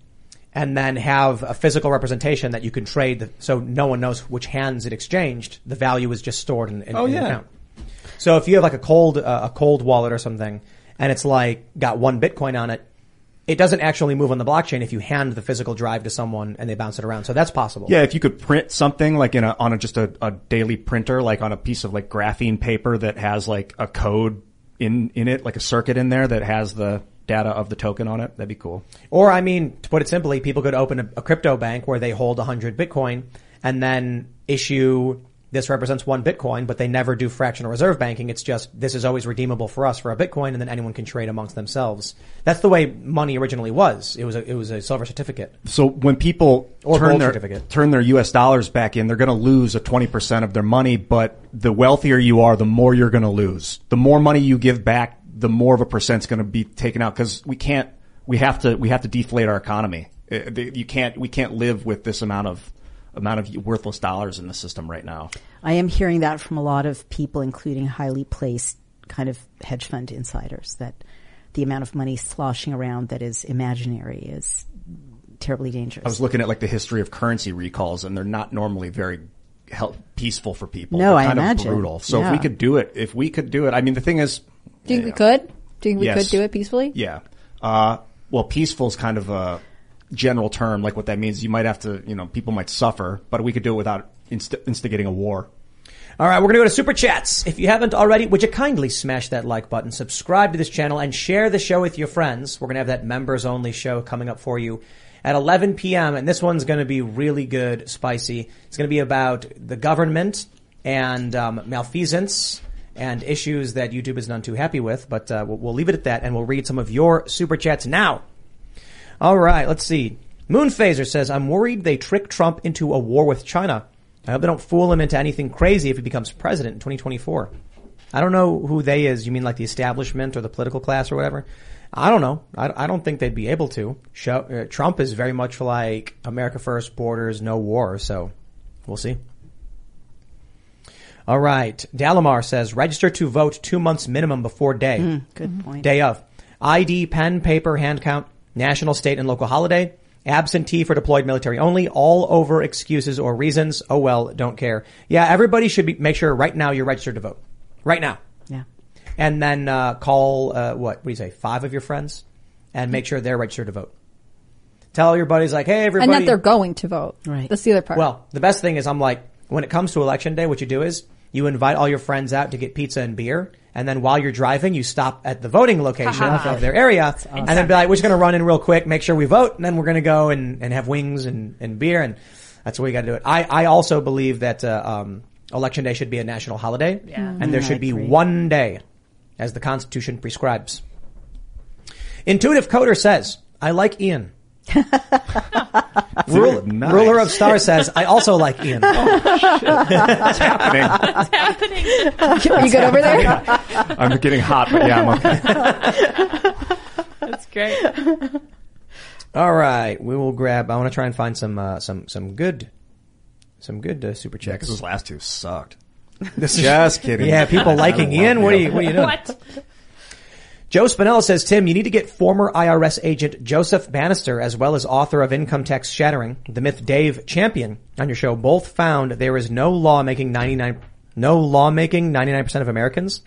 and then have a physical representation that you can trade, the, so no one knows which hands it exchanged. The value is just stored in, in, Oh, in the yeah. account. So if you have like a cold uh, a cold wallet or something, and it's like got one Bitcoin on it. It doesn't actually move on the blockchain if you hand the physical drive to someone and they bounce it around. So that's possible. Yeah, if you could print something like in a, on a, just a, a daily printer, like on a piece of like graphene paper that has like a code in, in it, like a circuit in there that has the data of the token on it, that'd be cool. Or, I mean, to put it simply, people could open a, a crypto bank where they hold 100 Bitcoin and then issue this represents one Bitcoin, but they never do fractional reserve banking. It's just this is always redeemable for us for a Bitcoin, and then anyone can trade amongst themselves. That's the way money originally was. It was a, it was a silver certificate. So when people Or turn their, certificate. turn their US dollars back in, they're going to lose a 20% of their money, but the wealthier you are, the more you're going to lose. The more money you give back, the more of a percent's going to be taken out because we can't, we have to, we have to deflate our economy. Uh, You can't, we can't live with this amount of, amount of worthless dollars in the system right now. I am hearing that from a lot of people, including highly placed kind of hedge fund insiders, that the amount of money sloshing around that is imaginary is terribly dangerous. I was looking at like the history of currency recalls and they're not normally very help, peaceful for people. No, they're I kind imagine. of brutal. So if we could do it, if we could do it, I mean, the thing is, Do you think we could? Do you think we Yes. could do it peacefully? Yeah. Uh, well, peaceful is kind of a general term. Like what that means, you might have to, you know, people might suffer, but we could do it without inst- instigating a war. All right, we're going to go to super chats. If you haven't already, would you kindly smash that like button, subscribe to this channel, and share the show with your friends? We're going to have that members only show coming up for you at 11 p.m. And this one's going to be really good, spicy. It's going to be about the government and um, malfeasance and issues that YouTube is none too happy with. But uh, we'll, we'll leave it at that, and we'll read some of your super chats now. All right, let's see. Moonphaser says, I'm worried they trick Trump into a war with China. I hope they don't fool him into anything crazy if he becomes president in 2024. I don't know who they is. You mean like the establishment or the political class or whatever? I don't know. I, I don't think they'd be able to. Show, uh, Trump is very much like America first, borders, no war. So we'll see. All right. Dalamar says register to vote two months minimum before day. Mm, good point. Day of. ID, pen, paper, hand count, national, state, and local holiday. Absentee for deployed military only. All over excuses or reasons. Oh well, don't care. Yeah, everybody should be, make sure right now you're registered to vote. Right now. Yeah. And then, uh, call, uh, what, what do you say, five of your friends? And make sure they're registered to vote. Tell your buddies like, hey everybody. And that they're going to vote. Right. That's the other part. Well, the best thing is I'm like, when it comes to election day, what you do is you invite all your friends out to get pizza and beer. And then while you're driving, you stop at the voting location of their area and then be like, we're just going to run in real quick, make sure we vote. And then we're going to go and, and have wings and, and beer. And that's the way you got to do it. I, I also believe that, uh, um, election day should be a national holiday. Yeah. And there should be one day as the constitution prescribes. Intuitive Coder says, I like Ian. Rule- nice. Ruler of Stars says, I also like Ian. oh What's happening? What's happening? Are you good over there? I'm getting hot, but yeah, I'm okay. That's great. All right, we will grab. I want to try and find some uh, some some good some good uh, super Yeah, checks. because those last two sucked. This Just kidding. Yeah, people liking I Ian. What do you. you what are you doing? What? Joe Spinella says, Tim, you need to get former IRS agent Joseph Banister as well as author of Income Tax Shattering, the myth Dave Champion on your show. Both found there is no law making 99, no law making 99% of Americans.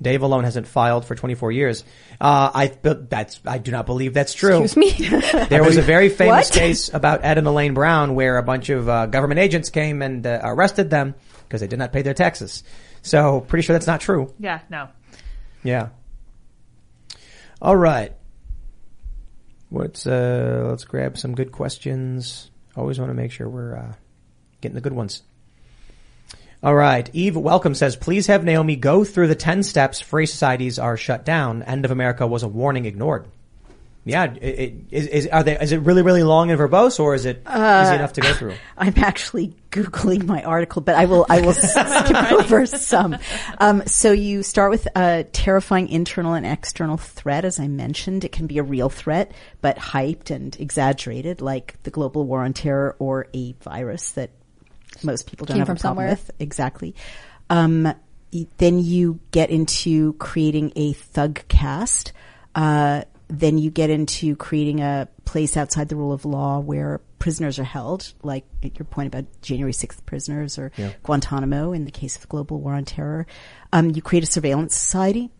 Dave alone hasn't filed for 24 years. Uh, I, but that's, I do not believe that's true. Excuse me? There was a very famous What? case about Ed and Elaine Brown where a bunch of uh, government agents came and uh, arrested them because they did not pay their taxes. So pretty sure that's not true. Yeah, no. Yeah. All right. Let's uh let's grab some good questions. Always want to make sure we're uh getting the good ones. All right. Eve Welcome says, please have Naomi go through the 10 steps free societies are shut down. End of America was a warning ignored. Yeah, it, it, is, is are they? Is it really really long and verbose, or is it Uh, easy enough to go through? I'm actually googling my article, but I will I will skip over some. Um, so you start with a terrifying internal and external threat. As I mentioned, it can be a real threat, but hyped and exaggerated, like the global war on terror or a virus that most people don't Came have a problem somewhere. with. Exactly. Um, then you get into creating a thug cast. Uh, then you get into creating a place outside the rule of law where prisoners are held, like your point about January 6th prisoners or Yeah. Guantanamo in the case of the global war on terror. Um, you create a surveillance society.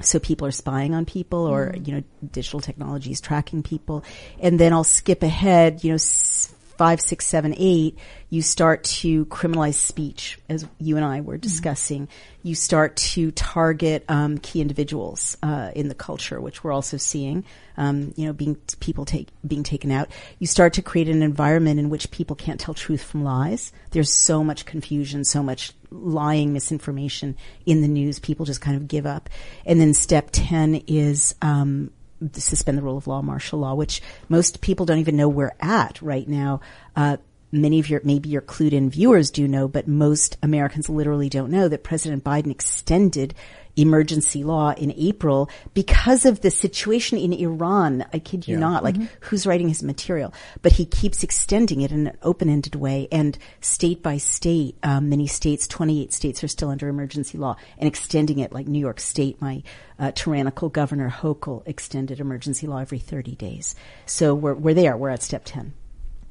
So people are spying on people or, Mm. you know, digital technologies tracking people. And then I'll skip ahead, you know, s- five, six, seven, eight, you start to criminalize speech, as you and I were discussing. You start to target um, key individuals uh, in the culture, which we're also seeing. Um, you know, being people take being taken out. You start to create an environment in which people can't tell truth from lies. There's so much confusion, so much lying, misinformation in the news. People just kind of give up. And then step ten is um, suspend the rule of law, martial law, which most people don't even know we're at right now. Uh, many of your, maybe your clued in viewers do know, but most Americans literally don't know that President Biden extended emergency law in April because of the situation in Iran. I kid you Yeah. not. Like, Mhm. who's writing his material? But he keeps extending it in an open-ended way and state by state, um, many states, 28 states are still under emergency law and extending it like New York State. My uh, tyrannical governor Hochul extended emergency law every 30 days. So we're, we're there. We're at step 10.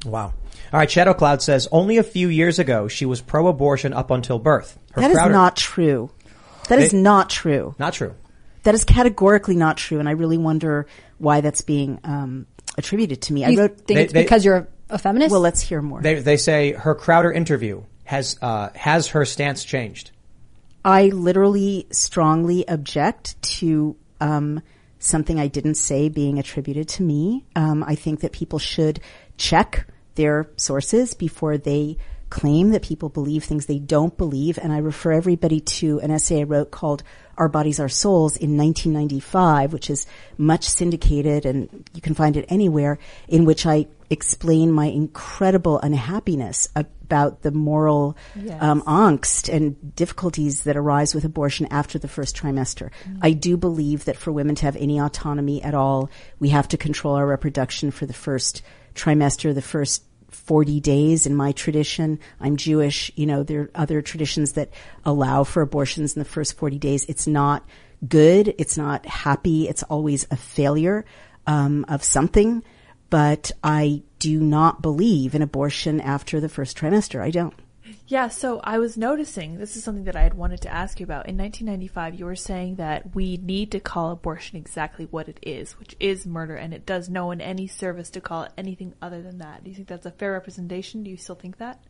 Wow. All right. Shadow Cloud says only a few years ago she was pro-abortion up until birth. Her That is not true. That is They- not true. Not true. That is categorically not true, and I really wonder why that's being um, attributed to me. I wrote. think it's because you're a feminist? Well, let's hear more. They they say her Crowder interview has uh, has her stance changed. I literally strongly object to um, something I didn't say being attributed to me. Um, I think that people should check their sources before they claim that people believe things they don't believe. And I refer everybody to an essay I wrote called Our Bodies, Our Souls in 1995, which is much syndicated and you can find it anywhere, in which I explain my incredible unhappiness about the moral Yes. um, angst and difficulties that arise with abortion after the first trimester. I do believe that for women to have any autonomy at all, we have to control our reproduction for the first trimester, the first 40 days in my tradition. I'm Jewish. You know, there are other traditions that allow for abortions in the first 40 days. It's not good. It's not happy. It's always a failure, um, of something. But I do not believe in abortion after the first trimester. I don't. Yeah, so I was noticing this is something that I had wanted to ask you about. In 1995, you were saying that we need to call abortion exactly what it is, which is murder, and it does no one any service to call it anything other than that. Do you think that's a fair representation? Do you still think that?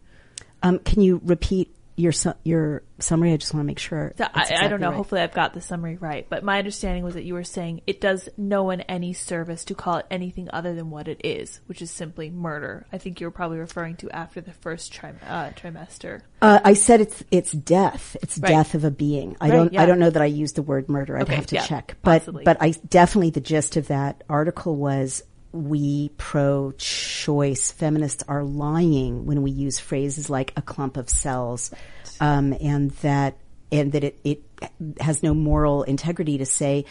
Um, can you repeat your su- your summary? I just want to make sure. So I, I don't know. right. Hopefully, I've got the summary right. But my understanding was that you were saying it does no one any service to call it anything other than what it is, which is simply murder. I think you were probably referring to after the first trim- uh, trimester. Uh, I said it's it's death. It's Right. death of a being. I Right, don't yeah. I don't know that I used the word murder. I'd Okay, have to yeah, check. But possibly. but I definitely the gist of that article was we pro-choice feminists are lying when we use phrases like a clump of cells, um, and that and that it, it has no moral integrity to say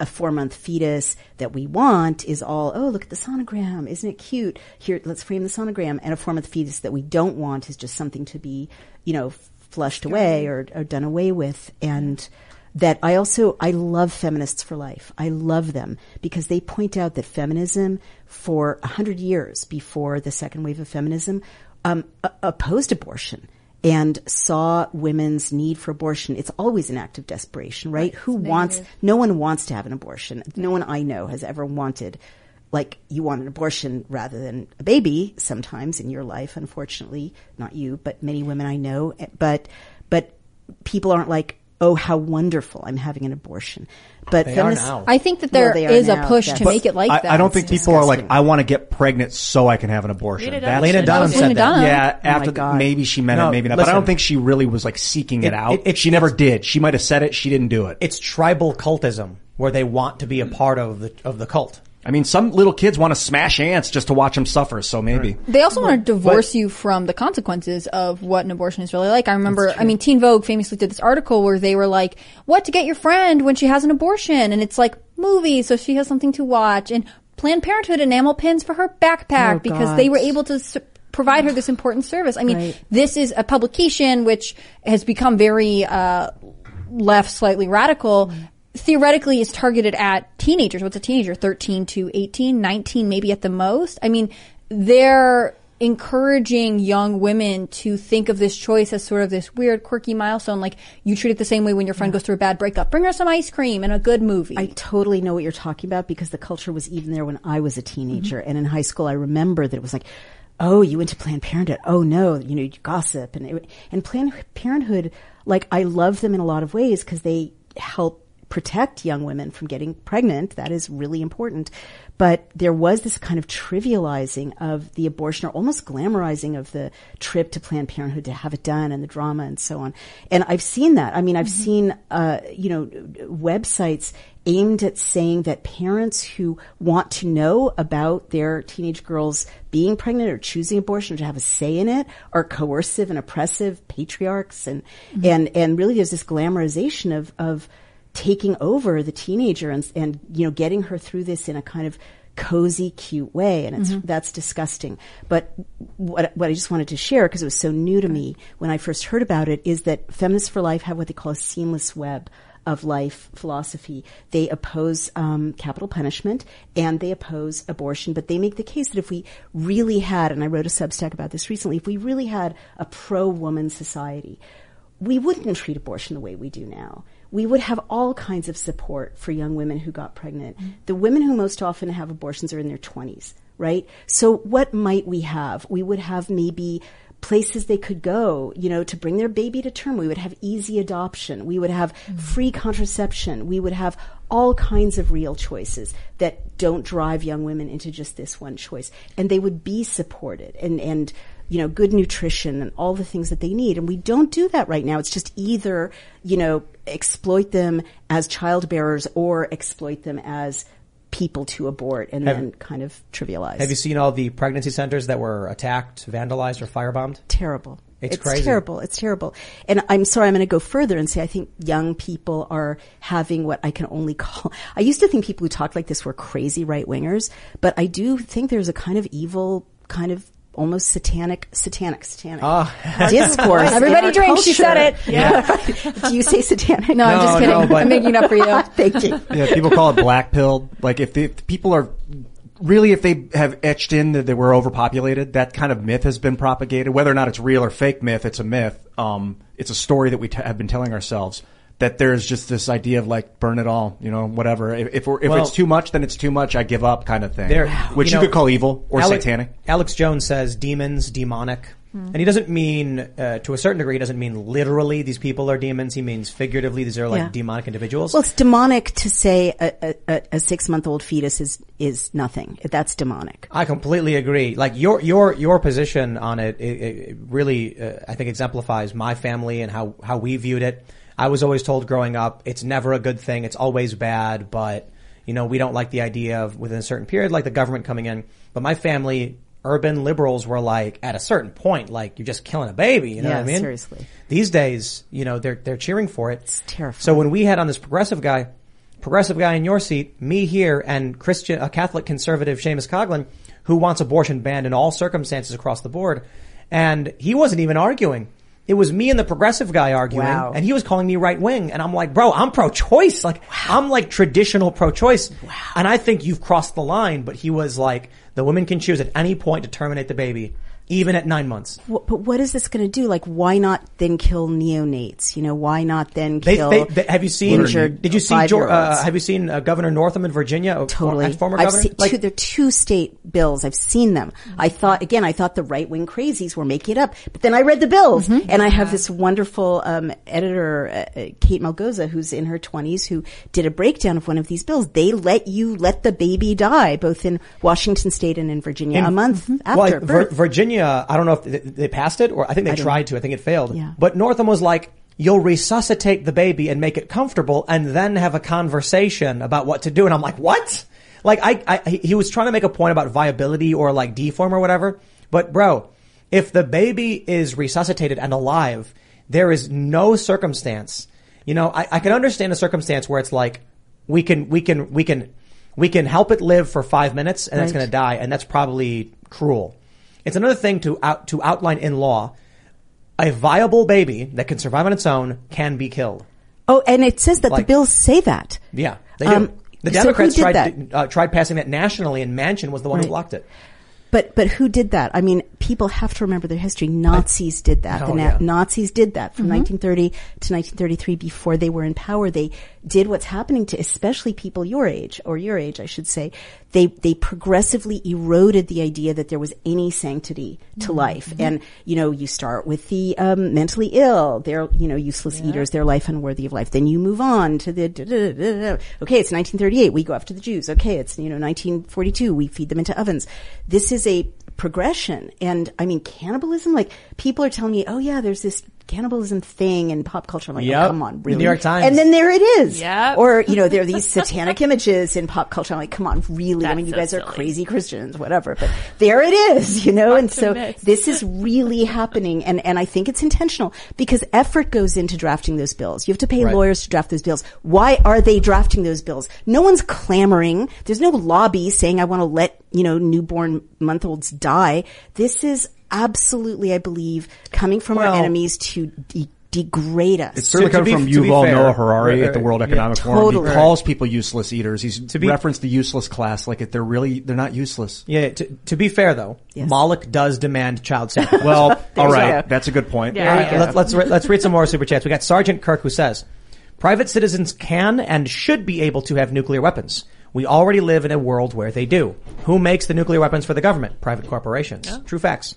a four month fetus that we want is all, oh, look at the sonogram. Isn't it cute? Here, let's frame the sonogram. And a four month fetus that we don't want is just something to be, you know, flushed away or, or done away with. And that I also, I love feminists for life. I love them because they point out that feminism for a hundred years before the second wave of feminism, um, opposed abortion and saw women's need for abortion. It's always an act of desperation, right? Who wants, no one wants to have an abortion. No one I know has ever wanted, like, you want an abortion rather than a baby sometimes in your life, unfortunately. Not you, but many women I know. But, but people aren't like, oh, how wonderful, I'm having an abortion. But They are feminists, now. I think that there Well, they are is a now. push to make it like I, that. I don't think It's people are like. I want to get pregnant so I can have an abortion. Lena Dunham Lena Dunham said Lena that. Dunham. Yeah, Oh my after God. maybe she meant No, it, maybe not. but I don't think she really was like seeking it, It- out. it- it- she never did. She might have said it. She didn't do it. It's tribal cultism where they want to be a part of the of the cult. I mean, some little kids want to smash ants just to watch them suffer. So maybe They also want to divorce you from the consequences of what an abortion is really like. I remember, I mean, Teen Vogue famously did this article where they were like, what to get your friend when she has an abortion? And it's like movies, so she has something to watch. And Planned Parenthood enamel pins for her backpack Oh, because God. they were able to s- provide her this important service. I mean, Right. this is a publication which has become very, uh, left, slightly radical. Theoretically is targeted at teenagers. What's a teenager? 13 to 18, 19 maybe at the most. I mean, they're encouraging young women to think of this choice as sort of this weird, quirky milestone. Like you treat it the same way when your friend goes through a bad breakup. Bring her some ice cream and a good movie. I totally know what you're talking about because the culture was even there when I was a teenager. Mm-hmm. And in high school, I remember that it was like, oh, you went to Planned Parenthood. Oh no, you know, you gossip. And, it, and Planned Parenthood, like, I love them in a lot of ways because they help protect young women from getting pregnant. That is really important. But there was this kind of trivializing of the abortion or almost glamorizing of the trip to Planned Parenthood to have it done and the drama and so on. And I've seen that. I mean, I've seen, uh, you know, websites aimed at saying that parents who want to know about their teenage girls being pregnant or choosing abortion or to have a say in it are coercive and oppressive patriarchs and, and, and really there's this glamorization of, of, taking over the teenager and, and you know getting her through this in a kind of cozy cute way and it's Mhm. that's disgusting but what what I just wanted to share because it was so new to me when I first heard about it is that feminists for life have what they call a seamless web of life philosophy. They oppose um, capital punishment and they oppose abortion, but they make the case that if we really had, and I wrote a Substack about this recently, if we really had a pro-woman society, we wouldn't treat abortion the way we do now. We would have all kinds of support for young women who got pregnant. The women who most often have abortions are in their 20s, right? So what might we have? We would have maybe places they could go, you know, to bring their baby to term. We would have easy adoption. We would have free contraception. We would have all kinds of real choices that don't drive young women into just this one choice. And they would be supported and, and, you know, good nutrition and all the things that they need. And we don't do that right now. It's just either, you know, exploit them as child bearers or exploit them as people to abort and Have- then kind of trivialize. Have you seen all the pregnancy centers that were attacked, vandalized, or firebombed? terrible. It's crazy. terrible. It's terrible. And I'm sorry, I'm going to go further and say I think young people are having what I can only call. I used to think people who talked like this were crazy right wingers, but I do think there's a kind of evil, kind of almost satanic, satanic, satanic Ah. discourse. in Everybody our drinks, she said it. Yeah. do you say satanic? No, I'm just kidding. I'm making up for you. Thank you. Yeah, people call it black pill. Like if, the, if people are really, if they have etched in that they were overpopulated, that kind of myth has been propagated. Whether or not it's real or fake myth, it's a myth. Um, it's a story that we t- have been telling ourselves. That there's just this idea of like burn it all, you know, whatever. If if, we're, if Well- it's too much, then it's too much. I give up, kind of thing. There, which you, know, could call evil or Alex, satanic. Alex Jones says demons, demonic. Hmm. And he doesn't mean, uh, to a certain degree, he doesn't mean literally these people are demons. He means figuratively these are like Yeah. demonic individuals. Well, it's demonic to say a, a, a six month old fetus is, is nothing. That's demonic. I completely agree. Like your your your position on it, it, it really uh, I think exemplifies my family and how how we viewed it. I was always told growing up, it's never a good thing. It's always bad, but you know we don't like the idea of within a certain period, like the government coming in. But my family, urban liberals, were like at a certain point, like you're just killing a baby. You know Yeah, what I mean? seriously. These days, you know they're they're cheering for it. It's terrifying. So when we had on this progressive guy, progressive guy in your seat, me here, and Christian, a Catholic conservative, Seamus Coughlin, who wants abortion banned in all circumstances across the board, and he wasn't even arguing. It was me and the progressive guy arguing, Wow. and he was calling me right wing, and I'm like, bro, I'm pro-choice. Like, I'm like traditional pro-choice, and I think you've crossed the line. But he was like, the women can choose at any point to terminate the baby, even at nine months. But what is this going to do? Like, why not then kill neonates? You know, why not then They, kill they, they- have you seen? injured Did you see? Uh, have you seen uh, Governor Northam in Virginia? Totally. former I've governor. seen Like, two, they're two state bills. I've seen them. I thought, again, I thought the right wing crazies were making it up, but then I read the bills Mm-hmm. and I have this wonderful, um, editor, uh, uh, Kate Malgoza, who's in her twenties, who did a breakdown of one of these bills. They let you let the baby die, both in Washington state and in Virginia, in- a month Well, after like, Vir- Virginia, I don't know if they, they passed it or I think they I tried to. I think it failed. Yeah. But Northam was like, you'll resuscitate the baby and make it comfortable and then have a conversation about what to do. And I'm like, what? like I, I, he- was trying to make a point about viability or like deform or whatever. But bro, if the baby is resuscitated and alive, there is no circumstance. You know, I, I can understand a circumstance where it's like we can, we can, we can, we can help it live for five minutes and it's going to die, and that's probably cruel. It's another thing to out to outline in law. A viable baby that can survive on its own can be killed. Oh, and it says that the Like- bills say that. Yeah, they do. Um, the Democrats did tried uh, tried passing that nationally, and Manchin was the one Right. who blocked it. But but who did that? I mean, people have to remember their history. Nazis did that. Oh, the Na- yeah. Nazis did that from Mhm. 1930 to 1933. Before they were in power, they did what's happening to especially people your age or your age, I should say. They they progressively eroded the idea that there was any sanctity to life. And you know, you start with the um, mentally ill. They're you know useless eaters. Their life unworthy of life. Then you move on to the da- da- da- da- da. okay. It's 1938. We go after the Jews. Okay, it's you know 1942. We feed them into ovens. This is a progression. And I mean, cannibalism, like people are telling me, oh yeah, there's this cannibalism thing in pop culture. I'm like, oh, Yep. oh, come on, really? New York Times. And then there it is. Yep. Or, you know, there are these satanic images in pop culture. I'm like, come on, really? I mean, you so guys are silly. crazy Christians, whatever. But there it is, you know? and so mix. this is really happening. And, and I think it's intentional because effort goes into drafting those bills. You have to pay Right. lawyers to draft those bills. Why are they drafting those bills? No one's clamoring. There's no lobby saying, I want to let, you know, newborn month olds die. This is absolutely, I believe, coming from Well- our enemies to de- degrade us. It's certainly To- to coming be- from to be Yuval fair, Noah Harari right, at the right, World yeah, Economic Forum. totally. He calls people useless eaters. He's To be- referenced the useless class like if they're really they're not useless. Yeah. To, to be fair though, Yes. Moloch does demand child sacrifice. Well, all right, you that's a good point. Yeah. All right, let's let's re- let's read some more super chats. We got Sergeant Kirk who says, "Private citizens can and should be able to have nuclear weapons. We already live in a world where they do. Who makes the nuclear weapons for the government? Private corporations. Oh. True facts.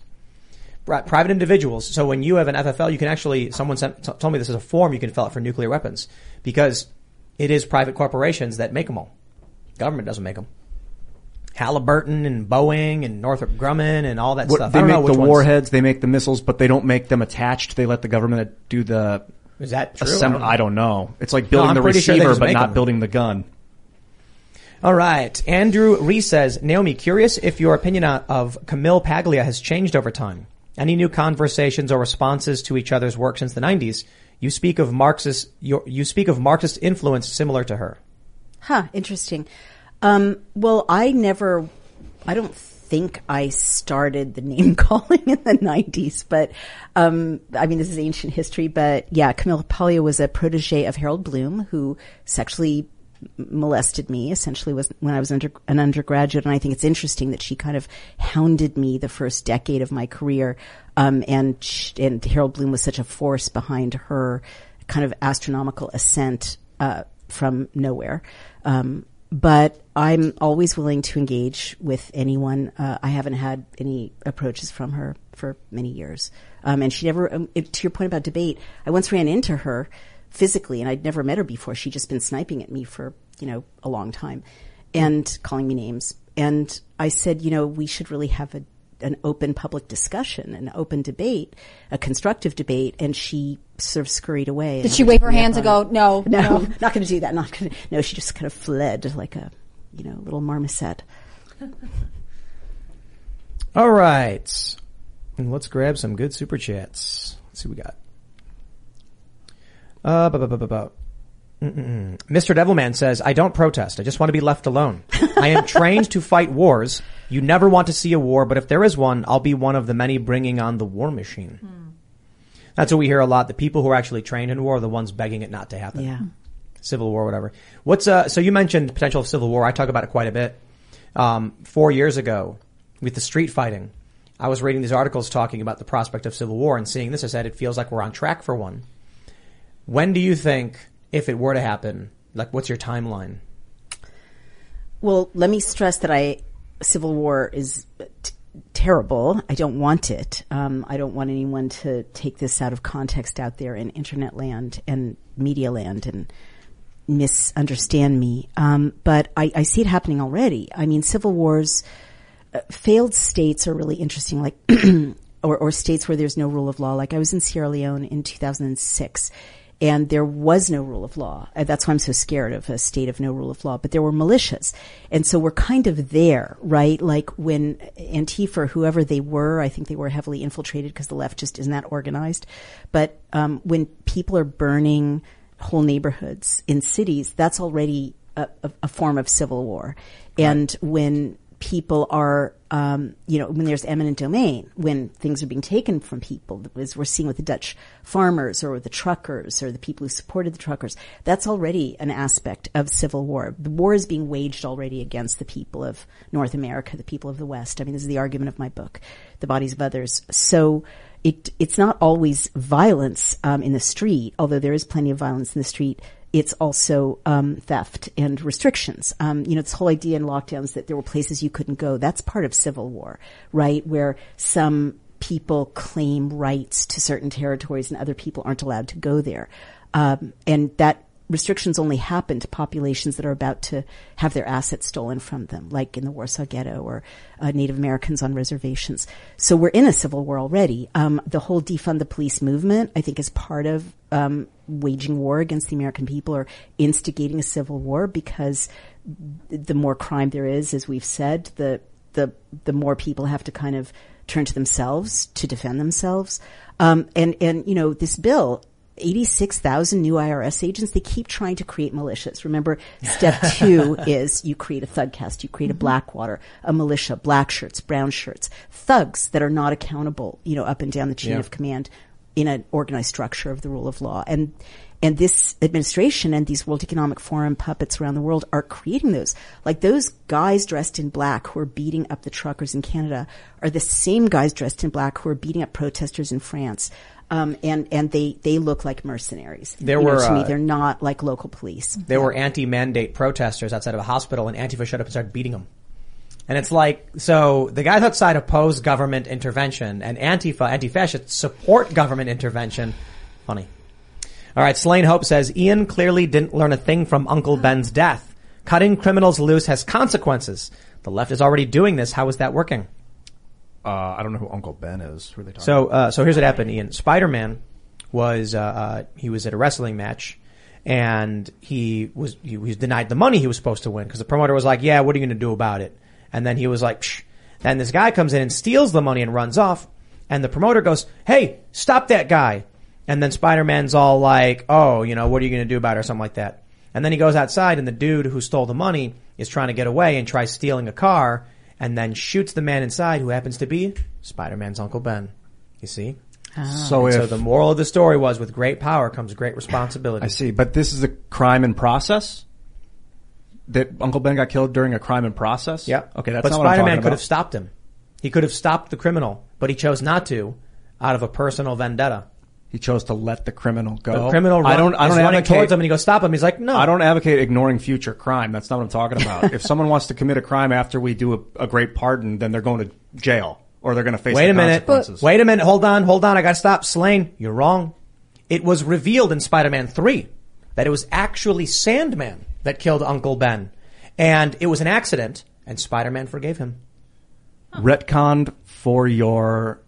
Pri- Private individuals. So when you have an FFL, you can actually. Someone sent, t- told me this is a form you can fill out for nuclear weapons because it is private corporations that make them all. Government doesn't make them. Halliburton and Boeing and Northrop Grumman and all that What, stuff. They make the ones- warheads, they make the missiles, but they don't make them attached. They let the government do the. Is that true? Assemb- I don't know. I don't know. It's like building I'm the pretty sure receiver, but not them. building the gun. All right. Andrew Reese says, Naomi, curious if your opinion uh, of Camille Paglia has changed over time. Any new conversations or responses to each other's work since the 90s? You speak of Marxist, you speak of Marxist influence similar to her. Huh, interesting. Um, well, I never, I don't think I started the name calling in the 90s, but, um, I mean, this is ancient history, but yeah, Camille Paglia was a protege of Harold Bloom who sexually molested me essentially was when I was under, an undergraduate. And I think it's interesting that she kind of hounded me the first decade of my career. Um, and, sh- and Harold Bloom was such a force behind her kind of astronomical ascent, uh, from nowhere. Um, but I'm always willing to engage with anyone. Uh, I haven't had any approaches from her for many years. Um, and she never, um, it, to your point about debate, I once ran into her physically and I'd never met her before. She'd just been sniping at me for, you know, a long time and calling me names. And I said, you know, we should really have a, an open public discussion, an open debate, a constructive debate. And she sort of scurried away. Did she wave her hands and go, it. no, no, no. not going to do that. Not going to. No, she just kind of fled like a, you know, little marmoset. All right. And let's grab some good super chats. Let's see what we got. Uh, bu- bu- bu- bu-. Mr. Devilman says, I don't protest. I just want to be left alone. I am trained to fight wars. You never want to see a war, but if there is one, I'll be one of the many bringing on the war machine. That's what we hear a lot. The people who are actually trained in war are the ones begging it not to happen. Yeah. Civil war, whatever. What's, uh, so you mentioned potential of civil war. I talk about it quite a bit. Um, four years ago with the street fighting, I was reading these articles talking about the prospect of civil war and seeing this. I said, it feels like we're on track for one. When do you think, if it were to happen, like what's your timeline? Well, let me stress that I civil war is t- terrible. I don't want it. Um, I don't want anyone to take this out of context out there in internet land and media land and misunderstand me. Um, but I, I see it happening already. I mean, civil wars, uh, failed states are really interesting. Like. Or, or states where there's no rule of law. Like I was in Sierra Leone in 2006 and there was no rule of law. Uh, That's why I'm so scared of a state of no rule of law. But there were militias, and so we're kind of there, right? Like when Antifa, or whoever they were, I think they were heavily infiltrated because the left just isn't that organized. But um, when people are burning whole neighborhoods in cities, that's already a, a, a form of civil war. And when people are, um, you know, when there's eminent domain, when things are being taken from people, as we're seeing with the Dutch farmers or the truckers or the people who supported the truckers, that's already an aspect of civil war. The war is being waged already against the people of North America, the people of the West. I mean, this is the argument of my book, The Bodies of Others. So, it, it's not always violence um, in the street, although there is plenty of violence in the street. It's also um, theft and restrictions. Um, you know, this whole idea in lockdowns that there were places you couldn't go. That's part of civil war, right? Where some people claim rights to certain territories and other people aren't allowed to go there. Um, and that restrictions only happen to populations that are about to have their assets stolen from them, like in the Warsaw Ghetto or uh, Native Americans on reservations. So we're in a civil war already. Um, the whole defund the police movement, I think, is part of um, waging war against the American people or instigating a civil war because the more crime there is, as we've said, the the the more people have to kind of turn to themselves to defend themselves. Um, and and you know this bill 86,000 new IRS agents, they keep trying to create militias. Remember, step two is you create a thug cast, you create a Blackwater, a militia, black shirts, brown shirts, thugs that are not accountable, you know, up and down the chain Yeah. of command in an organized structure of the rule of law. And, and this administration and these World Economic Forum puppets around the world are creating those. Like those guys dressed in black who are beating up the truckers in Canada are the same guys dressed in black who are beating up protesters in France. Um, and, and they, they look like mercenaries. There You know, were, to me, uh, they're not like local police. There were anti-mandate protesters outside of a hospital, and Antifa showed up and started beating them. And it's like, so the guys outside oppose government intervention, and Antifa, anti-fascists support government intervention. Funny. All right, Slane Hope says Ian clearly didn't learn a thing from Uncle Ben's death. Cutting criminals loose has consequences. The left is already doing this. How is that working? Uh, I don't know who Uncle Ben is. Who are they talking So, uh, so here's what happened, Ian. Spider-Man was, uh, uh, he was at a wrestling match and he was, he was denied the money he was supposed to win because the promoter was like, yeah, what are you going to do about it? And then he was like, Psh. Then this guy comes in and steals the money and runs off. And the promoter goes, hey, stop that guy. And then Spider-Man's all like, oh, you know, what are you going to do about it or something like that. And then he goes outside and the dude who stole the money is trying to get away and tries stealing a car and then shoots the man inside who happens to be Spider-Man's Uncle Ben. You see? Ah. So And so the moral of the story was with great power comes great responsibility. I see, but this is a crime in process. That Uncle Ben got killed during a crime in process. Yeah. Okay, that's but not what I'm Spider-Man could have stopped him. He could have stopped the criminal, but he chose not to out of a personal vendetta. He chose to let the criminal go. The criminal run, I don't. I don't running advocate. towards him and he goes, stop him. He's like, no. I don't advocate ignoring future crime. That's not what I'm talking about. if someone wants to commit a crime after we do a, a great pardon, then they're going to jail or they're going to face Wait a minute. consequences. Wait a minute. Hold on. Hold on. I got to stop. Slane, you're wrong. It was revealed in Spider-Man 3 that it was actually Sandman that killed Uncle Ben. And it was an accident and Spider-Man forgave him. Retconned for your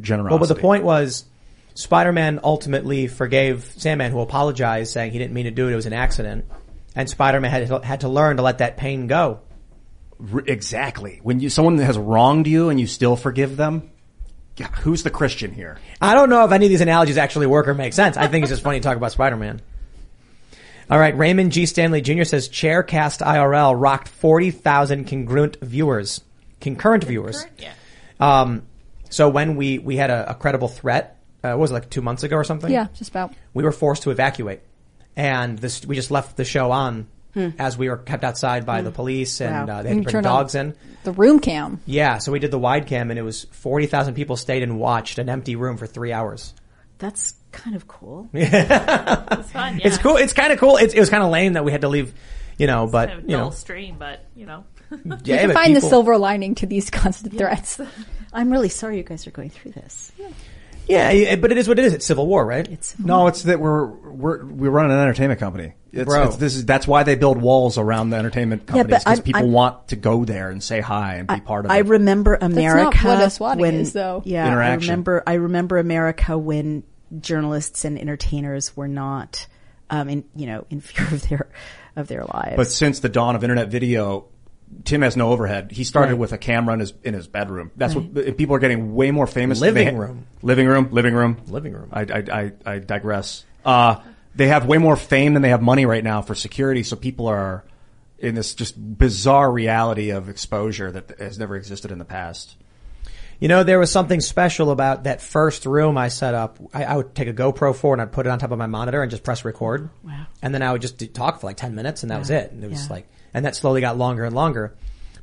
generosity. Well, but the point was, Spider-Man ultimately forgave Sandman, who apologized, saying he didn't mean to do it; it was an accident. And Spider-Man had had to learn to let that pain go. Exactly. When you someone has wronged you and you still forgive them, yeah, who's the Christian here? I don't know if any of these analogies actually work or make sense. I think it's just funny to talk about Spider-Man. All right, Raymond G. Stanley Jr. says Chaircast IRL rocked 40,000 congruent viewers, concurrent viewers. Yeah. Um, so when we, we had a, a credible threat, uh, what was it like two months ago or something? Yeah, just about. We were forced to evacuate and this, we just left the show on Hmm. as we were kept outside by the police and, Wow. uh, they had You to bring dogs in. The room cam. Yeah, so we did the wide cam and it was 40,000 people stayed and watched an empty room for three hours. That's kind of cool. It's fun, yeah. It's cool. It's kind of cool. It's, it was kind of lame that we had to leave, you know, but, kind of you dull know. stream, but you know. Yeah, you can but find the silver lining to these constant threats. I'm really sorry you guys are going through this. Yeah, yeah, but it is what it is. It's civil war, right? It's No, it's that we're we're we run an entertainment company. It's, Bro. it's, this is that's why they build walls around the entertainment Yeah, companies but because I'm- people I'm- want to go there and say hi and be part of it. I remember America what a swatting when is, though. yeah, Interaction. I remember I remember America when journalists and entertainers were not, um, in you know, in fear of their of their lives. But since the dawn of internet video, Tim has no overhead. He started Right. with a camera in his in his bedroom. That's Right. what people are getting way more famous. Living ha- room. living room, living room, Living room. I I I, I digress. Uh, they have way more fame than they have money right now for security. So people are in this just bizarre reality of exposure that has never existed in the past. You know, there was something special about that first room I set up. I, I would take a GoPro 4 and I'd put it on top of my monitor and just press record. Wow. And then I would just do, talk for like 10 minutes and that was it. And it was Yeah. like, and that slowly got longer and longer.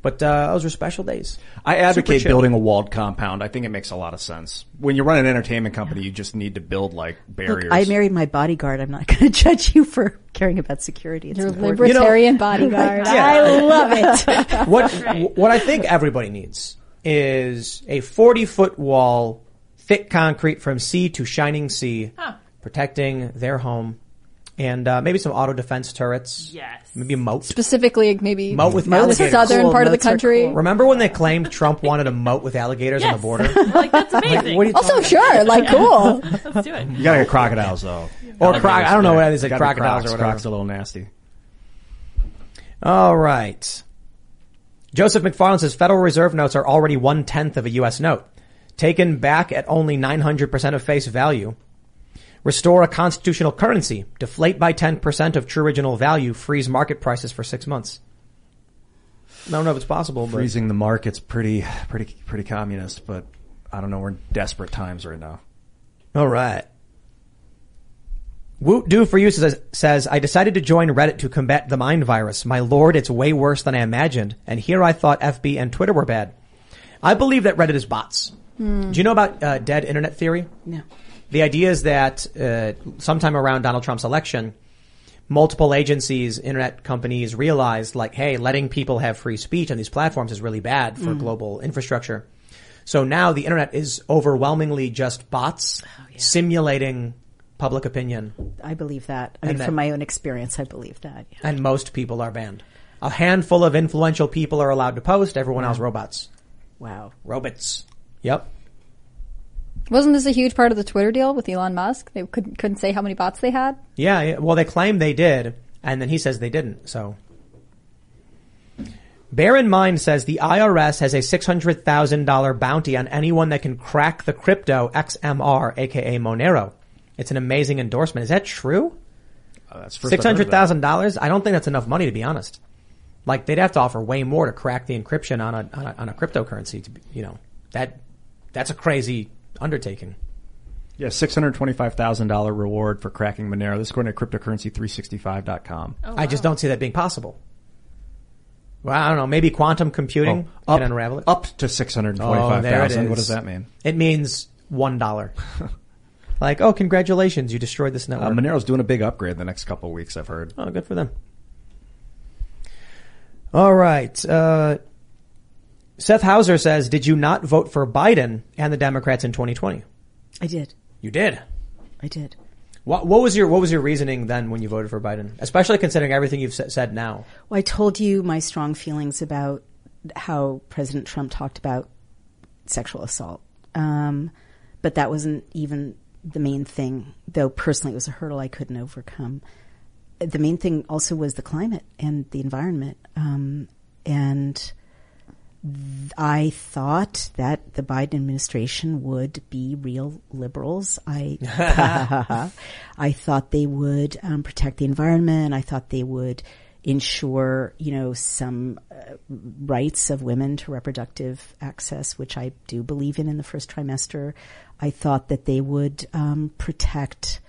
But, uh, those were special days. I advocate building a walled compound. I think it makes a lot of sense. When you run an entertainment company, you just need to build like barriers. Look, I married my bodyguard. I'm not going to judge you for caring about security. It's Your important. libertarian bodyguard. I love it. what what I think everybody needs is a 40 foot wall, thick concrete from sea to shining sea, protecting their home, and uh, maybe some auto defense turrets. Yes. Maybe a moat. Specifically, maybe Moat with the alligators. southern Cool. part of the country. cool. Remember when they claimed Trump wanted a moat with alligators on the border? like that's amazing. what are Also, sure, like cool. Let's do it. you gotta get crocodiles though. Or croc- I don't know what it is, You like crocodiles crocs. or whatever. Crocs are a little nasty. All right. Joseph McFarland says Federal Reserve notes are already one tenth of a U.S. note, taken back at only 900% of face value. Restore a constitutional currency, deflate by 10% of true original value, freeze market prices for six months. I don't know if it's possible, but Freezing the market's pretty, pretty, pretty communist, but I don't know. We're in desperate times right now. all right. Woot do for you says, says, I decided to join Reddit to combat the mind virus. My lord, it's way worse than I imagined. And here I thought FB and Twitter were bad. I believe that Reddit is bots. Do you know about uh, dead internet theory? No. The idea is that uh, sometime around Donald Trump's election, multiple agencies, internet companies realized like, hey, letting people have free speech on these platforms is really bad for global infrastructure. So now the internet is overwhelmingly just bots simulating public opinion, I believe that. I And mean, that- from my own experience, I believe that. Yeah. and most people are banned. A handful of influential people are allowed to post. Everyone else robots. Wow. Robots. Yep. Wasn't this a huge part of the Twitter deal with Elon Musk? They couldn't couldn't say how many bots they had. Yeah, yeah. Well, they claim they did, and then he says they didn't. So, bear in mind, says the IRS has a six hundred thousand dollar bounty on anyone that can crack the crypto XMR, aka Monero. It's an amazing endorsement. Is that true? Uh, that's Six hundred thousand dollars? I don't think that's enough money to be honest. Like they'd have to offer way more to crack the encryption on a on a, on a cryptocurrency. To be, you know that that's a crazy undertaking. Yeah, six hundred twenty-five thousand dollar reward for cracking Monero. This is according to cryptocurrency365.com. I just don't see that being possible. Well, I don't know. Maybe quantum computing Oh, up, can unravel it. up to six hundred twenty-five thousand. thousand. what does that mean? It means one dollar. like, oh, congratulations, you destroyed this Uh, network. Monero's doing a big upgrade in the next couple of weeks. I've heard. oh, good for them. All right. Uh, Seth Hauser says, "Did you not vote for Biden and the Democrats in 2020?" I did. You did. I did. What, what was your What was your reasoning then when you voted for Biden, especially considering everything you've said now? Well, I told you my strong feelings about how President Trump talked about sexual assault. Um, but that wasn't even the main thing, though personally it was a hurdle I couldn't overcome. The main thing also was the climate and the environment. Um, and th- I thought that the Biden administration would be real liberals. I I thought they would um, protect the environment. I thought they would ensure, you know, some uh, rights of women to reproductive access, which I do believe in in the first trimester. I thought that they would um, protect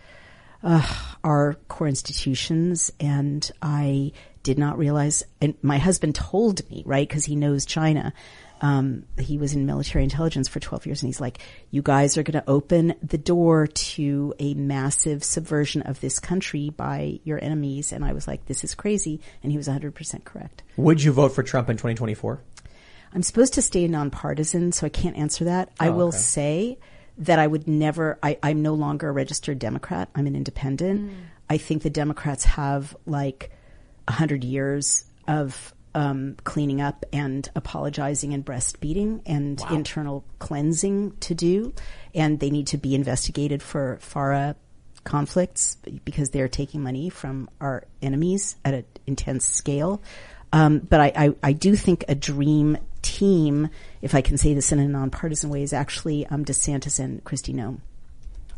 uh, our core institutions, and I did not realize. And my husband told me, right, because he knows China. Um, he was in military intelligence for 12 years, and he's like, "You guys are going to open the door to a massive subversion of this country by your enemies." And I was like, "This is crazy," and he was 100 percent correct. Would you vote for Trump in 2024? I'm supposed to stay nonpartisan, so I can't answer that. I Oh, will okay. say that I would never, I, I'm no longer a registered Democrat. I'm an independent. I think the Democrats have like a hundred years of, um, cleaning up and apologizing and breastfeeding and internal cleansing to do, and they need to be investigated for FARA conflicts because they're taking money from our enemies at an intense scale. Um, but I, I, I do think a dream team, if I can say this in a nonpartisan way, is actually um, DeSantis and Kristi Noem.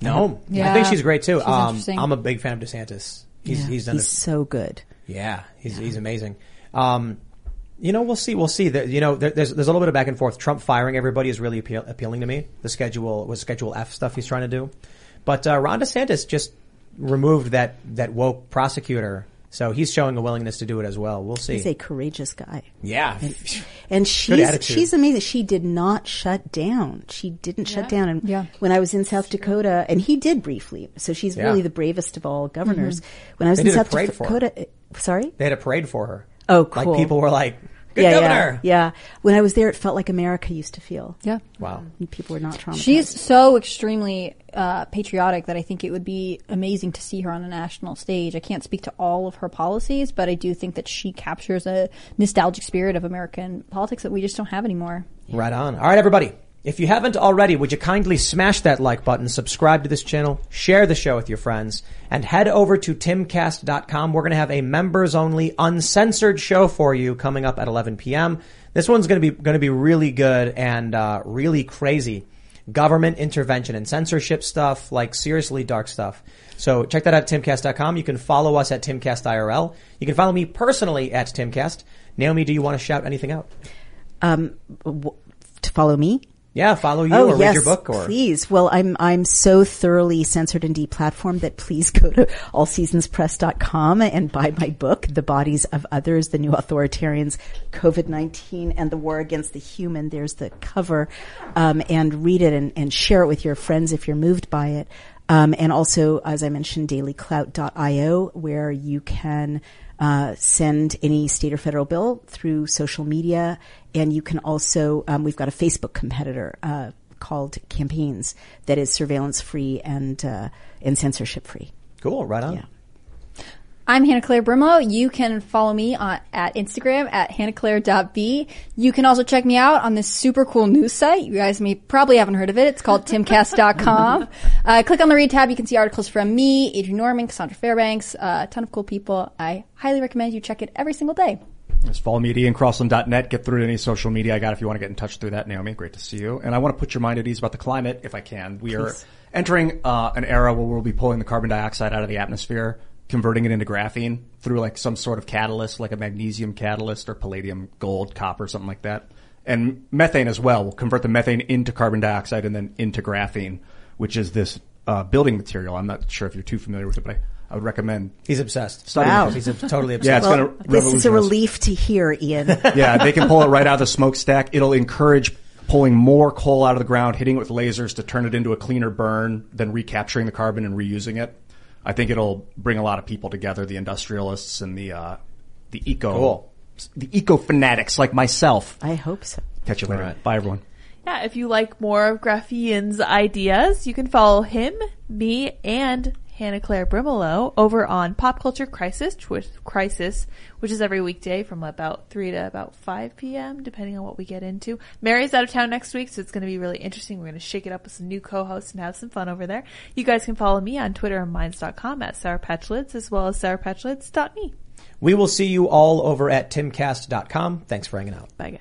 No, I think she's great too. She's Um. I'm a big fan of DeSantis. He's Yeah, he's done he's a- so good. Yeah, he's he's amazing. Um, you know, we'll see. We'll see. There, you know, there, there's there's a little bit of back and forth. Trump firing everybody is really appeal, appealing to me. The schedule was Schedule F stuff he's trying to do, but uh, Ron DeSantis just removed that that woke prosecutor, so he's showing a willingness to do it as well. We'll see. He's a courageous guy. yeah, And, and she's she's amazing. She did not shut down. She didn't shut down. And Yeah. when I was in South Dakota, and he did briefly, so she's Yeah. really the bravest of all governors. Mhm. When I was They in South parade for her. Dakota, sorry, they had a parade for her. Oh, cool. Like people were like, "Good yeah, governor." Yeah, yeah. When I was there, it felt like America used to feel. Yeah. Wow. People were not traumatized. She's so extremely uh, patriotic that I think it would be amazing to see her on a national stage. I can't speak to all of her policies, but I do think that she captures a nostalgic spirit of American politics that we just don't have anymore. Right on. All right, everybody. If you haven't already, would you kindly smash that like button, subscribe to this channel, share the show with your friends, and head over to timcast.com. We're going to have a members only uncensored show for you coming up at 11 p.m. This one's going to be, going to be really good and, uh, really crazy. Government intervention and censorship stuff, like seriously dark stuff. So check that out at timcast.com. You can follow us at timcastirl. You can follow me personally at timcast. Naomi, do you want to shout anything out? um, w- to follow me. Yeah, follow you oh, or yes, read your book or please. Well, I'm I'm so thoroughly censored and deplatformed that please go to allseasonspress.com and buy my book, The Bodies of Others: The New Authoritarians, COVID-19 and the War Against the Human. There's the cover, um, and read it and, and share it with your friends if you're moved by it. Um, and also, as I mentioned, dailyclout.io, where you can uh, send any state or federal bill through social media. And you can also, um, we've got a Facebook competitor uh, called Campaigns that is surveillance free and uh, and censorship free. Cool, right on. Yeah. I'm Hannah Claire Brimelow. You can follow me on, at Instagram at hannahclaire.b. You can also check me out on this super cool news site. You guys may probably haven't heard of it. It's called timcast.com. Uh, click on the read tab. You can see articles from me, Adrian Norman, Cassandra Fairbanks, uh, a ton of cool people. I highly recommend you check it every single day. Just follow me at iancrossland.net. Get through to any social media I got if you want to get in touch through that. Naomi, great to see you. And I want to put your mind at ease about the climate if I can. We are entering uh, an era where we'll be pulling the carbon dioxide out of the atmosphere, converting it into graphene through like some sort of catalyst, like a magnesium catalyst or palladium, gold, copper, something like that. And methane as well. We'll convert the methane into carbon dioxide and then into graphene, which is this uh, building material. I'm not sure if you're too familiar with it, but I, I would recommend. He's obsessed. studying Wow. He's totally obsessed. Yeah, it's well, going to this is a relief to hear, Ian. yeah, they can pull it right out of the smokestack. It'll encourage pulling more coal out of the ground, hitting it with lasers to turn it into a cleaner burn, then recapturing the carbon and reusing it. I think it'll bring a lot of people together, the industrialists and the uh, the eco Cool. the eco fanatics like myself. I hope so. Catch you later. All right. Bye everyone. Yeah, if you like more of Graphian's ideas, you can follow him, me, and Hannah Claire Brimelow over on Pop Culture Crisis, which, Crisis, which is every weekday from about 3 to about 5 p.m., depending on what we get into. Mary's out of town next week, so it's going to be really interesting. We're going to shake it up with some new co-hosts and have some fun over there. You guys can follow me on Twitter and Minds.com at SourPatchLids, as well as SourPatchLids.me. We will see you all over at timcast.com. Thanks for hanging out. Bye, guys.